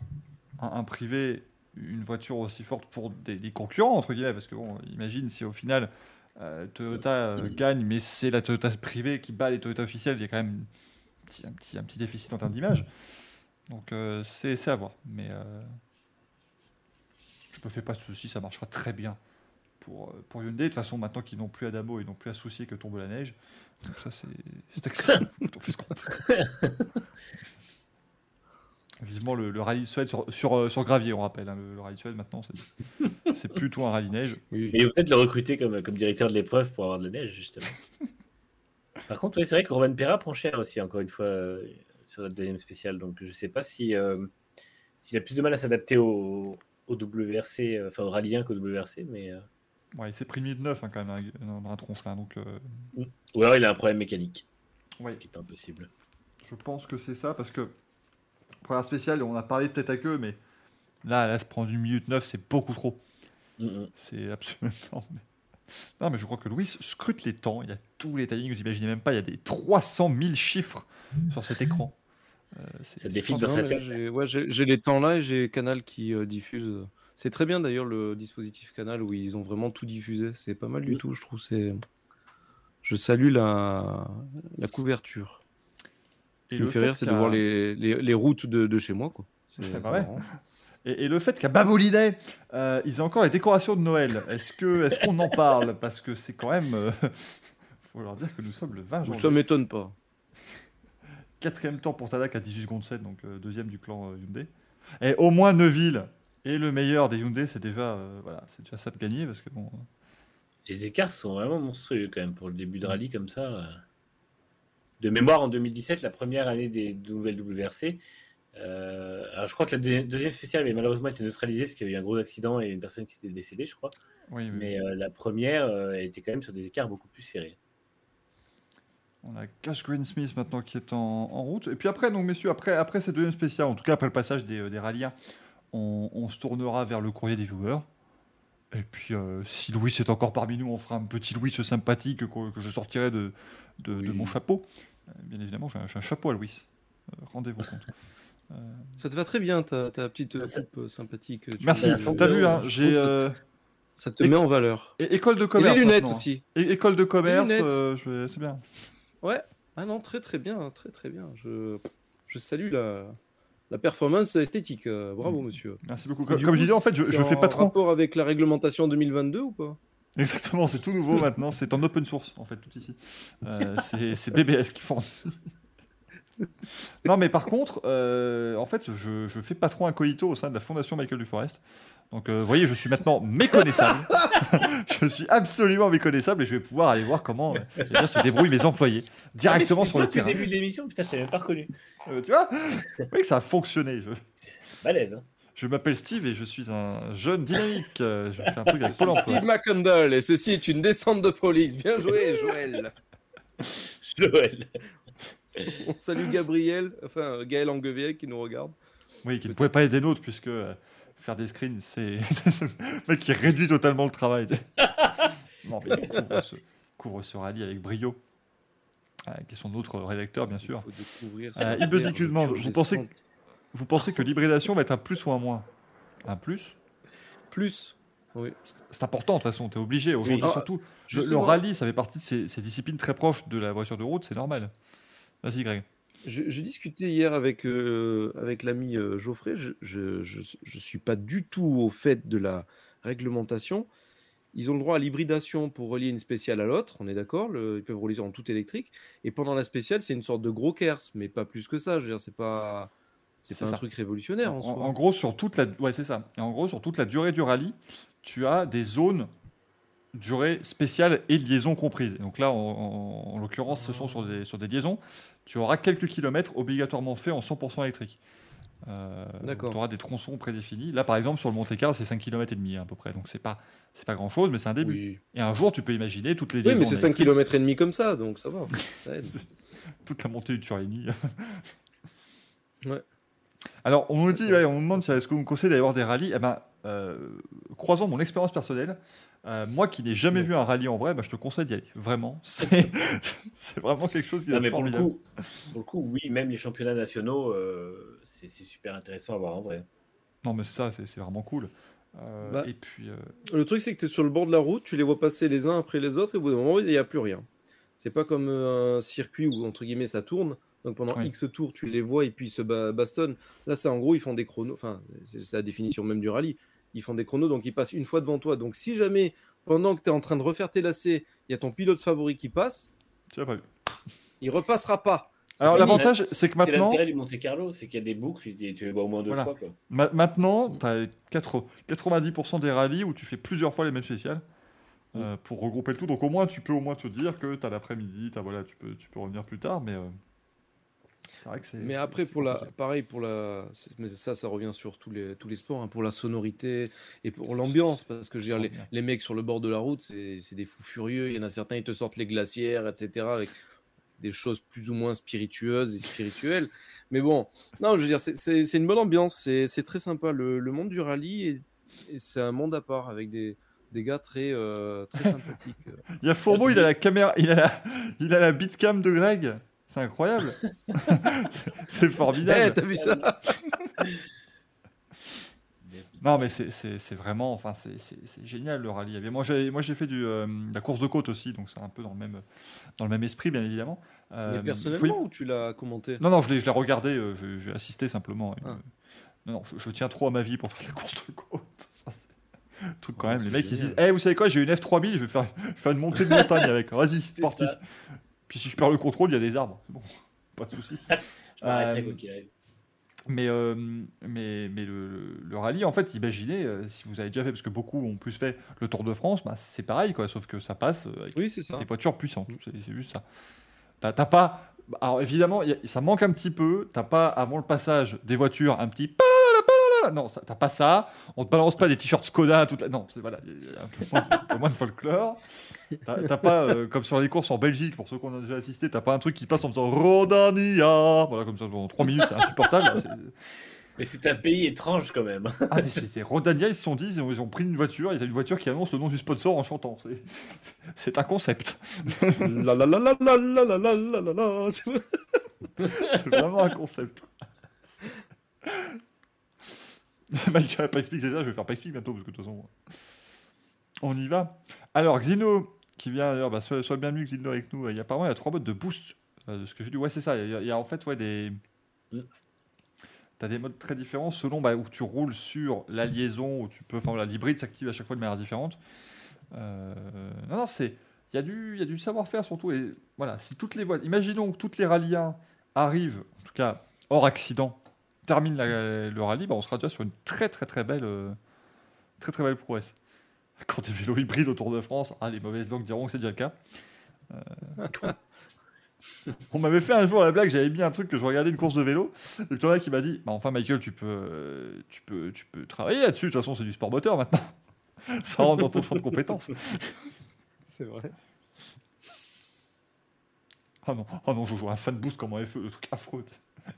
un, un privé une voiture aussi forte pour des, des concurrents, entre guillemets? Parce que, bon, imagine si au final euh, Toyota euh, gagne, mais c'est la Toyota privée qui bat les Toyota officielles, il y a quand même petit, un petit, un petit déficit en termes d'image. Donc, euh, c'est à voir. Mais euh, je me fais pas de soucis, ça marchera très bien pour, euh, pour Hyundai. De toute façon, maintenant qu'ils n'ont plus Adamo, ils n'ont plus à soucier que tombe la neige. Donc ça, c'est c'est excellent. on fait ce qu'on peut. Vivement le, le rallye de Suède sur, sur, sur gravier, on rappelle. hein, le, le rallye de Suède, maintenant, c'est- tout un rallye neige. Oui. Mais peut-être le recruter comme, comme directeur de l'épreuve pour avoir de la neige, justement. Par contre, ouais, c'est vrai que Roman Pera prend cher aussi, encore une fois, euh, sur notre deuxième spécial. Donc, je sais pas si euh, s'il a plus de mal à s'adapter au, au WRC, euh, enfin au rallye 1 qu'au WRC, mais. Ouais, il s'est pris 1009 hein, quand même dans, la tronche là. Donc, Ou alors il a un problème mécanique, ouais, ce qui est impossible. je pense que c'est ça parce que première spéciale, on a parlé de tête à queue, mais là, là se prendre une minute 9, c'est beaucoup trop. Mm, mm. C'est absolument. Non, mais je crois que Louis scrute les temps. Il y a tous les timings, vous imaginez même pas. Il y a des 300 000 chiffres sur cet écran. Euh, c'est- Ça défile dans sa tête. j'ai ouais, j'ai- j'ai les temps là et j'ai Canal qui euh, diffuse. C'est très bien d'ailleurs le dispositif Canal où ils ont vraiment tout diffusé. C'est pas mal du tout, je trouve. C'est. Je salue la, la couverture. Ce Et qui me le fait rire, c'est de voir les, les, les routes de, de chez moi. Quoi. C'est c'est bah ouais. Et, et le fait qu'à Babolinet, euh, ils ont encore les décorations de Noël. Est-ce que est-ce qu'on en parle Parce que c'est quand même. euh, faut leur dire que nous sommes le 20 janvier. Ça m'étonne pas. Quatrième temps pour Tadak à 18 secondes 7, donc euh, deuxième du clan euh, Hyundai. Et au moins Neuville est le meilleur des Hyundai, c'est déjà, euh, voilà, c'est déjà ça de gagner parce que bon. euh, Les écarts sont vraiment monstrueux quand même pour le début de rallye comme ça. euh. De mémoire, en 2017, la première année des nouvelles WRC, euh, alors je crois que la deux- deuxième spéciale avait malheureusement été neutralisée parce qu'il y a eu un gros accident et une personne qui était décédée, je crois. oui, oui. Mais euh, la première euh, était quand même sur des écarts beaucoup plus serrés. On a Cash Greensmith maintenant qui est en, en route. Et puis après, donc messieurs, après, après cette deuxième spéciale, en tout cas après le passage des, des on, on se tournera vers le courrier des viewers. Et puis si Louis est encore parmi nous, on fera un petit Louis sympathique que, que je sortirai de, de, mon chapeau. Bien évidemment, j'ai un, un chapeau à Louis. Rendez-vous compte. Euh, Ça te va très bien, ta, ta petite coupe euh, sympathique. Tu- merci, euh, t'as vu, hein, j'ai ça- euh, te met en valeur. é- école de Et commerce. les lunettes maintenant, hein. aussi. É- école de commerce, lunettes. euh, vais- c'est bien. Ouais. Ah non, très très bien, très très bien. Je, je salue la, la performance esthétique. euh, bravo, monsieur. Merci beaucoup. Et Comme, comme coup, je disais, en fait, je, je fais pas trop. rapport avec la réglementation 2022 ou pas? Exactement, c'est tout nouveau maintenant, c'est en open source en fait, tout ici. Euh, c'est c'est BBS qui fournit. non, mais par contre, euh, en fait, je, je fais pas trop incognito au sein de la fondation Michael Duforest. Donc, euh, vous voyez, je suis maintenant méconnaissable. je suis absolument méconnaissable et je vais pouvoir aller voir comment euh, eh bien, se débrouillent mes employés directement Ah, sur le terrain. au début de l'émission, putain, je t'avais pas reconnu. Euh, tu vois? Vous voyez que ça a fonctionné. je- Balèze. hein. Je m'appelle Steve et je suis un jeune dynamique. Je fais un truc avec emploi. Steve McCandle, et ceci est une descente de police. Bien joué, Joël. Joël. On salue Gabriel, enfin Gaël Anguevier qui nous regarde. Oui, qui ne pouvait pas être des nôtres, puisque euh, faire des screens, c'est. le mec qui réduit totalement le travail. non, mais il couvre ce, couvre ce rallye avec brio. Euh, qui est son autre rédacteur, bien sûr. Il Euh, demande, vous pensez descentes. Vous pensez que l'hybridation va être un plus ou un moins? Un plus? Plus Oui. C'est important, de toute façon, tu es obligé. Aujourd'hui, Ah, surtout, le- rallye, ça fait partie de ces, ces disciplines très proches de la voiture de route, c'est normal. Vas-y, Greg. Je, je discutais hier avec, euh, avec l'ami euh, Geoffrey. Je ne je, je- je suis pas du tout au fait de la réglementation. Ils ont le droit à l'hybridation pour relier une spéciale à l'autre, on est d'accord Ils peuvent relier en tout électrique. Et pendant la spéciale, c'est une sorte de gros kers, mais pas plus que ça. Je veux dire, c'est pas, c'est un truc révolutionnaire en, En, soi. en gros, sur toute la, ouais, c'est ça. Et en gros, sur toute la durée du rallye, tu as des zones durée spéciale et liaison comprises. Et donc là, en, en- en l'occurrence, ce sont sur des, sur des liaisons. Tu auras quelques kilomètres obligatoirement faits en 100% électrique. Euh, D'accord. Tu auras des tronçons prédéfinis. Là, par exemple, sur le Monte Carlo, c'est 5 km et demi à peu près. Donc c'est pas c'est pas grand chose, mais c'est un début. Oui, Et un jour, tu peux imaginer toutes les Oui, mais c'est 5 électriques, km et demi comme ça, donc ça va. Ça toute la montée du Turini. Ouais. Alors, on nous dit, ouais, on nous demande si est-ce que vous me conseillez d'aller voir des rallyes. Eh ben, euh, croisant mon expérience personnelle, euh, moi qui n'ai jamais vu un rallye en vrai, ben, je te conseille d'y aller. Vraiment, c'est c'est vraiment quelque chose qui Non, est mais pour le, formidable. coup, pour le coup, oui, même les championnats nationaux, euh, c'est c'est super intéressant à voir en vrai. Non, mais c'est ça, c'est c'est vraiment cool. Euh, Bah, et puis, euh, Le truc, c'est que tu es sur le bord de la route, tu les vois passer les uns après les autres, et au bout d'un moment, il n'y a plus rien. C'est pas comme un circuit où, entre guillemets, ça tourne. Donc pendant Oui. X tours, tu les vois et puis ils se ba- bastonnent. Là, c'est en gros, ils font des chronos. Enfin, c'est la définition même du rallye. Ils font des chronos, donc ils passent une fois devant toi. Donc si jamais, pendant que tu es en train de refaire tes lacets, il y a ton pilote favori qui passe, tu l'as pas vu. il repassera pas. C'est Alors, l'avantage, c'est que C'est maintenant, l'intérêt du Monte Carlo, c'est qu'il y a des boucles et tu les vois au moins deux Voilà. fois. Quoi. ma- maintenant tu as 90% des rallyes où tu fais plusieurs fois les mêmes spéciales. euh, pour regrouper le tout, donc au moins tu peux au moins te dire que tu as l'après-midi, t'as- voilà, tu peux, tu peux revenir plus tard, mais euh, c'est vrai que c'est. Mais après, pour la, pareil, pour la, mais ça, ça revient sur tous les, tous les sports, hein, pour la sonorité et pour l'ambiance, parce que je veux dire, les, les mecs sur le bord de la route, c'est des fous furieux. Il y en a certains, ils te sortent les glacières, etc., avec des choses plus ou moins spiritueuses et spirituelles. Mais bon, non, je veux dire, c'est- une bonne ambiance, c'est c'est très sympa. Le, le monde du rallye, et c'est un monde à part avec des, des gars très, euh, très sympathiques. Il y a Fourbeau, il a la caméra, il a la, il a la bitcam de Greg. C'est incroyable. C'est- c'est Eh, formidable. t'as vu ça Non, mais c'est- vraiment, enfin, c'est génial le rallye. Moi, j'ai moi, j'ai fait du, euh, de la course de côte aussi, donc c'est un peu dans le même, dans le même esprit, bien évidemment. Euh, Mais faut y- personnellement, ou tu l'as commenté? Non, non, je l'ai regardé, euh, j'ai assisté simplement. Ah. euh, Non, non, je, je tiens trop à ma vie pour faire de la course de côte. Ça, Tout quand Ouais, même, les mecs ils disent, Eh, vous savez quoi, j'ai une F3000, je vais faire, je vais faire une montée de montagne avec. Vas-y, parti. ça. Puis si je perds le contrôle, il y a des arbres. Bon, pas de souci. Euh, arrive. Mais, euh, mais, mais le, le rallye, en fait, imaginez, euh, si vous avez déjà fait, parce que beaucoup ont plus fait le Tour de France, bah, c'est pareil, quoi, sauf que ça passe euh, avec Oui, c'est ça. des voitures puissantes. C'est c'est juste ça. T'as pas. Alors évidemment, a- ça manque un petit peu. T'as pas, avant le passage, des voitures un petit. Non, t'as pas ça. On te balance pas des t-shirts Skoda. Toute la... Non, c'est voilà, un peu moins, un peu moins de folklore. T'as pas, euh, comme sur les courses en Belgique, pour ceux qu'on a déjà assisté, t'as pas un truc qui passe en faisant Rodania. Voilà, comme ça, pendant 3 minutes, c'est insupportable. C'est- Mais c'est un pays étrange quand même. Ah, mais c'est Rodania, ils se sont dit, ils ont, ils ont pris une voiture, il y a une voiture qui annonce le nom du sponsor en chantant. C'est- un concept. la la la la la la la la la la. C'est vraiment un concept. N'a pas expliqué ça, je vais faire pas expliquer bientôt parce que de toute façon, on y va. Alors, Xino, qui vient d'ailleurs, bah, sois, sois bienvenu Xino avec nous. Il y a apparemment il y a trois modes de boost euh, de ce que j'ai dit. Ouais, c'est ça. Il y, a, en fait ouais, des. T'as des modes très différents selon bah, où tu roules sur la liaison, où tu peux. Enfin, voilà, l'hybride s'active à chaque fois de manière différente. Euh, non, non, c'est. Il y a du, du savoir-faire surtout. Et voilà, si toutes les voies. Imaginons que toutes les rallyens arrivent, en tout cas hors accident, terminent la- le rallye, bah, on sera déjà sur une très très très belle, euh, très très belle prouesse. Quand des vélos hybrides au Tour de France, ah, les mauvaises langues diront que c'est déjà le cas. On m'avait fait un jour la blague, j'avais mis un truc que je regardais une course de vélo, et a qui m'a dit bah Enfin, Michael, tu peux, euh, tu peux, tu peux travailler là-dessus, de toute façon, c'est du sport moteur maintenant. Ça rentre dans ton champ de compétences. C'est vrai. Ah non, ah non, je joue un fan boost comme un FE, le truc affreux.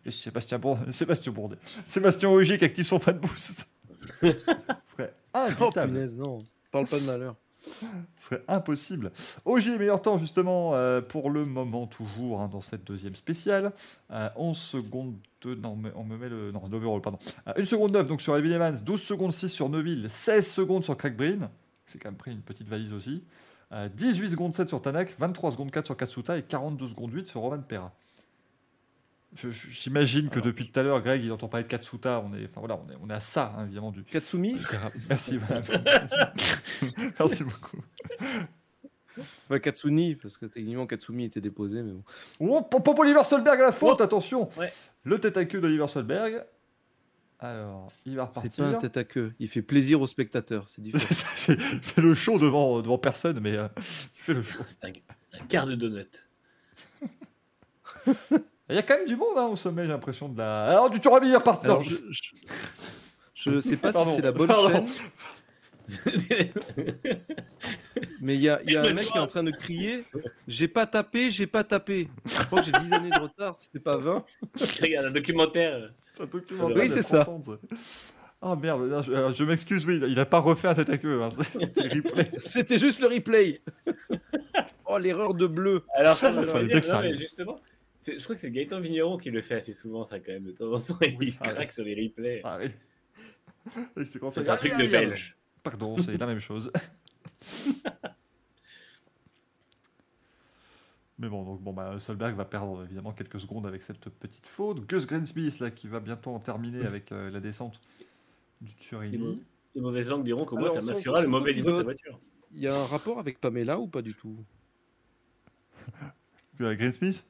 Et Sébastien Bourdet, Sébastien Bourdet. Sébastien Ogier qui active son fan boost. Ce serait Oh imbitable. punaise, non. Parle pas de malheur. Ce serait impossible. Ogier, meilleur temps justement euh, pour le moment toujours hein, dans cette deuxième spéciale. Euh, 11 secondes de... Non, mais on me met le... Non, l'overall, pardon. Euh, 1 seconde 9 donc sur Elvin Evans, 12 secondes 6 sur Neuville, 16 secondes sur Craig Breen. C'est quand même pris une petite valise aussi. Euh, 18 secondes 7 sur Tanak, 23 secondes 4 sur Katsuta et 42 secondes 8 sur Roman Pera. J'imagine que depuis tout à l'heure, Greg, il entend parler de Katsuta. On est, enfin, voilà, on est, on est à ça, hein, évidemment, du, Katsumi Merci. Merci beaucoup. Enfin, Katsuni, parce que techniquement Katsumi était déposé, mais bon. Oh, Popo Oliver Solberg à la faute, attention Ouais. Le tête à queue d'Oliver Solberg. Alors, il va C'est repartir. pas un tête à queue. Il fait plaisir aux spectateurs, c'est différent. C'est- c'est- il fait le show devant, devant personne, mais euh, il fait le show. C'est un, un quart de donut. Il y a quand même du monde hein, au sommet, j'ai l'impression de la. Alors, du Turabi, il est reparti. Alors, je, je, je sais pas Pardon, si c'est la bonne pardon. chaîne, mais il y a, y a un mec qui est en train de crier J'ai pas tapé, j'ai pas tapé. Je crois que j'ai 10 années de retard, si c'était pas 20. Regarde un documentaire. C'est un documentaire Oui, c'est 30 ça. Ah merde, non, je, m'excuse, oui, il a pas refait un tête à queue. hein, C'était juste le replay. oh, l'erreur de bleu. Alors ça, bien dire, que ça arrive. justement, je crois que c'est Gaëtan Vigneron qui le fait assez souvent, ça quand même, de temps en temps, il Oui, arrive. craque sur les replays. Ça c'est un truc de belge. Pardon, c'est la même chose. Mais bon, donc bon, bah, Solberg va perdre évidemment quelques secondes avec cette petite faute. Gus Greensmith là qui va bientôt en terminer avec euh, la descente du Turini. Les mauvaises langues diront qu'au moins ça masquera le mauvais niveau de sa voiture. Il y a un rapport avec Pamela ou pas du tout? Euh, Greensmith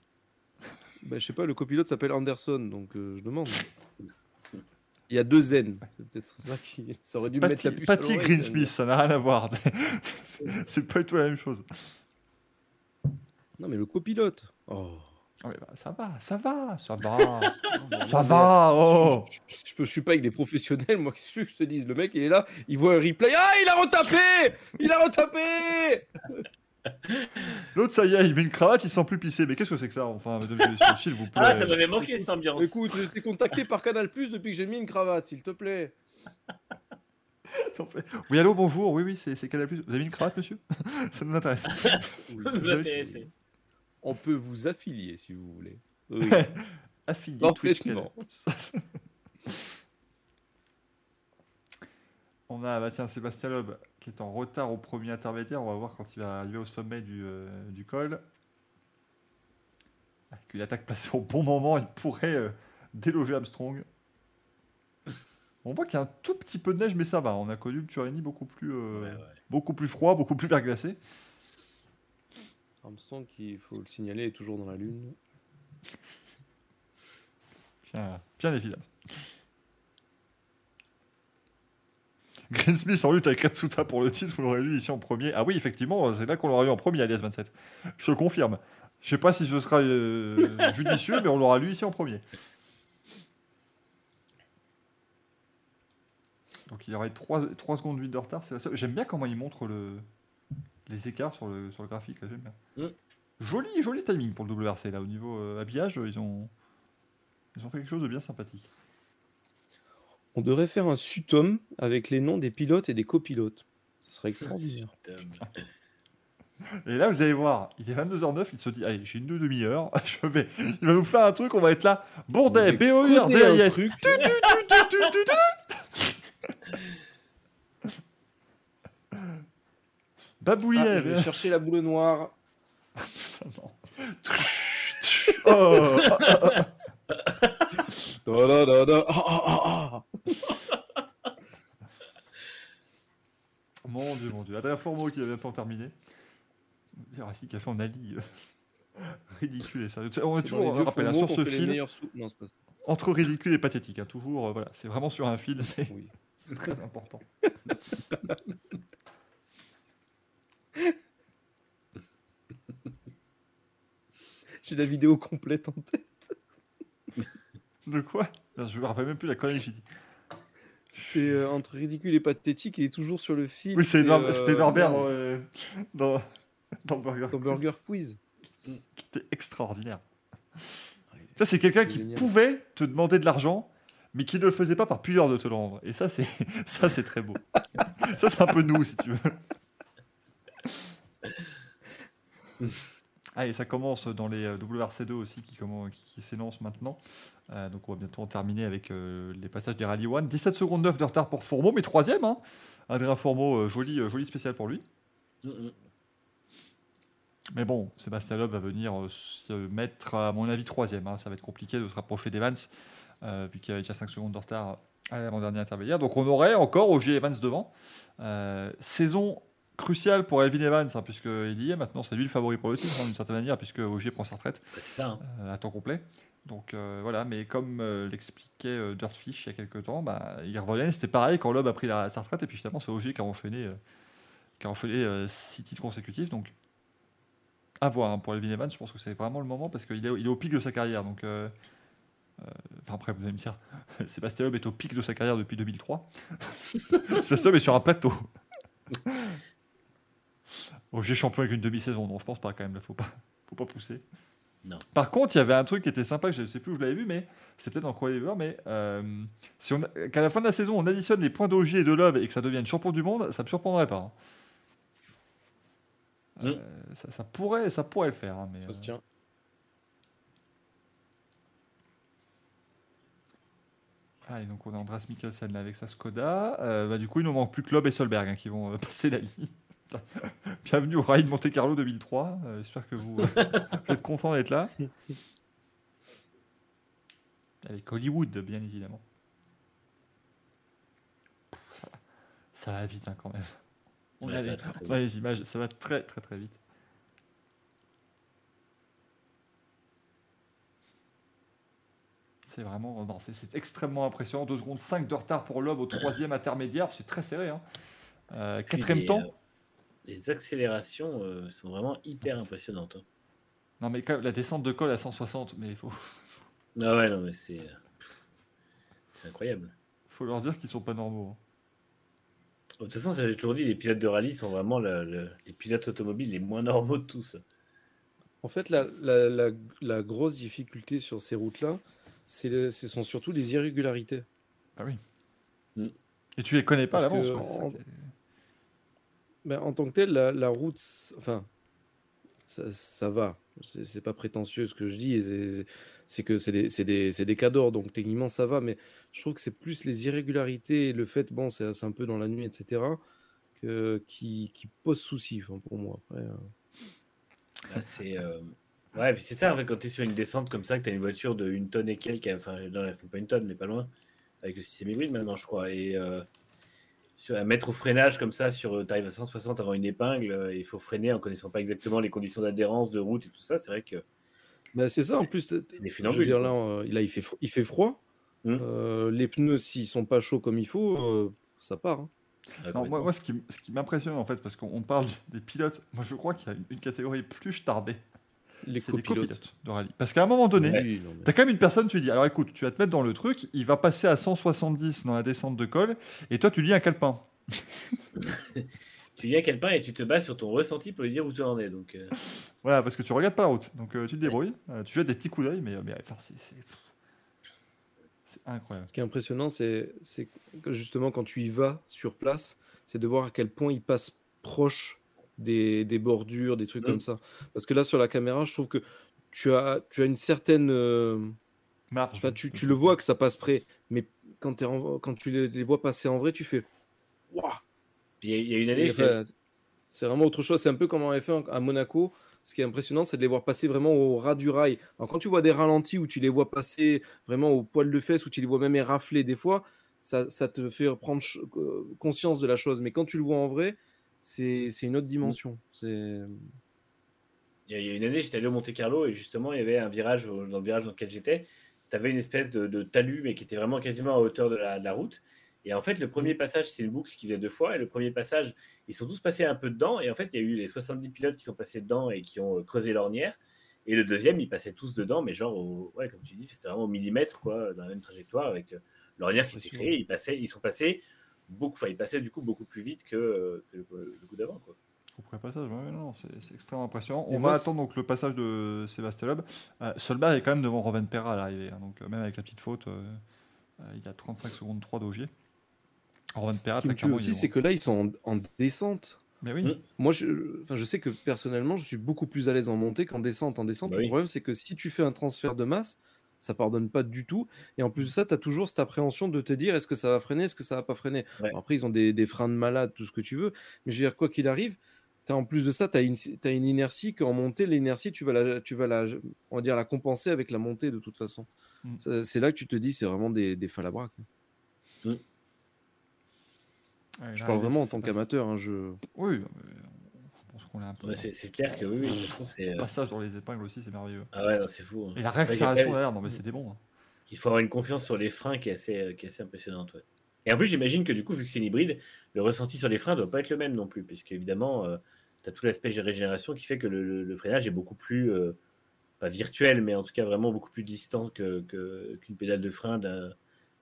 bah, Je sais pas, le copilote s'appelle Anderson, donc euh, je demande. Il y a deux N. C'est peut-être ça qui. Ça aurait dû me mettre la puce. Patty Greensmith, ça n'a rien à voir. C'est- pas du tout la même chose. Non, mais le copilote. Oh. Ah, bah, ça va, ça va, ça va. ça va, oh Je, peux, je suis pas avec des professionnels, moi, qu'est-ce que je te dise? Le mec, il est là, il voit un replay. Ah, il a retapé Il a retapé L'autre, ça y est, il met une cravate, il sent plus pisser. Mais qu'est-ce que c'est que ça Enfin, s'il vous plaît. Ah, ça m'avait manqué cette ambiance. Écoute, j'ai été contacté par Canal Plus depuis que j'ai mis une cravate, s'il te plaît. Oui, allô, bonjour. Oui, oui, c'est Canal+. Vous avez mis une cravate, monsieur? Ça nous intéresse. vous intéressez. On peut vous affilier si vous voulez. Oui. Affilié Non, Twitch. On a bah, tiens, Sébastien Loeb qui est en retard au premier intermédiaire. On va voir quand il va arriver au sommet du, euh, du col. Avec une attaque placée au bon moment, il pourrait euh, déloger Armstrong. On voit qu'il y a un tout petit peu de neige, mais ça va. On a connu le Turini beaucoup plus, euh, Ouais, ouais. beaucoup plus froid, beaucoup plus verglacé. Armstrong, qui, il faut le signaler, est toujours dans la lune. Bien, bien évidemment. Greensmith en lutte avec Katsuta pour le titre, vous l'aurez lu ici en premier. Ah oui, effectivement, c'est là qu'on l'aura eu en premier, alias 27. Je te confirme. Je sais pas si ce sera euh, judicieux, mais on l'aura lu ici en premier. Donc il y aurait 3, secondes 8 de retard. J'aime bien comment il montre le, les écarts sur le, sur le graphique. là, bien. Mm. Joli, joli timing pour le WRC. Là, au niveau euh, habillage, ils ont, ils ont fait quelque chose de bien sympathique. On devrait faire un sutom avec les noms des pilotes et des copilotes. Ce serait extraordinaire. Et là, vous allez voir, il est 22h09, il se dit, allez, j'ai une demi-heure, je vais, il va nous faire un truc, on va être là, Bourdet, truc. Ah, Baboulier, je vais chercher la boule noire. oh, Da, da, da, da. Ah, ah, ah. mon dieu, mon dieu, Adrien Fourmeau qui a bientôt terminé. Qui a fait en Ali, euh, ridicule et sérieux. On est toujours, vieux rappelle, sur ce fil, Non, pas entre ridicule et pathétique, hein, toujours, euh, voilà, c'est vraiment sur un fil, c'est Oui. c'est très important. J'ai la vidéo complète en tête. De quoi? Je me rappelle même plus la connerie que j'ai dit. C'est euh, entre ridicule et pathétique, il est toujours sur le fil. Oui, c'est Edouard- euh, c'était Norbert euh, dans, dans Burger. dans Burger Quiz. qui était extraordinaire. Ça, c'est quelqu'un qui Génial. pouvait te demander de l'argent, mais qui ne le faisait pas par pudeur de te le rendre. Et ça, c'est ça, c'est très beau. ça, c'est un peu nous, si tu veux. Ah, et ça commence dans les euh, WRC2 aussi qui, qui, qui s'élancent maintenant. Euh, donc on va bientôt en terminer avec euh, les passages des Rally One. 17 secondes 9 de retard pour Fourmeau, mais troisième. Hein. Adrien Fourmeau, euh, joli, joli spécial pour lui. Mm, mm. Mais bon, Sébastien Loeb va venir se mettre, à mon avis, troisième. hein. Ça va être compliqué de se rapprocher d'Evans, vu qu'il y avait déjà 5 secondes de retard à l'avant-dernier intermédiaire. Donc on aurait encore OG Evans devant. Saison cruciale pour Elvin Evans, hein, puisqu'il y est maintenant. C'est lui le favori pour le titre, hein, d'une certaine manière, puisque OG prend sa retraite Bah, ça. hein. euh, à temps complet. Donc euh, voilà, mais comme euh, l'expliquait euh, Dirtfish il y a quelques temps, bah, c'était pareil quand Loeb a pris la, sa retraite, et puis finalement c'est OG qui a enchaîné, qui a enchaîné six titres consécutifs. Donc à voir hein, pour Elvin Evans, je pense que c'est vraiment le moment parce qu'il est, il est au pic de sa carrière. Donc, enfin après, vous allez me dire, Sébastien Loeb est au pic de sa carrière depuis 2003. Sébastien Loeb est sur un plateau. OG champion avec une demi-saison, non, je pense pas quand même, là, faut pas, faut pas pousser. Non. Par contre, il y avait un truc qui était sympa, je ne sais plus où je l'avais vu, mais c'est peut-être dans Croix des mais euh, si on a- qu'à la fin de la saison, on additionne les points d'OG et de Love et que ça devienne champion du monde, ça me surprendrait pas. hein. Euh, ça, ça pourrait, ça pourrait le faire. hein, mais, Ça se euh, tient. Allez, donc on a Andras Mikkelsen là avec sa Skoda. Euh, bah, du coup, il nous manque plus que Loeb et Solberg hein, qui vont euh, passer la ligne. Bienvenue au Rallye de Monte Carlo 2003. Euh, J'espère que vous, euh, vous êtes contents d'être là. Avec Hollywood, bien évidemment. Ça, va- ça va vite hein, quand même. On Ouais, a ça les, va très, très ouais, les images, ça va très très très vite. C'est vraiment, non, c'est- extrêmement impressionnant. 2 secondes 5 de retard pour Loeb au troisième intermédiaire, c'est très serré. Hein. Euh, quatrième temps. Les accélérations euh, sont vraiment hyper impressionnantes. hein. Non, mais quand même, la descente de col à 160, mais il faut, Ah ouais, non, mais c'est. euh, C'est incroyable. faut leur dire qu'ils sont pas normaux. hein. De toute façon, ça, j'ai toujours dit, les pilotes de rallye sont vraiment le- le- les pilotes automobiles les moins normaux de tous. En fait, la, la- la- la grosse difficulté sur ces routes-là, c'est le- ce sont surtout les irrégularités. Ah oui. Mm. Et tu les connais pas à Parce l'avance. que quoi, c'est ça en- qui est- En tant que tel, la, route, enfin, ça, ça va. C'est pas prétentieux ce que je dis. c'est- que c'est des, des, des cadors, donc techniquement ça va. Mais je trouve que c'est plus les irrégularités et le fait, bon, c'est un peu dans la nuit, etc., que, qui, qui pose souci enfin, pour moi. Après, euh. C'est. euh, Ouais, c'est ça, quand tu es sur une descente comme ça, que tu as une voiture de une tonne et quelques, enfin, non, pas une tonne, mais pas loin, avec le système hybride maintenant, je crois. Euh, sur, à mettre au freinage comme ça, sur tu arrives à 160 avant une épingle, euh, il faut freiner en connaissant pas exactement les conditions d'adhérence, de route et tout ça. C'est vrai que Ben, c'est ça, en plus, je veux dire, là, euh, là il, fait il fait froid. Euh, les pneus, s'ils sont pas chauds comme il faut, euh, ça part. hein. Ah, Non, moi, moi, ce qui, ce qui m'impressionne en fait, parce qu'on on parle des pilotes, moi je crois qu'il y a une, une catégorie plus tarbée, Les copilotes. copilotes de rallye. Parce qu'à un moment donné, Oui, mais- T'as quand même une personne, tu lui dis, alors écoute, tu vas te mettre dans le truc, il va passer à 170 dans la descente de col, et toi tu lis un calepin. Tu à quel pain et tu te bases sur ton ressenti pour lui dire où tu en es. Donc, euh, Voilà, parce que tu regardes pas la route, donc euh, tu te débrouilles, euh, tu jettes des petits coups d'œil, mais, mais enfin, c'est, c'est, incroyable. Ce qui est impressionnant, c'est c'est que justement quand tu y vas sur place, c'est de voir à quel point il passe proche des, des bordures, des trucs Mm. comme ça. Parce que là, sur la caméra, je trouve que tu as, tu as une certaine. euh, Marge. Enfin, tu, tu le vois que ça passe près, mais quand, t'es en- quand tu les, les vois passer en vrai, tu fais. Waouh il y, a- il y a une année, c'est vraiment autre chose. C'est un peu comme en F1 à Monaco. Ce qui est impressionnant, c'est de les voir passer vraiment au ras du rail. Alors, quand tu vois des ralentis où tu les vois passer vraiment au poil de fesses, où tu les vois même érafler des fois, ça, ça te fait prendre euh, conscience de la chose. Mais quand tu le vois en vrai, c'est une autre dimension. C'est Il y, a, une année, j'étais allé au Monte Carlo et justement, il y avait un virage, dans le virage dans lequel j'étais. Tu avais une espèce de, de talus, mais qui était vraiment quasiment à hauteur de la, de la route. Et en fait, le premier passage, c'était une boucle qui faisait deux fois. Et le premier passage, ils sont tous passés un peu dedans. Et en fait, il y a eu les 70 pilotes qui sont passés dedans et qui ont euh, creusé l'ornière. Et le deuxième, ils passaient tous dedans, mais genre, au- ouais, comme tu dis, c'était vraiment au millimètre, quoi, dans la même trajectoire avec euh, l'ornière qui était créée. Ils, passaient, ils sont passés beaucoup, enfin, ils passaient du coup beaucoup plus vite que, euh, que le, le coup d'avant, quoi. Au passage, ouais, non, c'est c'est extrêmement impressionnant. On va attendre donc le passage de Sébastien Loeb. Euh, Solberg est quand même devant Roven Perra à l'arrivée, hein, donc euh, même avec la petite faute, euh, euh, il a 35 secondes 3 d'Augier. Roven Perra, Ce qui me il aussi, est c'est que là, ils sont en, en descente. Mais oui, Mm. Moi, je, enfin, je sais que personnellement, je suis beaucoup plus à l'aise en montée qu'en descente. En descente, Bah le oui. problème, c'est que si tu fais un transfert de masse, ça pardonne pas du tout. Et en plus de ça, tu as toujours cette appréhension de te dire est-ce que ça va freiner, est-ce que ça va pas freiner? Ouais. Bon, après, ils ont des, des freins de malade, tout ce que tu veux. Mais je veux dire, quoi qu'il arrive, t'as en plus de ça, tu as une, t'as une inertie qu'en montée, l'inertie, tu vas, la, tu vas la, on va dire, la compenser avec la montée de toute façon. Mm. Ça- C'est là que tu te dis, c'est vraiment des, des falabraques. Ouais, Je parle vraiment en tant qu'amateur. hein, je... Oui, non, mais je pense qu'on est un peu. Ouais, c'est clair que oui, oui, de toute façon, c'est. Le euh, passage dans les épingles aussi, c'est merveilleux. Ah ouais, non, c'est fou. hein. Et la réaccélération derrière, non mais c'est des bons. hein. Il faut avoir une confiance sur les freins qui est assez, euh, qui est assez impressionnante. ouais. Et en plus, j'imagine que du coup, vu que c'est une hybride, le ressenti sur les freins ne doit pas être le même non plus, puisque évidemment, tu as tout l'aspect de régénération qui fait que le, le- le freinage est beaucoup plus, euh, pas virtuel, mais en tout cas vraiment beaucoup plus distant que- que- qu'une pédale de frein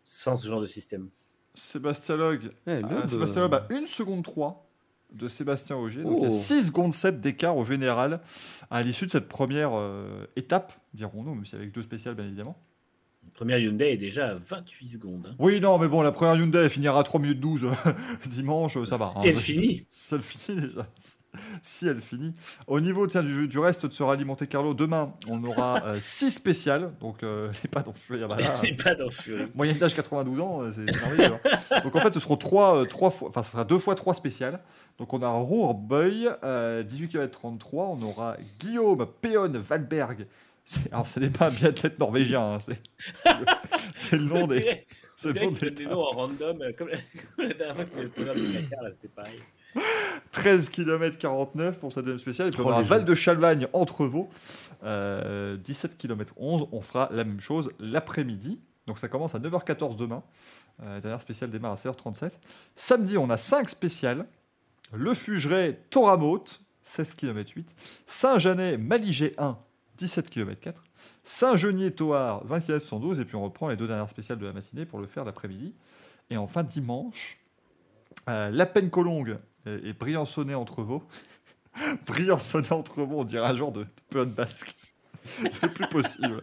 sans ce genre de système. Sébastien Log, Ouais, ah, Loeb, Sébastien euh, Loeb a 1 seconde 3 de Sébastien Auger. Donc il y a Oh. 6 secondes 7 d'écart au général à l'issue de cette première euh, étape, dirons-nous, même si avec deux spéciales bien évidemment. La première Hyundai est déjà à 28 secondes. hein. Oui, non, mais bon, la première Hyundai, elle finira à 3 minutes 12 euh, dimanche, ça va. Si hein. elle finit, Si elle finit déjà. Si elle finit. Au niveau tiens, du, du reste de ce rallye Monte Carlo, demain, on aura 6 spéciales. Donc, euh, les pas bah dans Fury. Moyenne d'âge 92 ans, euh, c'est merveilleux. hein. Donc en fait, ce seront trois, euh, trois fois, enfin, ce sera deux fois trois spéciales. Donc on a Rourbuy, euh, 18 km 33. On aura Guillaume Péon Valberg. Alors, ce n'est pas un biathlète norvégien, hein, c'est c'est le, c'est le nom On des. c'est le nom des des noms en random, euh, comme la, comme la dernière fois que tu as couvert du Dakar, là, c'était pareil. 13 km 49 pour sa deuxième spéciale. Et puis on aura les Val de Chalvagne Entrevaux, euh, 17 km 11. On fera la même chose l'après-midi. Donc ça commence à 9h14 demain. Euh, la dernière spéciale démarre à 16h37. Samedi, on a 5 spéciales. Le Fugeret Toramote, 16 km 8. Saint-Janet Maligé 1, 17 km 4. Saint-Genier Toar, 20 km 112. Et puis on reprend les deux dernières spéciales de la matinée pour le faire l'après-midi. Et enfin, dimanche, euh, La Peine Colongue et, et Briançonnet Entrevaux. Briançonnet Entrevaux, on dirait un genre de, de pelote basque. C'est plus possible.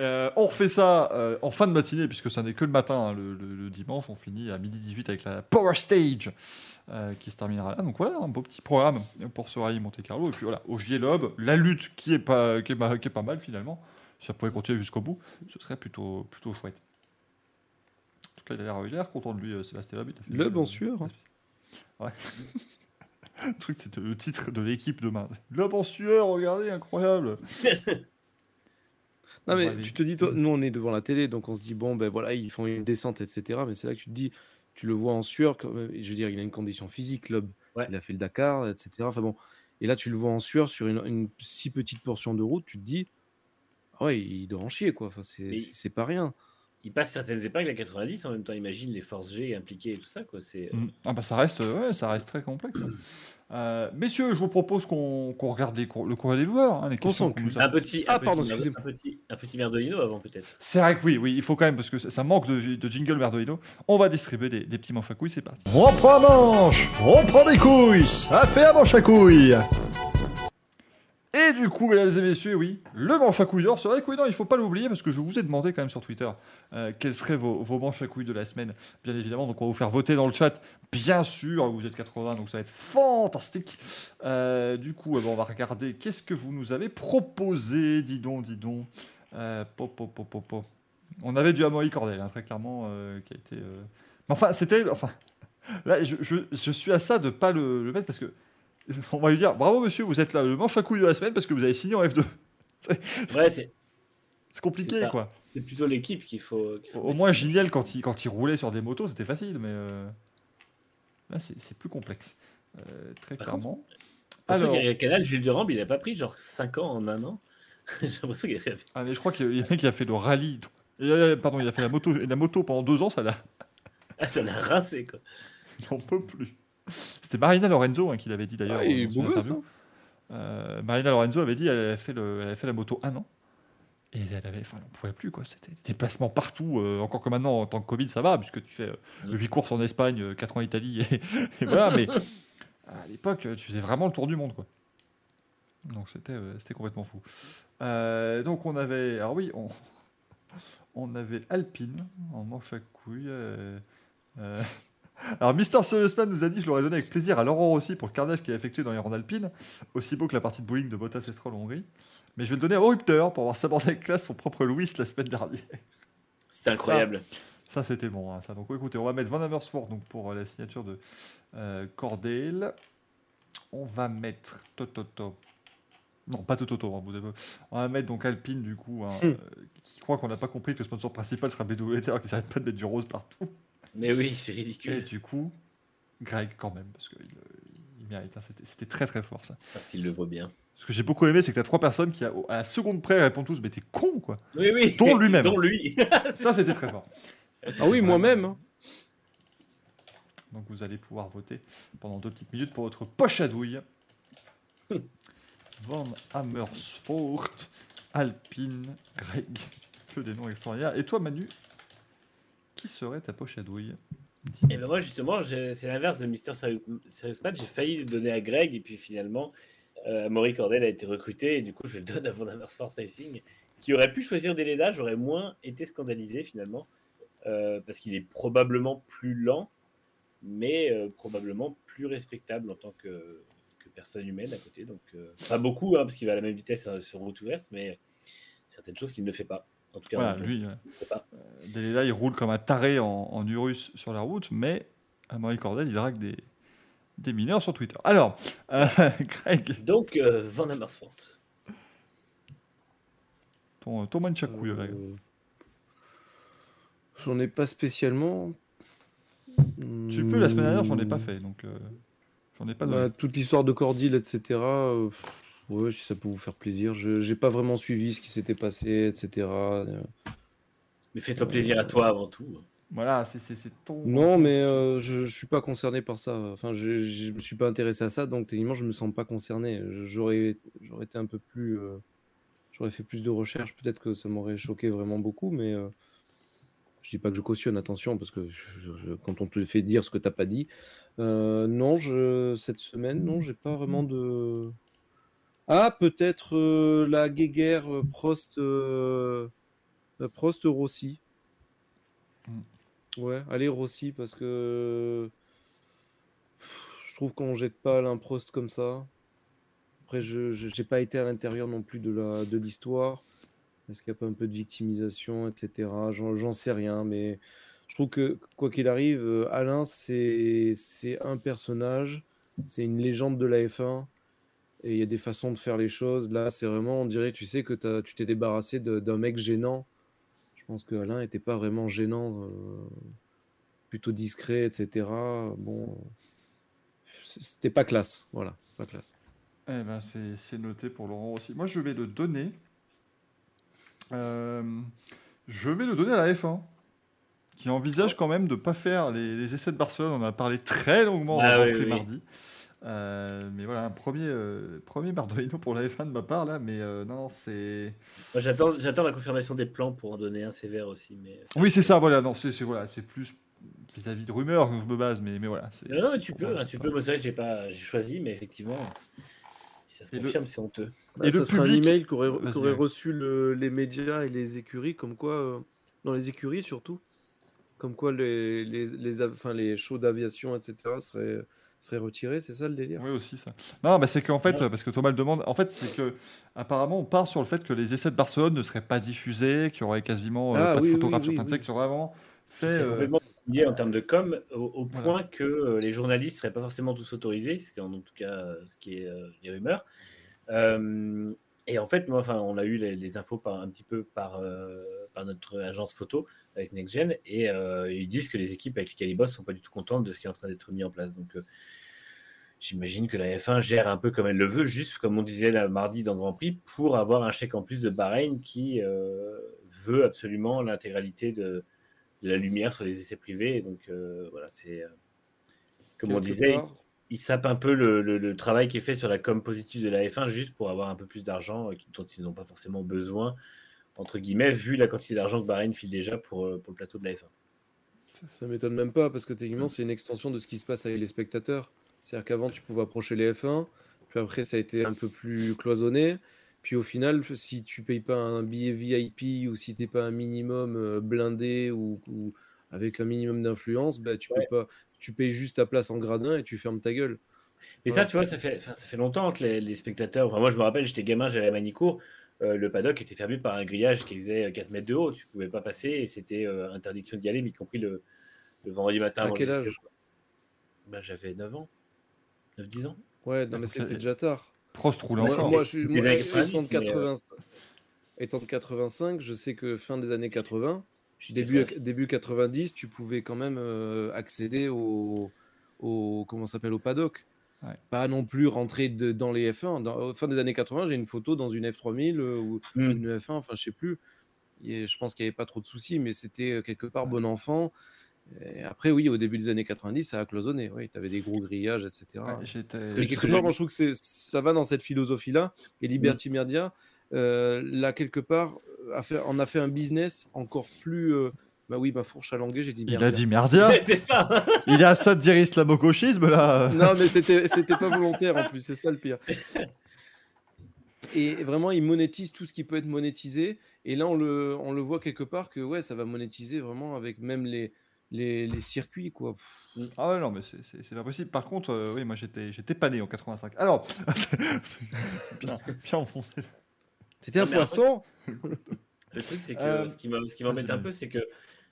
Euh, on refait ça euh, en fin de matinée, puisque ça n'est que le matin, hein, le dimanche. On finit à midi 18 avec la Power Stage euh, qui se terminera là. Donc voilà, un beau petit programme pour ce rallye Monte Carlo. Et puis voilà, au Lob, la lutte qui est, pas, qui, est, pas- qui est pas mal finalement. Si ça pouvait continuer jusqu'au bout, ce serait plutôt, plutôt chouette. En tout cas, il a l'air, content de lui, euh, Sébastien Loeb. Loeb en sueur. Ouais. le truc, c'est le titre de l'équipe demain. Loeb en sueur, regardez, incroyable. Non, mais tu te dis, toi, nous, on est devant la télé, donc on se dit, bon, ben voilà, ils font une descente, etc. Mais c'est là que tu te dis, tu le vois en sueur, et je veux dire, il a une condition physique. Ouais. Il a fait le Dakar, etc. Enfin bon, et là, tu le vois en sueur sur une, une si petite portion de route, tu te dis, ah ouais, il doit en chier, quoi. Enfin, c'est- c'est pas rien. Il passe certaines épingles à 90, en même temps, imagine les forces G impliquées et tout ça, quoi. C'est. Mm. Ah bah ça reste, ouais, ça reste très complexe. hein. Euh, messieurs, je vous propose qu'on qu'on regarde les le courrier des joueurs. hein, les Qu'on questions s'en qu'on nous cul. a- Un petit, Ah, un pardon, petit, un petit, un petit Merdolino avant peut-être. C'est vrai que oui, oui, il faut quand même, parce que ça ça manque de, de jingle Merdolino. On va distribuer des, des petits manches à couilles, c'est parti. On prend un manche, on prend des couilles, ça fait un manche à couilles. Et du coup, mesdames et messieurs, oui, le manche à couilles d'or, c'est vrai que oui, non, il faut pas l'oublier, parce que je vous ai demandé quand même sur Twitter euh, quels seraient vos, vos manches à couilles de la semaine, bien évidemment. Donc on va vous faire voter dans le chat, bien sûr, vous êtes 80, donc ça va être fantastique. Euh, du coup, eh ben, on va regarder qu'est-ce que vous nous avez proposé, dis donc, dis donc. Euh, pop, pop, pop, pop. On avait du Amaury Cordel, hein, très clairement, euh, qui a été... euh, Mais enfin, c'était... Enfin, là, je, suis à ça de pas le mettre, parce que on va lui dire bravo monsieur, vous êtes là, le manche à couilles de la semaine parce que vous avez signé en F2. C'est Ouais, compliqué quoi. c'est plutôt l'équipe qu'il faut. Au, moins Giniel quand il, quand il roulait sur des motos c'était facile, mais euh, là c'est plus complexe. Euh, très Par clairement. Ceux Alors, le canal, Jules Durand, il a pas pris genre 5 ans en un an. J'ai l'impression qu'il a ah, mais je crois qu'il y a un mec qui a fait le rallye. Euh, pardon, il a fait la moto, la moto pendant deux ans, ça l'a. Ah, ça l'a rincé quoi. Il n'en peut plus. C'était Marina Lorenzo hein, qui l'avait dit d'ailleurs Ah, dans gosse, interview. euh, Marina Lorenzo avait dit elle avait fait, le, elle avait fait la moto un an. Et elle avait, enfin, on pouvait plus quoi. C'était des déplacements partout. euh, encore que maintenant, en tant que Covid, ça va, puisque tu fais Mm. 8 courses en Espagne, 4 ans en Italie, et, et voilà. Mais à l'époque, tu faisais vraiment le tour du monde, quoi. Donc c'était euh, c'était complètement fou. Euh, donc on avait, alors oui, on, on avait Alpine en manche à couilles. Alors Mister Seriousman nous a dit, je l'aurais donné avec plaisir à Laurent Rossi pour le carnage qu'il a effectué dans les rangs d'Alpine, aussi beau que la partie de bowling de Bottas et Stroll en Hongrie. Mais je vais le donner à Rupter pour avoir sabordé avec classe son propre Louis la semaine dernière. C'était incroyable. Ça, c'était bon. hein, ça. Donc, écoutez, on va mettre Van Amersfoort donc, pour euh, la signature de euh, Cordale. On va mettre Tototo. Non, pas Tototo. hein, vous avez- On va mettre donc Alpine, du coup, hein, euh, qui croit qu'on n'a pas compris que le sponsor principal sera BWT, alors qu'ils n'arrêtent pas de mettre du rose partout. Mais oui, c'est Et ridicule. du coup, Greg, quand même, parce qu'il euh, il mérite. hein, c'était- très très fort, ça. Parce qu'il le voit bien. Ce que j'ai beaucoup aimé, c'est que tu as trois personnes qui, à la seconde près, répondent tous Mais t'es con, quoi. Oui, oui. Dont lui-même. Dont lui. Ça, c'était très fort. Ça, Ah oui, moi-même. hein. Donc vous allez pouvoir voter pendant deux petites minutes pour votre poche à douille. Van Amersfoort, Alpine, Greg. Que des noms extraordinaires. Et toi, Manu, qui serait ta poche à douille? Et ben moi justement, c'est l'inverse de Mister Serious Match. J'ai failli le donner à Greg et puis finalement, euh, Maury Cordel a été recruté et du coup je le donne à Van Amersfoort Racing, qui aurait pu choisir Deleda. J'aurais moins été scandalisé finalement euh, parce qu'il est probablement plus lent, mais euh, probablement plus respectable en tant que, personne humaine à côté. Donc euh, pas beaucoup hein, parce qu'il va à la même vitesse euh, sur route ouverte, mais certaines choses qu'il ne fait pas. En tout cas, Voilà, lui, euh, pas. Deleda, il roule comme un taré en, en Urus sur la route, mais à Marie Cordel, il drague des, des mineurs sur Twitter. Alors, euh, Greg, Donc euh, Van Amersfoort. ton, ton manchakouille, Greg. Euh, J'en ai pas spécialement. Tu peux, la semaine dernière, j'en ai pas fait, donc euh, j'en ai pas. Bah, toute l'histoire de Cordil, etc. euh, pff, ouais, si ça peut vous faire plaisir. Je j'ai pas vraiment suivi ce qui s'était passé, etc. Mais fais-toi plaisir à toi avant tout. Voilà, c'est ton. Non, mais euh, je, je suis pas concerné par ça. Enfin, je, je me suis pas intéressé à ça, donc techniquement, je me sens pas concerné. J'aurais, j'aurais été un peu plus, euh, j'aurais fait plus de recherches. Peut-être que ça m'aurait choqué vraiment beaucoup, mais euh, je dis pas que je cautionne. Attention, parce que je- je- quand on te fait dire ce que t'as pas dit, euh, non, je, cette semaine, non, j'ai pas vraiment de. Ah, peut-être euh, la guéguerre euh, Prost, euh, Prost Rossi. Ouais, allez Rossi parce que je trouve qu'on jette pas Alain Prost comme ça. Après, je j'ai pas été à l'intérieur non plus de la de l'histoire. Est-ce qu'il n'y a pas un peu de victimisation, etc. J'en sais rien, mais je trouve que quoi qu'il arrive, Alain c'est c'est un personnage, c'est une légende de la F1 et il y a des façons de faire les choses. Là, c'est vraiment, on dirait, tu sais que tu t'es débarrassé d'un mec gênant. Je pense que Alain n'était pas vraiment gênant, euh, plutôt discret, etc. Bon, c'était pas classe, voilà, pas classe. Eh ben, c'est noté pour Laurent aussi. Moi, je vais le donner. Euh, je vais le donner à la F1, qui envisage quand même de ne pas faire les, les essais de Barcelone. On en a parlé très longuement Ah oui. mardi. Euh, mais voilà, un premier, euh, premier Bardolino pour la F1 de ma part, là. Mais euh, non, c'est. J'attends, j'attends la confirmation des plans pour en donner un sévère aussi. Mais... Oui, c'est ça, voilà. Non, c'est c'est- voilà, c'est plus vis-à-vis de rumeurs que je me base, mais, mais voilà. Non, non, mais tu peux, moi, hein, c'est tu pas- peux. Moi, c'est vrai que j'ai pas, j'ai choisi, mais effectivement, si ça se Et le- confirme, c'est honteux. Et ça le serait public- un email qu'auraient Greg. reçu le- les médias et les écuries, comme quoi, euh, dans les écuries surtout, comme quoi les, les, les, av- enfin, les shows d'aviation, etc., seraient, seraient retirés, c'est ça le délire? Oui, aussi ça. Non, bah, c'est qu'en fait, parce que Thomas le demande, en fait, c'est que apparemment, on part sur le fait que les essais de Barcelone ne seraient pas diffusés, qu'il y aurait quasiment euh, Ah, pas oui, de oui, photographes sur oui, sais, oui. que c'est vraiment fait. C'est euh, complètement lié en termes de com, au, au Voilà. point que euh, les journalistes seraient pas forcément tous autorisés, ce qui est en tout cas euh, ce qui est euh, les rumeurs. Euh, et en fait, moi, enfin, on a eu les, les infos par, un petit peu par, euh, par notre agence photo avec NextGen, et euh, ils disent que les équipes avec lesquelles ils bossent sont pas du tout contentes de ce qui est en train d'être mis en place. Donc, euh, j'imagine que la F1 gère un peu comme elle le veut, juste comme on disait la mardi dans Grand Prix, pour avoir un chèque en plus de Bahreïn qui euh, veut absolument l'intégralité de, de la lumière sur les essais privés. Et donc, voilà, c'est. comme on disait, part, ils sapent un peu le, le- le travail qui est fait sur la com positive de la F1 juste pour avoir un peu plus d'argent dont ils n'ont pas forcément besoin, entre guillemets, vu la quantité d'argent que Bahreïn file déjà pour, euh, pour le plateau de la F1. Ça m'étonne même pas parce que techniquement c'est une extension de ce qui se passe avec les spectateurs. C'est-à-dire qu'avant tu pouvais approcher les F1, puis après ça a été un peu plus cloisonné. Puis au final, si tu payes pas un billet VIP ou si t'es pas un minimum euh, blindé ou, ou avec un minimum d'influence, bah, tu peux pas. Tu payes juste ta place en gradin et tu fermes ta gueule. Mais ça, tu vois, ça fait, ça fait longtemps que les, les spectateurs. enfin, moi, je me rappelle, j'étais gamin, j'allais à Manicourt. Euh, le paddock était fermé par un grillage qui faisait 4 mètres de haut. Tu pouvais pas passer et c'était euh, interdiction d'y aller, mais y compris le, le vendredi matin. À quel âge? Ben, J'avais 9 ans. 9-10 ans. Ouais, non, mais c'était déjà tard. Prost roule Ouais, Moi, moi, je suis moi, étant, de 90, mais, euh, 80 étant de 85, je sais que fin des années 80, Je suis début, 90. début 90, tu pouvais quand même euh, accéder au, au comment s'appelle au paddock. Ouais. Pas non plus rentrer de- dans les F1. Dans, fin des années 80, j'ai une photo dans une F3000 euh, ou Hmm. une F1, enfin je sais plus. Et je pense qu'il n'y avait pas trop de soucis, mais c'était euh, quelque part bon enfant. Et après, oui, au début des années 90, ça a cloisonné. Oui, tu avais des gros grillages, etc. Ouais, que quelque part, moi, je trouve que c'est- ça va dans cette philosophie-là. Et Liberty Media, euh, là, quelque part, a fait, en a fait un business encore plus. euh, bah oui, ma fourche à languer, j'ai dit Il a merdia. dit merdia. C'est ça. Il est à ça de dire islamo-gauchisme là. Non, mais c'était c'était pas volontaire en plus, c'est ça le pire. Et vraiment, ils monétisent tout ce qui peut être monétisé. Et là, on le, on le voit quelque part que ouais, ça va monétiser vraiment avec même les, les, les circuits. quoi. Pff, Ah ouais, non, mais c'est- pas possible. Par contre, euh, oui, moi j'étais j'étais pas né en 85. Alors, bien, bien enfoncé. C'était un poisson Le truc, c'est que Euh, ce qui m'embête un peu, c'est que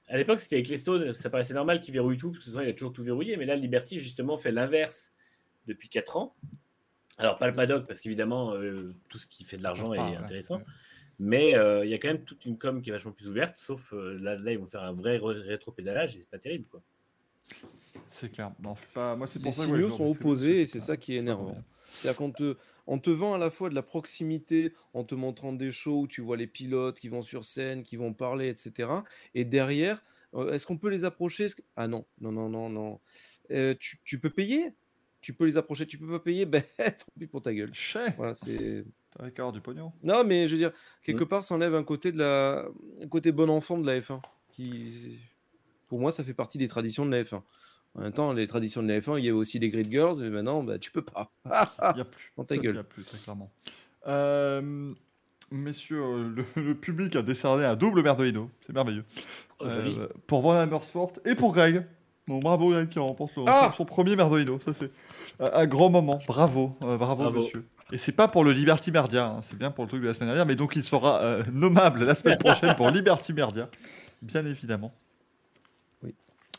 à l'époque, c'était avec les Stones, ça paraissait normal qu'ils verrouillent tout, parce que souvent, il a toujours tout verrouillé. Mais là, Liberty, justement, fait l'inverse depuis 4 ans. Alors, pas le paddock, parce qu'évidemment, euh, tout ce qui fait de l'argent est Pas, intéressant. ouais. Mais euh, il y a quand même toute une com qui est vachement plus ouverte, sauf euh, là, là, ils vont faire un vrai rétro-pédalage et c'est pas terrible. Quoi. C'est clair. Non, je suis pas. Moi, c'est Les pour ça que signaux ouais, je sont opposés et c'est ça qui est énervant. C'est-à-dire qu'on te, on te vend à la fois de la proximité en te montrant des shows où tu vois les pilotes qui vont sur scène, qui vont parler, etc. Et derrière, euh, est-ce qu'on peut les approcher? Ah non, non, non, non, non. Euh, tu, tu peux payer? Tu peux les approcher, tu peux pas payer? Ben, tant pis pour ta gueule. Chais, Voilà, c'est... avoir du pognon. Non, mais je veux dire, quelque part, ça enlève un côté, de la... un côté bon enfant de la F1. Qui... Pour moi, ça fait partie des traditions de la F1. En même temps, les traditions de la F1, il y avait aussi les grid girls, mais maintenant, bah, tu peux pas. Il n'y a plus. Dans ta Il y gueule. a plus, très clairement. Euh, messieurs, euh, le, le public a décerné un double merdoïdo. C'est merveilleux. Oh. Euh, pour Van Amersfoort et pour Greg. Bon, bravo Greg qui remporte le- Ah son, son premier merdoïdo. Ça, c'est un, un grand moment. Bravo, euh, bravo, Bravo. monsieur. Et c'est pas pour le Liberty Merdia, hein, c'est bien pour le truc de la semaine dernière, mais donc il sera euh, nommable la semaine prochaine pour Liberty Merdia, bien évidemment.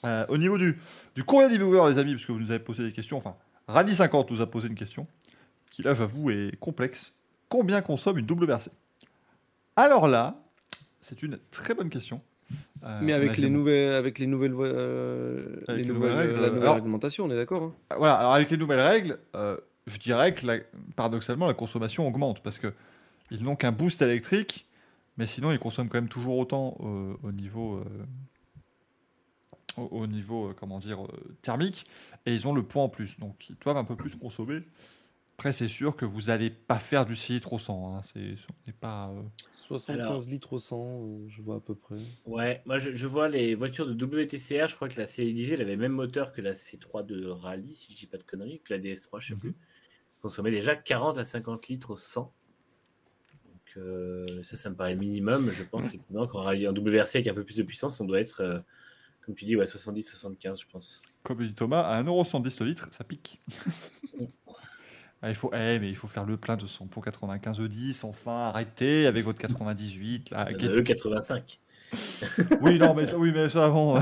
Euh, au niveau du, du courrier des viewers, les amis, parce que vous nous avez posé des questions, enfin, Rally50 nous a posé une question, qui là, j'avoue, est complexe. Combien consomme une double versée Alors là, c'est une très bonne question. Euh, Mais avec les, nouvelles, avec les nouvelles, euh, Avec les les nouvelles, nouvelles règles, la nouvelle alors- réglementation, on est d'accord hein? Voilà, alors avec les nouvelles règles, je dirais que la- paradoxalement, la consommation augmente parce que ils n'ont qu'un boost électrique, mais sinon ils consomment quand même toujours autant au niveau, au, au niveau, euh, comment dire, euh, thermique, et ils ont le poids en plus, donc ils doivent un peu plus consommer. Après, c'est sûr que vous n'allez pas faire du 6 litres au 100, hein, c'est, n'est pas. euh, 75 Alors- litres au 100, euh, je vois à peu près. Ouais, moi je, je vois les voitures de WTCR, je crois que la CLIZ, elle avait le même moteur que la C3 de Rally, si je dis pas de conneries, que la DS3, je sais plus. Consommait déjà 40 à 50 litres au 100. Donc euh, ça, ça me paraît minimum. Je pense qu'effectivement, quand Rally en WRC avec un peu plus de puissance, on doit être, euh, comme tu dis, ouais, 70-75, je pense. Comme le dit Thomas, à 1,70€ le litre, ça pique. Ah, il faut, eh, mais il faut faire le plein de son pour 95E10, enfin, arrêtez avec votre 98. Là, Euh, le 85. Oui, non, mais ça, oui, mais ça avant. euh.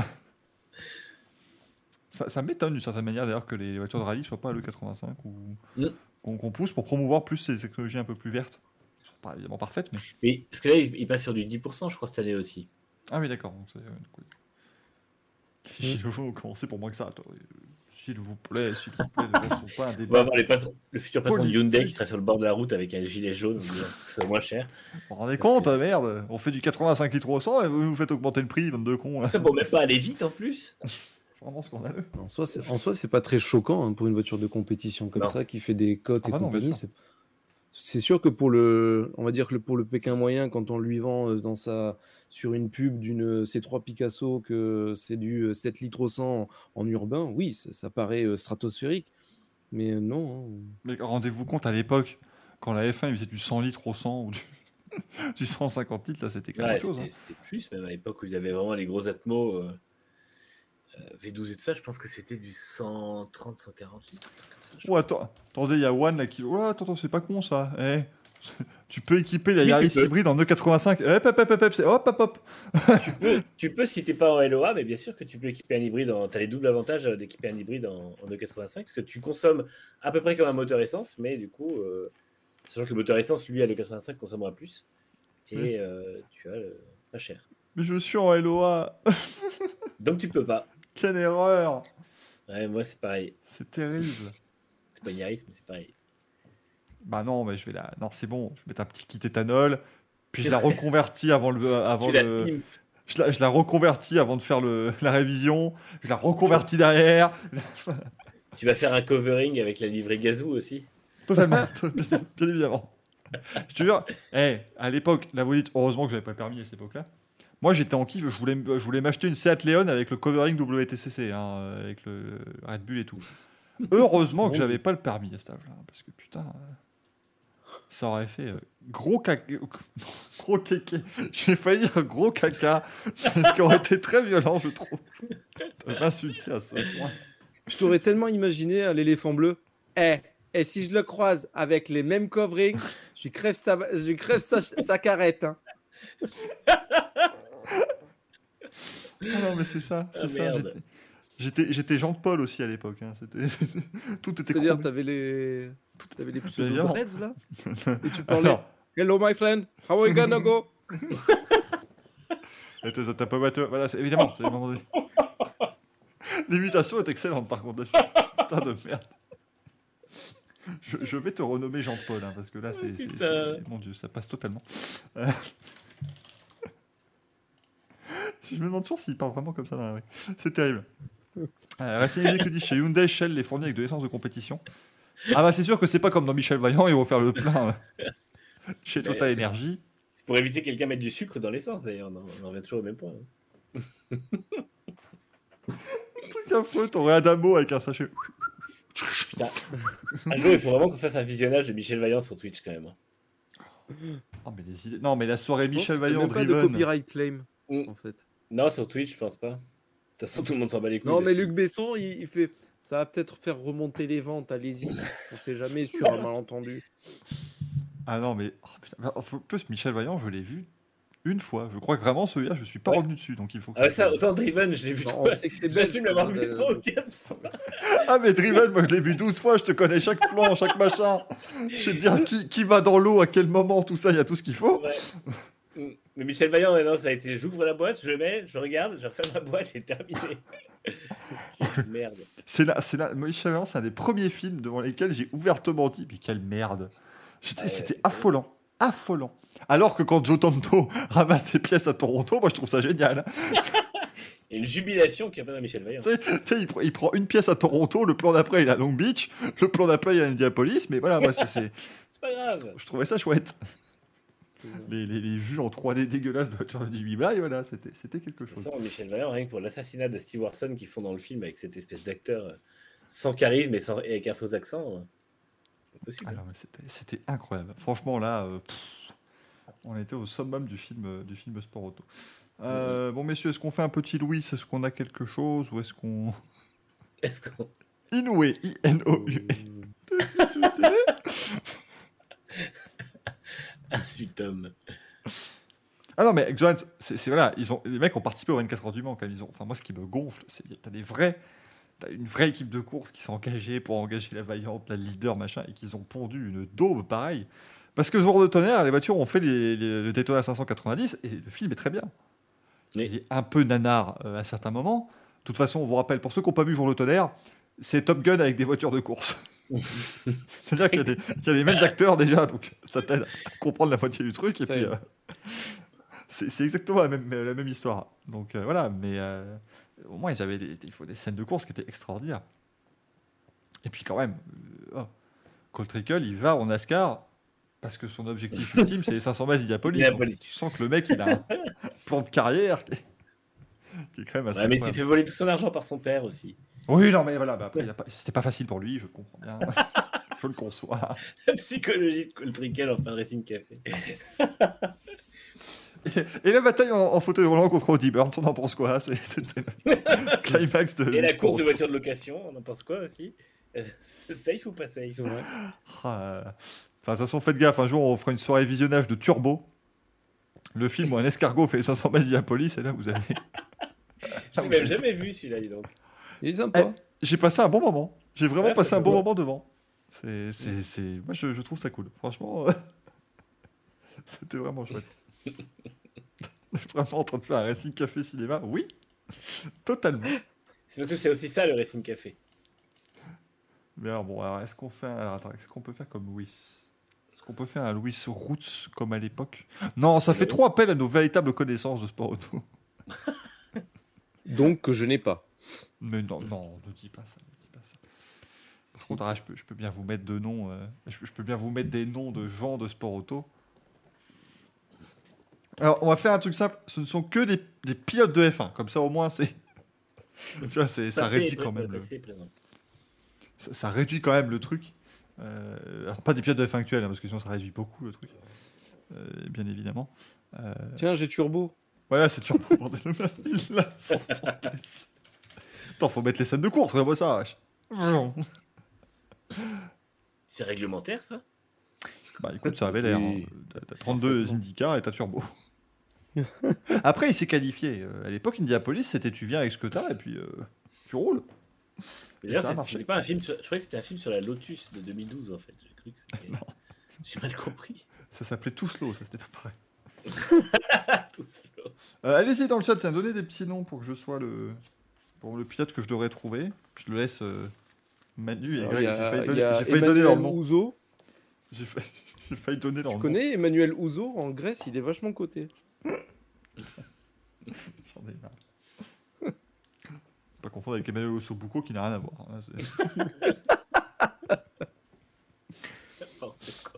Ça, ça m'étonne d'une certaine manière d'ailleurs que les voitures de rallye soient pas à l'E85 ou Mm. qu'on pousse pour promouvoir plus ces technologies un peu plus vertes. Elles sont pas évidemment parfaites, mais. Oui, parce que là, il, il passe sur du 10%, je crois, cette année aussi. Ah oui, d'accord. donc coup- Il faut commencer pour moins que ça. toi. S'il vous plaît, s'il vous plaît, ne lançons pas un On va débat. avoir les patrons- le futur patron de. Hyundai qui sera sur le bord de la route avec un gilet jaune, que c'est moins cher. Vous vous rendez compte, ah, merde On fait du 85 litres au 100 et vous nous faites augmenter le prix, 22 cons. là. Ça pour même pas aller vite en plus. Vraiment scandaleux. En soi, c'est, en soi, c'est pas très choquant hein, pour une voiture de compétition comme Non. ça qui fait des cotes Ah et bah compagnie. C'est, sûr que pour le, on va dire que pour le Pékin moyen, quand on lui vend euh, dans sa, sur une pub d'une C3 Picasso que c'est du euh, 7 litres au 100 en, urbain, oui, ça, ça paraît euh, stratosphérique. Mais euh, non. hein. Mais rendez-vous compte, à l'époque, quand la F1 il faisait du 100 litres au 100 ou du, du 150 litres, là, c'était quand même Ouais, chose. c'était hein. c'était plus, même à l'époque où ils avaient vraiment les gros atmos euh, euh, V12 et tout ça, je pense que c'était du 130, 140 litres. un truc comme ça, je Oh, attends, attendez, il y a One là qui. Oh, attends, attends, c'est pas con ça. Eh, tu peux équiper la Oui, Yaris hybride en E85. Eh, hop, hop, hop, hop, hop, hop, hop. tu peux, tu peux si t'es pas en LOA, mais bien sûr que tu peux équiper un hybride. En... Tu as les doubles avantages euh, d'équiper un hybride en, en E85, parce que tu consommes à peu près comme un moteur essence, mais du coup, euh, sachant que le moteur essence, lui, à l'E85, consommera plus. Et Oui. euh, tu as euh, pas cher. Mais je suis en LOA. Donc tu peux pas. Quelle erreur. Ouais, moi, c'est pareil. C'est terrible. C'est pas Yaris, mais c'est pareil. Bah non, mais je vais la. Non, c'est bon. Je vais mettre un petit kit éthanol. Puis je la reconvertis avant le. Avant pimp. Je, la, je la reconvertis avant de faire le... la révision. Je la reconvertis derrière. Tu vas faire un covering avec la livrée gazou aussi. Totalement. bien, évidemment. Je te jure, eh, à l'époque, la vous dites, heureusement que j'avais pas le permis à cette époque-là. Moi, j'étais en kiff, je voulais, je voulais m'acheter une Seat Leon avec le covering WTCC, hein, avec le Red Bull et tout. Heureusement que j'avais pas le permis à cet âge-là, parce que putain, euh, ça aurait fait euh, gros caca. Gros kéké. J'ai failli dire gros caca. C'est ce qui aurait été très violent, je trouve. De m'insulter à ce point. Je t'aurais tellement imaginé à l'éléphant bleu. Eh, et si je le croise avec les mêmes coverings, je lui crève sa, je lui crève sa, sa carrette. hein. Ah non, mais c'est ça, c'est Ah, ça. merde. j'étais- J'étais, j'étais Jean de Paul aussi à l'époque. hein. C'était, c'était- tout était C'est-à-dire, t'avais les, t'avais les pseudo évidemment. Reds, là Et tu parlais. Alors, Hello, my friend. How are you gonna go et t'as- pas battu- Voilà, c'est, évidemment, c'est donné. L'imitation est excellente par contre. Putain de merde. Je, je vais te renommer Jean de Paul hein, parce que là, c'est, c'est- c'est- mon dieu, ça passe totalement. Je me demande toujours s'il parle vraiment comme ça dans la rue. C'est terrible. Euh, Racing dit chez Hyundai, Shell les fournit avec de l'essence de compétition. Ah bah c'est sûr que c'est pas comme dans Michel Vaillant, ils vont faire le plein euh, chez Total Energy. C'est pour éviter que quelqu'un mette du sucre dans l'essence, d'ailleurs. On, en- revient toujours au même point. hein. Truc affreux, t'aurais Adamo avec un sachet. Putain. Un jour, il faut vraiment qu'on se fasse un visionnage de Michel Vaillant sur Twitch, quand même. Oh, mais les idées... Non mais la soirée Michel qu'il y a Vaillant même pas de Driven. copyright claim, Mm. en fait. Non, sur Twitch, je pense pas. De toute façon, tout le monde s'en bat les couilles. Non, mais dessus. Luc Besson, il, il fait. Ça va peut-être faire remonter les ventes, allez-y. On sait jamais sur un malentendu. Ah non mais oh, putain. Mais En plus Michel Vaillant, je l'ai vu une fois. Je crois que vraiment celui-là, je suis pas Ouais. revenu dessus, donc il faut. que Ah, ça, autant Driven, je l'ai vu Non, J'assume l'avoir vu euh, trois ou quatre fois. Ah mais Driven, moi je l'ai vu 12 fois, je te connais chaque plan, chaque machin. Je sais te dire qui, qui va dans l'eau, à quel moment, tout ça, il y a tout ce qu'il faut. Ouais. Mais Michel Vaillant, non, ça a été j'ouvre la boîte, je mets, je regarde, je referme la boîte et terminé. Merde. C'est là, c'est là. Michel Vaillant, c'est un des premiers films devant lesquels j'ai ouvertement dit, mais quelle merde. Ah ouais, C'était affolant, affolant. Alors que quand Joe Tanto ramasse des pièces à Toronto, moi je trouve ça génial. Et une jubilation qu'il n'y a pas dans Michel Vaillant. Tu sais, tu sais, il, pr- il prend une pièce à Toronto, le plan d'après il est à Long Beach, le plan d'après il est à Indianapolis, mais voilà, moi c'est- c'est- C'est pas grave. je trouvais ça chouette. Les, les- les vues en 3D dégueulasses de voiture de Jimmy Bly, voilà, c'était quelque chose. façon, Michel Vaillant, rien que pour l'assassinat de Steve Warson qu'ils font dans le film avec cette espèce d'acteur euh, sans charisme et, sans, et avec un faux accent. euh. Ah c'était- incroyable. Franchement, là, euh, pff, on était au summum du film, euh, du film Sport Auto. Euh, Bon, messieurs, est-ce qu'on fait un petit Louis Est-ce qu'on a quelque chose Ou est-ce qu'on. Est-ce qu'on. Inoué, I-N-O-U. Insultum. Ah non, mais Johan, c'est voilà, ils ont, les mecs ont participé aux 24 heures du Mans quand même. Ils ont, enfin, moi, ce qui me gonfle, c'est que t'as des vrais. T'as une vraie équipe de course qui s'est engagée pour engager la vaillante, la leader, machin, et qu'ils ont pondu une daube pareille. Parce que jour de tonnerre, les voitures ont fait les- les- le Daytona 590 et le film est très bien. Il est un peu nanar euh, à certains moments. De toute façon, on vous rappelle, pour ceux qui n'ont pas vu Jour de tonnerre, c'est Top Gun avec des voitures de course. C'est-à-dire qu'il y, a y les mêmes acteurs déjà, donc ça t'aide à comprendre la moitié du truc. Et puis, euh, c'est exactement la même, la même histoire. Donc euh, voilà, mais, euh, au moins, ils avaient des, il faut des scènes de course qui étaient extraordinaires. Et puis, quand même, oh, Colt Trickle, il va en NASCAR parce que son objectif ultime, c'est les 500 miles d'Indianapolis. Indianapolis. Donc, Tu sens que le mec, il a un plan de carrière qui est, qui est quand même assez. Ouais, mais il s'est fait voler tout son argent par son père aussi. Oui, non, mais voilà, bah, c'était pas facile pour lui, je comprends bien. je le conçois. La psychologie de Coltrickle en fin de Racing Café. Et, et la bataille en, en fauteuil roulant contre Audi Burns, on en pense quoi C'est- C'était le climax de. Et la course de voiture de location, on en pense quoi aussi Euh, Safe ou pas safe Ah, euh, Enfin, de toute façon, faites gaffe, un jour on fera une soirée visionnage de Turbo. Le film où un escargot fait 500 mètres d'Indianapolis, et là vous avez. Je l'ai même jamais vu celui-là, dis donc. Il est sympa. J'ai passé un bon moment. J'ai vraiment Ouais, passé un bon moment devant. C'est, c'est, c'est... Moi je, je trouve ça cool. Franchement, c'était vraiment chouette. On est vraiment en train de faire un Racing Café Cinéma Oui, totalement. C'est surtout c'est aussi ça le Racing Café. Mais alors, bon, alors, est-ce qu'on fait un... alors, attends, est-ce qu'on peut faire comme Louis Est-ce qu'on peut faire un Louis Roots comme à l'époque? Non, ça fait trop appel à nos véritables connaissances de sport auto. Donc que je n'ai pas. Mais non, non, ne dis pas ça, ne dis pas ça. Par contre, ah, je, peux, je peux bien vous mettre de noms, euh, je, peux- je peux bien vous mettre des noms de gens de sport auto. Alors, on va faire un truc simple. Ce ne sont que des, des pilotes de F1. Comme ça, au moins, c'est. tu vois, c'est, ça réduit quand même. le- ça, ça réduit quand même le truc. Euh, alors, pas des pilotes de F1 actuels, hein, parce que sinon, ça réduit beaucoup le truc. Euh, bien évidemment. Euh, Tiens, j'ai turbo. voilà, c'est turbo, bordel sans pièce. Attends, faut mettre les scènes de course, regarde-moi ça, wesh. C'est réglementaire ça? Bah écoute, ça avait l'air. Hein. T'as- T'as 32 IndyCar et t'as turbo. Après, il s'est qualifié. Euh, À l'époque, Indianapolis, c'était tu viens avec ce que t'as et puis euh, tu roules. D'ailleurs, ça a c'est- marché. c'était pas un film. Sur... Je croyais que c'était un film sur la Lotus de 2012 en fait. J'ai cru que c'était. Non. J'ai mal compris. Ça s'appelait tout slow, ça c'était pas pareil. Tout slow. Euh, Allez-y dans le chat, ça me donner des petits noms pour que je sois le. Le pilote que je devrais trouver. Je le laisse. euh, Manu et Alors, Greg, il y j'ai a, failli il donner, y a j'ai failli donner leur Emmanuel nom. Ouzo. J'ai failli, j'ai failli donner leur Tu nom. connais Emmanuel Ouzo en Grèce, il est vachement coté. J'en ai marre. Pas confondre avec Emmanuel Ossobuco qui n'a rien à voir. hein.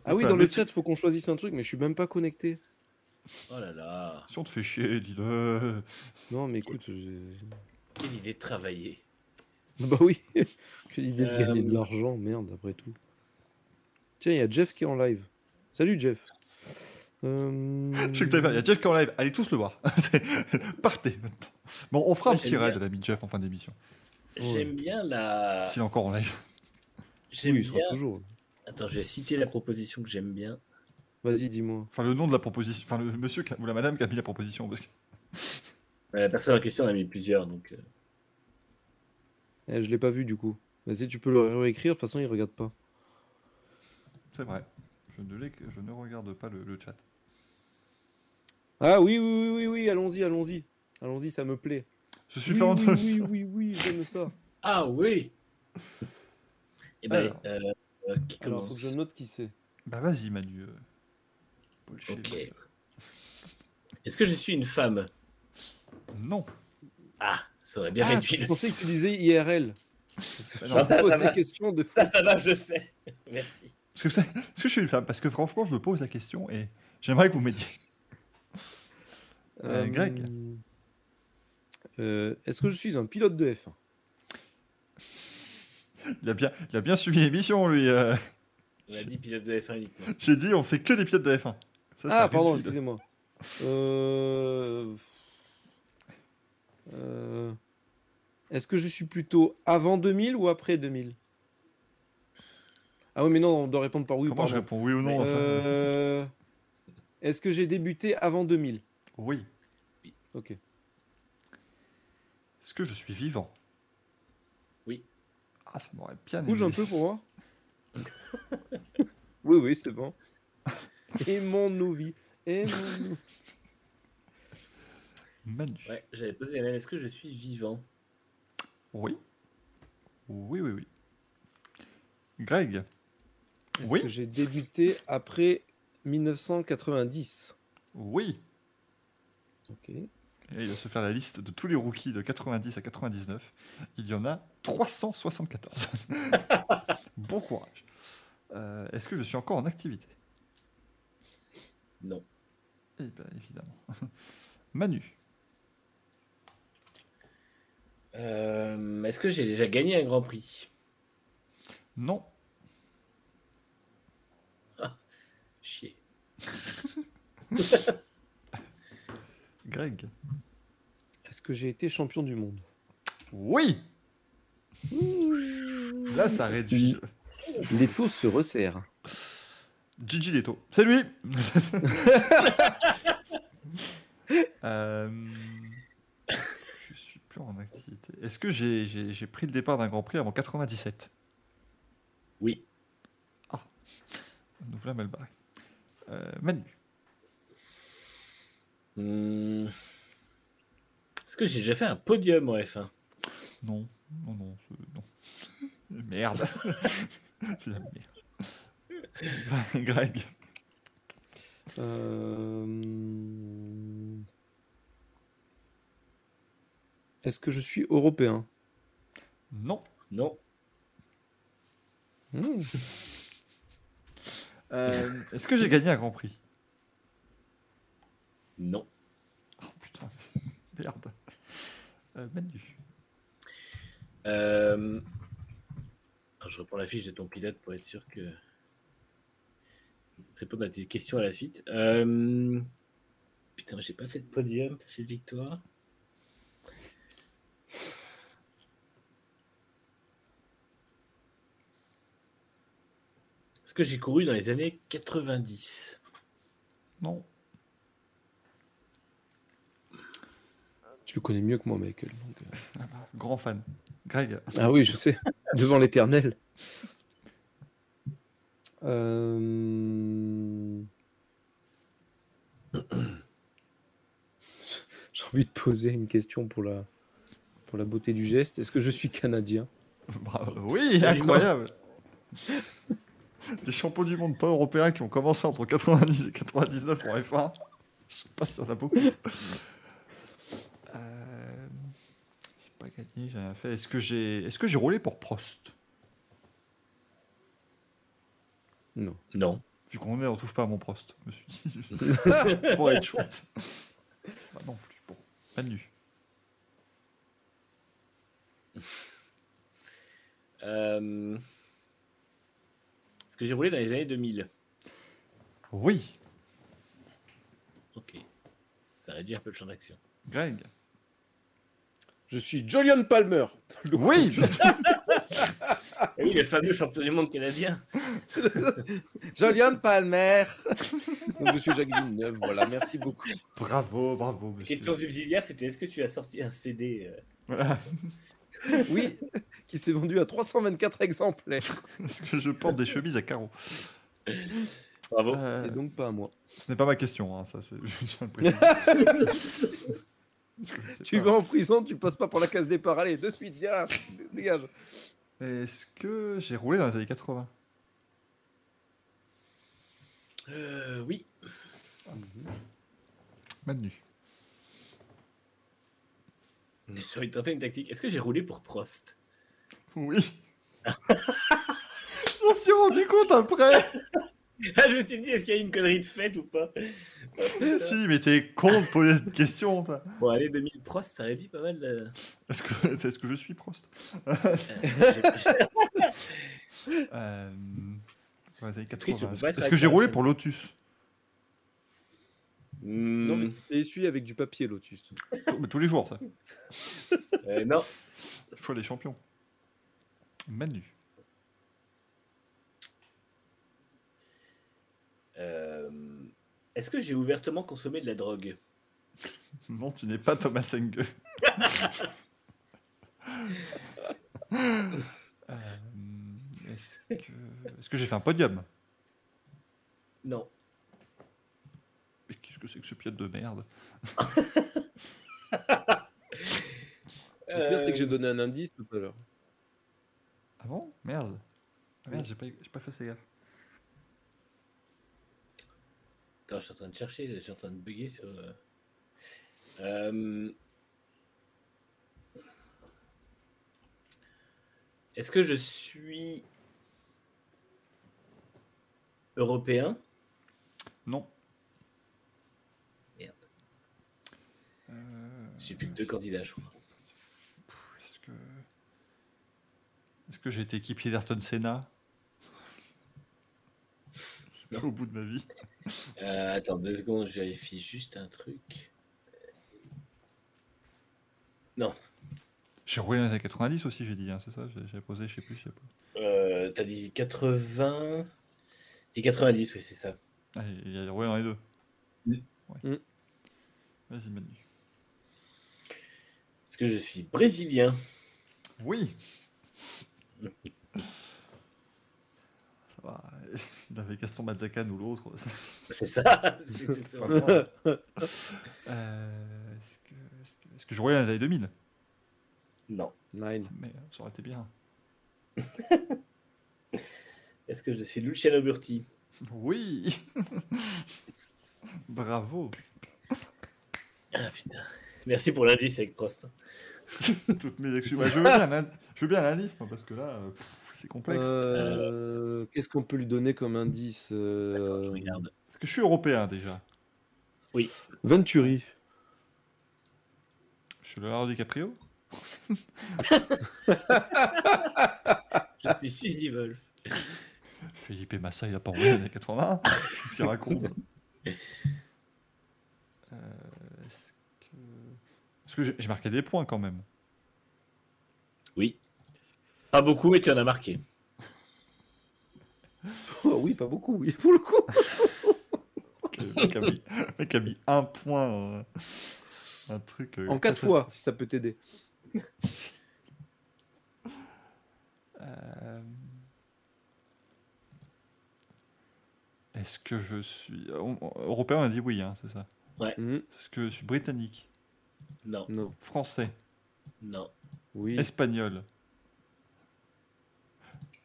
Ah oui, dans le chat, faut qu'on choisisse un truc, mais je suis même pas connecté. Oh là là. Si on te fait chier, dis-le. Non, mais écoute, j'ai- Quelle idée de travailler. bah oui, quelle idée de Euh, gagner de l'argent, merde, après tout. Tiens, il y a Jeff qui est en live. Salut Jeff. Euh, Je sais que. Il y a Jeff qui est en live. Allez tous le voir. Partez maintenant. Bon, on fera Moi, un petit raid l'ami Jeff en fin d'émission. J'aime bien la. S'il est encore en live. J'aime Oui, il sera bien. toujours. Attends, je vais citer la proposition que j'aime bien. Vas-y, dis-moi. Enfin, le nom de la proposition. Enfin, le monsieur qui a- ou la madame qui a mis la proposition. Parce que... Euh, La personne en question en a mis plusieurs, donc. euh, Eh, je l'ai pas vu du coup. Vas-y, tu peux le réécrire, de toute façon, il regarde pas. C'est vrai. Je ne, l'ai- je ne regarde pas le, le chat. Ah oui, oui, oui, oui, oui, allons-y, allons-y. Allons-y, ça me plaît. Je suis oui, oui, de. oui, oui, oui, j'aime ça. Ah oui Eh ben, Alors. euh, euh, qui Alors, faut que je note qui c'est. Bah, vas-y, Manu. euh. Bullshit. Ok. Est-ce que je suis une femme? Non. Ah, ça aurait bien Ah, réduit. je pensais que tu disais IRL. Parce que me ça, pose ça questions de. Ça, ça va, je sais. Merci. Parce que, que je suis une femme Parce que franchement, je me pose la question et j'aimerais que vous m'aidiez. Euh, Greg euh, Est-ce que je suis un pilote de F1 Il a bien, il a bien suivi l'émission, lui. euh. On a dit pilote de F1 uniquement. J'ai dit, on fait que des pilotes de F1. Ça, ça Ah, pardon, excusez-moi. Euh... euh, Est-ce que je suis plutôt avant 2000 ou après 2000 Ah oui, mais non, on doit répondre par oui ou Comment par je non. réponds oui ou non à ça Euh, Est-ce que j'ai débuté avant 2000 Oui. Ok. Est-ce que je suis vivant? Oui. Ah, ça m'aurait bien Bouge un peu pour voir. oui, oui, c'est bon. Aimons-nous vie. Aimons-nous. Manu. Ouais, j'avais posé la même. Est-ce que je suis vivant? Oui. Oui, oui, oui. Greg? Est-ce Oui. que j'ai débuté après 1990 Oui. Ok. Et il va se faire la liste de tous les rookies de 90 à 99. Il y en a 374. bon courage. Euh, Est-ce que je suis encore en activité? Non. Eh bien, évidemment. Manu? Euh, Est-ce que j'ai déjà gagné un Grand Prix? Non. Chier. Greg. Est-ce que j'ai été champion du monde? Oui Là, ça réduit. Les taux se resserrent. Gigi Leto. C'est lui Euh, Je suis plus en Est-ce que j'ai j'ai- j'ai pris le départ d'un Grand Prix avant 97 Oui. Nous voilà mal barrés. Euh, Manu. Hmm. Est-ce que j'ai déjà fait un podium en F1 Non, non, non, c'est- non. Merde. c'est la merde. Greg. Euh, Est-ce que je suis européen? Non. Non. Hmm. Euh, Est-ce que j'ai gagné un Grand Prix? Non. Oh putain, merde. Euh, Manu. Euh... je reprends la fiche de ton pilote pour être sûr que. Répondre à tes questions à la suite. Euh... Putain, j'ai pas fait de podium, pas fait de victoire. Que j'ai couru dans les années 90 Non. Tu le connais mieux que moi, Michael. donc, euh. Ah bah, grand fan. Greg. Ah oui, je sais. Devant l'éternel. Euh... J'ai envie de poser une question pour la, pour la beauté du geste. Est-ce que je suis canadien? Bravo. Oui, incroyable. Des champions du monde pas européens qui ont commencé entre 90 et 99 en F1. Je sais pas s'il y en a beaucoup. Euh, j'ai pas gagné, j'ai rien fait. Est-ce que j'ai est-ce que j'ai roulé pour Prost? Non. Non. Vu qu'on est, on touche pas à mon Prost. Je me suis dit, pour être chouette. Bah non plus. Bon, Manu. Euh... Est-ce que j'ai roulé dans les années 2000 Oui, Ok. Ça réduit un peu le champ d'action. Greg. Je suis Julian Palmer. Le Oui, Et oui, le fameux champion du monde canadien. Julian Palmer. Donc, je suis Jacques Villeneuve. Voilà, merci beaucoup. bravo, bravo. monsieur. Question subsidiaire, c'était est-ce que tu as sorti un CD euh, Voilà. Oui, qui s'est vendu à 324 exemplaires. Est-ce que je porte des chemises à carreaux Bravo. Euh, Et donc pas à moi. Ce n'est pas ma question, hein, ça c'est. Parce Tu pas. vas en prison, tu passes pas pour la case départ. Allez, de suite, dégage. dégage. Est-ce que j'ai roulé dans les années 80 Euh, oui. Manu. J'ai envie de tenter une tactique. Est-ce que j'ai roulé pour Prost? Oui. je m'en suis rendu compte après. Ah, je me suis dit, est-ce qu'il y a une connerie de fête ou pas? Si, mais t'es con de poser cette question, toi. Bon, allez, 2000 Prost, ça réduit pas mal. euh. Est-ce que, est-ce que je suis Prost? Euh, euh... dans les années C'est triste, je 80. peux pas être Est-ce que avec j'ai roulé pour Lotus? Non, mais Hmm, tu essuie avec du papier, Lotus. Tous- mais tous les jours, ça. euh, non. Choix des champions. Manu. Euh, Est-ce que j'ai ouvertement consommé de la drogue? Non, tu n'es pas Thomas Enge. Euh, est-ce que, est-ce que j'ai fait un podium? Non. Qu'est-ce que c'est que ce pied de merde Le pire, c'est que j'ai donné un indice tout à l'heure. Ah bon? Merde. Ah merde, j'ai pas, j'ai pas fait ces gaffe. Attends, je suis en train de chercher, je suis en train de bugger sur. euh, Euh, Est-ce que je suis européen? Non. Merde. Euh, J'ai plus que deux candidats, je crois. Est-ce que. Est-ce que j'ai été équipier d'Ayrton Senna? Je suis Au bout de ma vie. Euh, attends, deux secondes, je vérifie juste un truc. Non, J'ai roulé dans les années 90 aussi, j'ai dit, hein, c'est ça J'ai- J'avais posé, je sais plus. Je sais pas. euh, t'as dit 80 et 90, oui, c'est ça. Ah, il y a roulé dans les deux. Mm. Ouais. Mm. Vas-y, Manu. Est-ce que je suis brésilien Oui Ça va. Il avait Gaston Mazzacan ou l'autre. C'est ça c'est. Euh, Est-ce que, je dans les années 2000 Non. Nine. Mais euh, ça aurait été bien. Est-ce que je suis Luciano Burti? Oui Bravo Ah putain. Merci pour l'indice avec Prost. Toutes mes excuses. Ouais, je, veux bien un je veux bien un indice, moi, parce que là, euh, c'est complexe. Euh, Qu'est-ce qu'on peut lui donner comme indice euh, Attends, je regarde. Est-ce que je suis européen déjà Venturi. Je suis Leonardo DiCaprio Je suis Suzy Wolf. Philippe et Massa, il a pas dans les années 80. Qu'est-ce qu'il raconte Euh, que j'ai marqué des points quand même Oui. Pas beaucoup, mais tu en as marqué. Oh oui, pas beaucoup, oui, pour le coup. Le mec a mis, un point. euh, un truc. euh, En quatre fois, si ça peut t'aider. Euh, Est-ce que je suis. Européen, on a dit oui, hein, c'est ça. Mhm. Est-ce que je suis britannique? Non, Non. Français non. Oui. Espagnol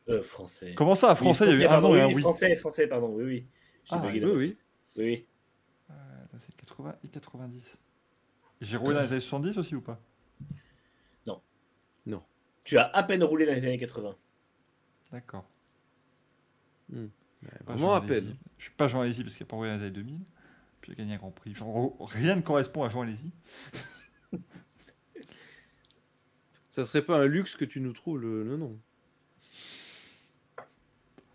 Euh, français. Comment ça, français, il y a eu un pardon, non et un oui, Français, français, pardon, oui, oui. Ah, Oui, oui. oui, oui. Euh, C'est 80 et 90. J'ai roulé dans les années 70 aussi ou pas? Tu as à peine roulé dans les années 80. D'accord. Hmm. Vraiment à peine. Je suis pas Jean Alesi parce qu'il n'a pas roulé dans les années 2000. Puis il a gagné un grand prix. Enfin, en gros, rien ne correspond à Jean Alesi. Ça serait pas un luxe que tu nous trouves le, le nom.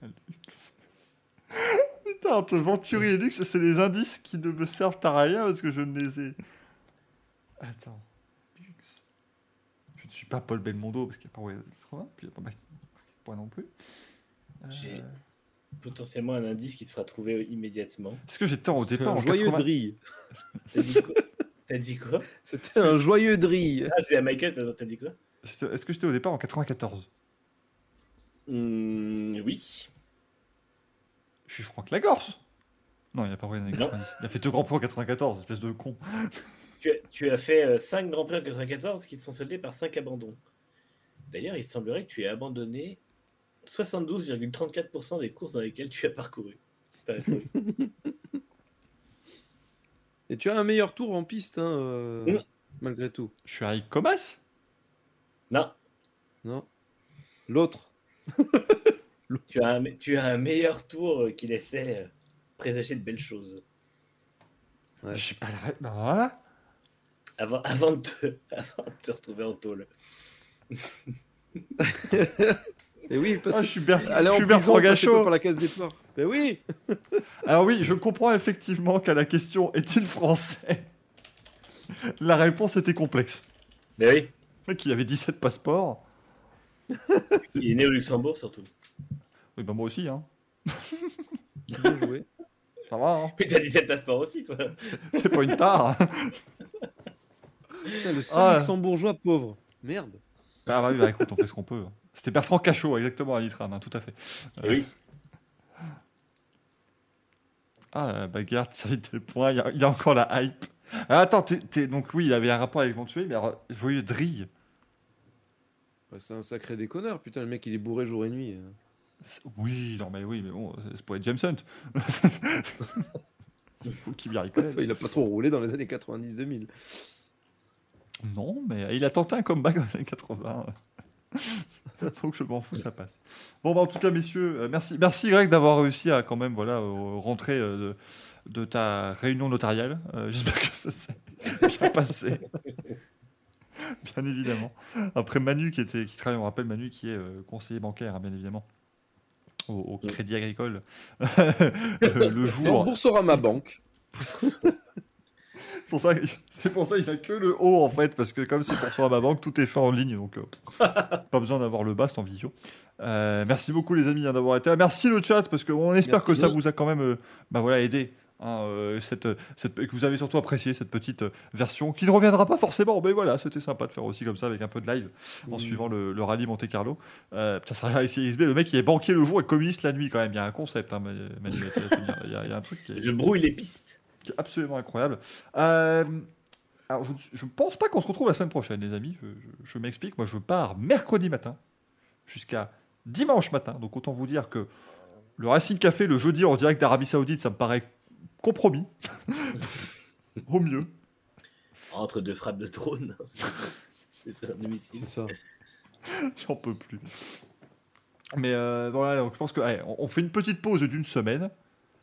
Putain, entre Venturi et Lux, c'est les indices qui ne me servent à rien parce que je ne les ai. Attends. Lux. Je ne suis pas Paul Belmondo parce qu'il n'y a pas 80. Puis il n'y a pas point non plus. Euh, J'ai- Potentiellement un indice qui te fera trouver immédiatement. Est-ce que j'étais au départ un en joyeux 80 drille. T'as dit quoi C'était un joyeux drille. Ah, c'est à Michael, t'as- dit quoi Est-ce que j'étais au départ en 94 Hmm, Oui. Je suis Franck Lagorce Non, il n'a pas roulé dans les années Non. 90. Il a fait deux grands prix en 94, espèce de con. Tu as, tu as fait 5 Grands Prix en 94 qui sont soldés par 5 abandons. D'ailleurs, il semblerait que tu aies abandonné 72,34% des courses dans lesquelles tu as parcouru. Et tu as un meilleur tour en piste, hein, euh, Mm. malgré tout. Je suis Eric Comas? Non, Non L'autre. tu as, un, tu as un meilleur tour qui laissait euh, présager de belles choses. Ouais. Je sais pas la. Bah voilà Avant, avant, de, te, avant de te retrouver en tôle. Et oui, parce Ah, que je suis Bert- je suis Bertrand Gachot. par la case départ. Ben oui Alors oui, je comprends effectivement qu'à la question est-il français? La réponse était complexe. Mais oui, Le mec, il avait 17 passeports. il est né au Luxembourg surtout. Oui, bah moi aussi, hein. Bien joué. Ça va, hein. Mais t'as 17 passeports aussi, toi. C'est pas une tare. Putain, le seul Ah. luxembourgeois pauvre. Merde. ah bah oui, bah écoute, on fait ce qu'on peut. C'était Bertrand Cachot, exactement, à l'Itram, hein, tout à fait. Oui. Ah, la bagarre, ça des points, il y, a, il y a encore la hype. Ah, attends, donc oui, il avait un rapport avec Ventué, mais alors, voyez, Drille. Bah, c'est un sacré déconneur, putain, le mec il est bourré jour et nuit. C'est- Oui, non mais oui, mais bon, c'est pour être James Hunt. Il a pas trop roulé dans les années 90-2000. Non, mais il a tenté un comeback dans les années 80. Donc je m'en fous, ça passe. Bon, bah, en tout cas, messieurs, euh, merci, merci Greg d'avoir réussi à quand même voilà, euh, rentrer euh, de, de ta réunion notariale. Euh, J'espère que ça s'est bien passé. bien évidemment. Après Manu, qui, était, qui travaille, on rappelle Manu, qui est euh, conseiller bancaire, hein, bien évidemment, au, au Mm. Crédit Agricole. Le jour. Boursorama Banque. Pour ça, c'est pour ça qu'il n'y a que le haut en fait, parce que comme c'est pour soi ma banque, tout est fait en ligne, donc euh, pas besoin d'avoir le bas, c'est en visio. Euh, merci beaucoup les amis hein, d'avoir été là. Merci le chat, parce qu'on espère Merci. que ça vous a quand même euh, bah, voilà, aidé. hein, euh, cette, cette, que vous avez surtout apprécié cette petite version qui ne reviendra pas forcément, mais voilà, c'était sympa de faire aussi comme ça avec un peu de live en suivant le, le rallye Monte Carlo. Putain, ça ici XB, le mec il est banquier le jour et communiste la nuit quand même. Il y a un concept, hein, Manu, il y a- il y, a- il y a un truc qui est, Je brouille les pistes. Qui est absolument incroyable. Euh, alors, je ne pense pas qu'on se retrouve la semaine prochaine, les amis. Je, je- je m'explique. Moi, je pars mercredi matin jusqu'à dimanche matin. Donc, autant vous dire que le Racing Café le jeudi en direct d'Arabie Saoudite, ça me paraît compromis. Au mieux. Entre deux frappes de trône. Domicile. C'est ça. J'en peux plus. Mais euh, voilà, donc je pense que allez, on, on fait une petite pause d'une semaine.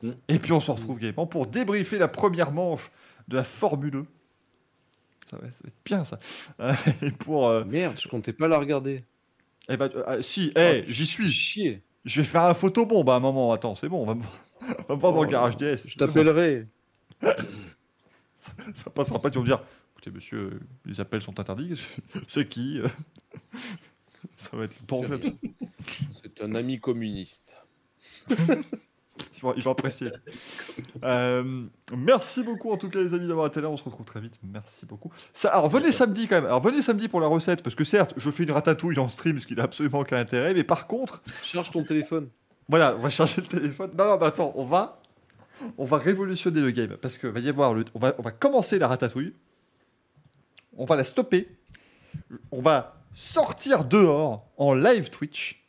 Mm. Et puis on se retrouve gaiement pour débriefer la première manche de la Formule 1. Ça va, ça va être bien ça. Euh, et pour. euh, Merde, je comptais pas la regarder. eh ben, euh, si, eh, Oh, j'y suis. Chier. Je vais faire un photobombe à un moment. Attends, c'est bon, on va me on va me voir dans le Oh, garage DS. Je t'appellerai. Ça passera pas, tu vas me dire écoutez, monsieur, les appels sont interdits. C'est qui euh? Ça va être le temps. C'est un ami communiste. Ils vont, ils vont apprécier. Euh, merci beaucoup en tout cas les amis d'avoir été là. On se retrouve très vite. Merci beaucoup. Ça, alors venez samedi quand même. Alors venez samedi pour la recette parce que certes je fais une ratatouille en stream ce qui n'a absolument aucun intérêt. Mais par contre, Charge ton téléphone. voilà, on va charger le téléphone. Non, non, mais attends, on va, on va révolutionner le game parce que va y avoir le, on va, on va commencer la ratatouille. On va la stopper. On va sortir dehors en live Twitch.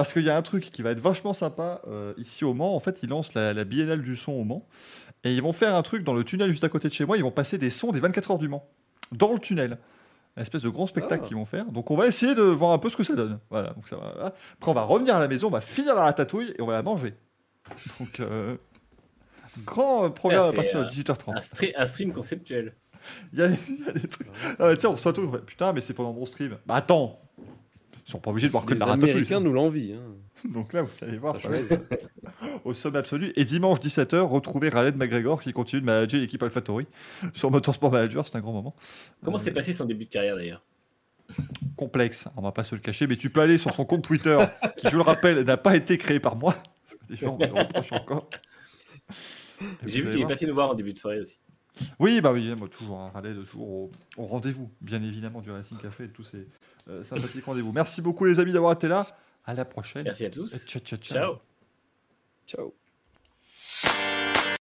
Parce qu'il y a un truc qui va être vachement sympa euh, ici au Mans. En fait, ils lancent la, la biennale du son au Mans. Et ils vont faire un truc dans le tunnel juste à côté de chez moi. Ils vont passer des sons des 24 heures du Mans. Dans le tunnel. Un espèce de grand spectacle Ah. qu'ils vont faire. Donc on va essayer de voir un peu ce que ça donne. Voilà. Donc ça va. Après, on va revenir à la maison, on va finir la ratatouille et on va la manger. Donc, euh, grand programme à partir de euh, 18h30. Un, stre- un stream conceptuel. Il y, a, il y a des trucs. Ah, tiens, on se fait, Putain, mais c'est pendant mon stream. Bah attends Ils sont pas obligés de voir que Les de la ratatouille. Américains nous l'envient. hein. Donc là, vous allez voir, Ça ça va être au sommet absolu. Et dimanche 17h, retrouvez Raleigh McGregor qui continue de manager l'équipe AlphaTauri sur Motorsport Manager. C'est un grand moment. Comment Euh, s'est passé son début de carrière d'ailleurs? Complexe, on va pas se le cacher, mais tu peux aller sur son compte Twitter, qui, je le rappelle, n'a pas été créé par moi. Parce que des gens me le reprochent encore. J'ai vu qu'il est passé nous voir en début de soirée aussi. Oui, bah oui, moi toujours, un Raleigh, de toujours au, au rendez-vous, bien évidemment, du Racing Café et de tous ces euh, sympathiques rendez-vous. Merci beaucoup, les amis, d'avoir été là. À la prochaine. Merci à Et tous. ciao, ciao, ciao. Ciao. Ciao.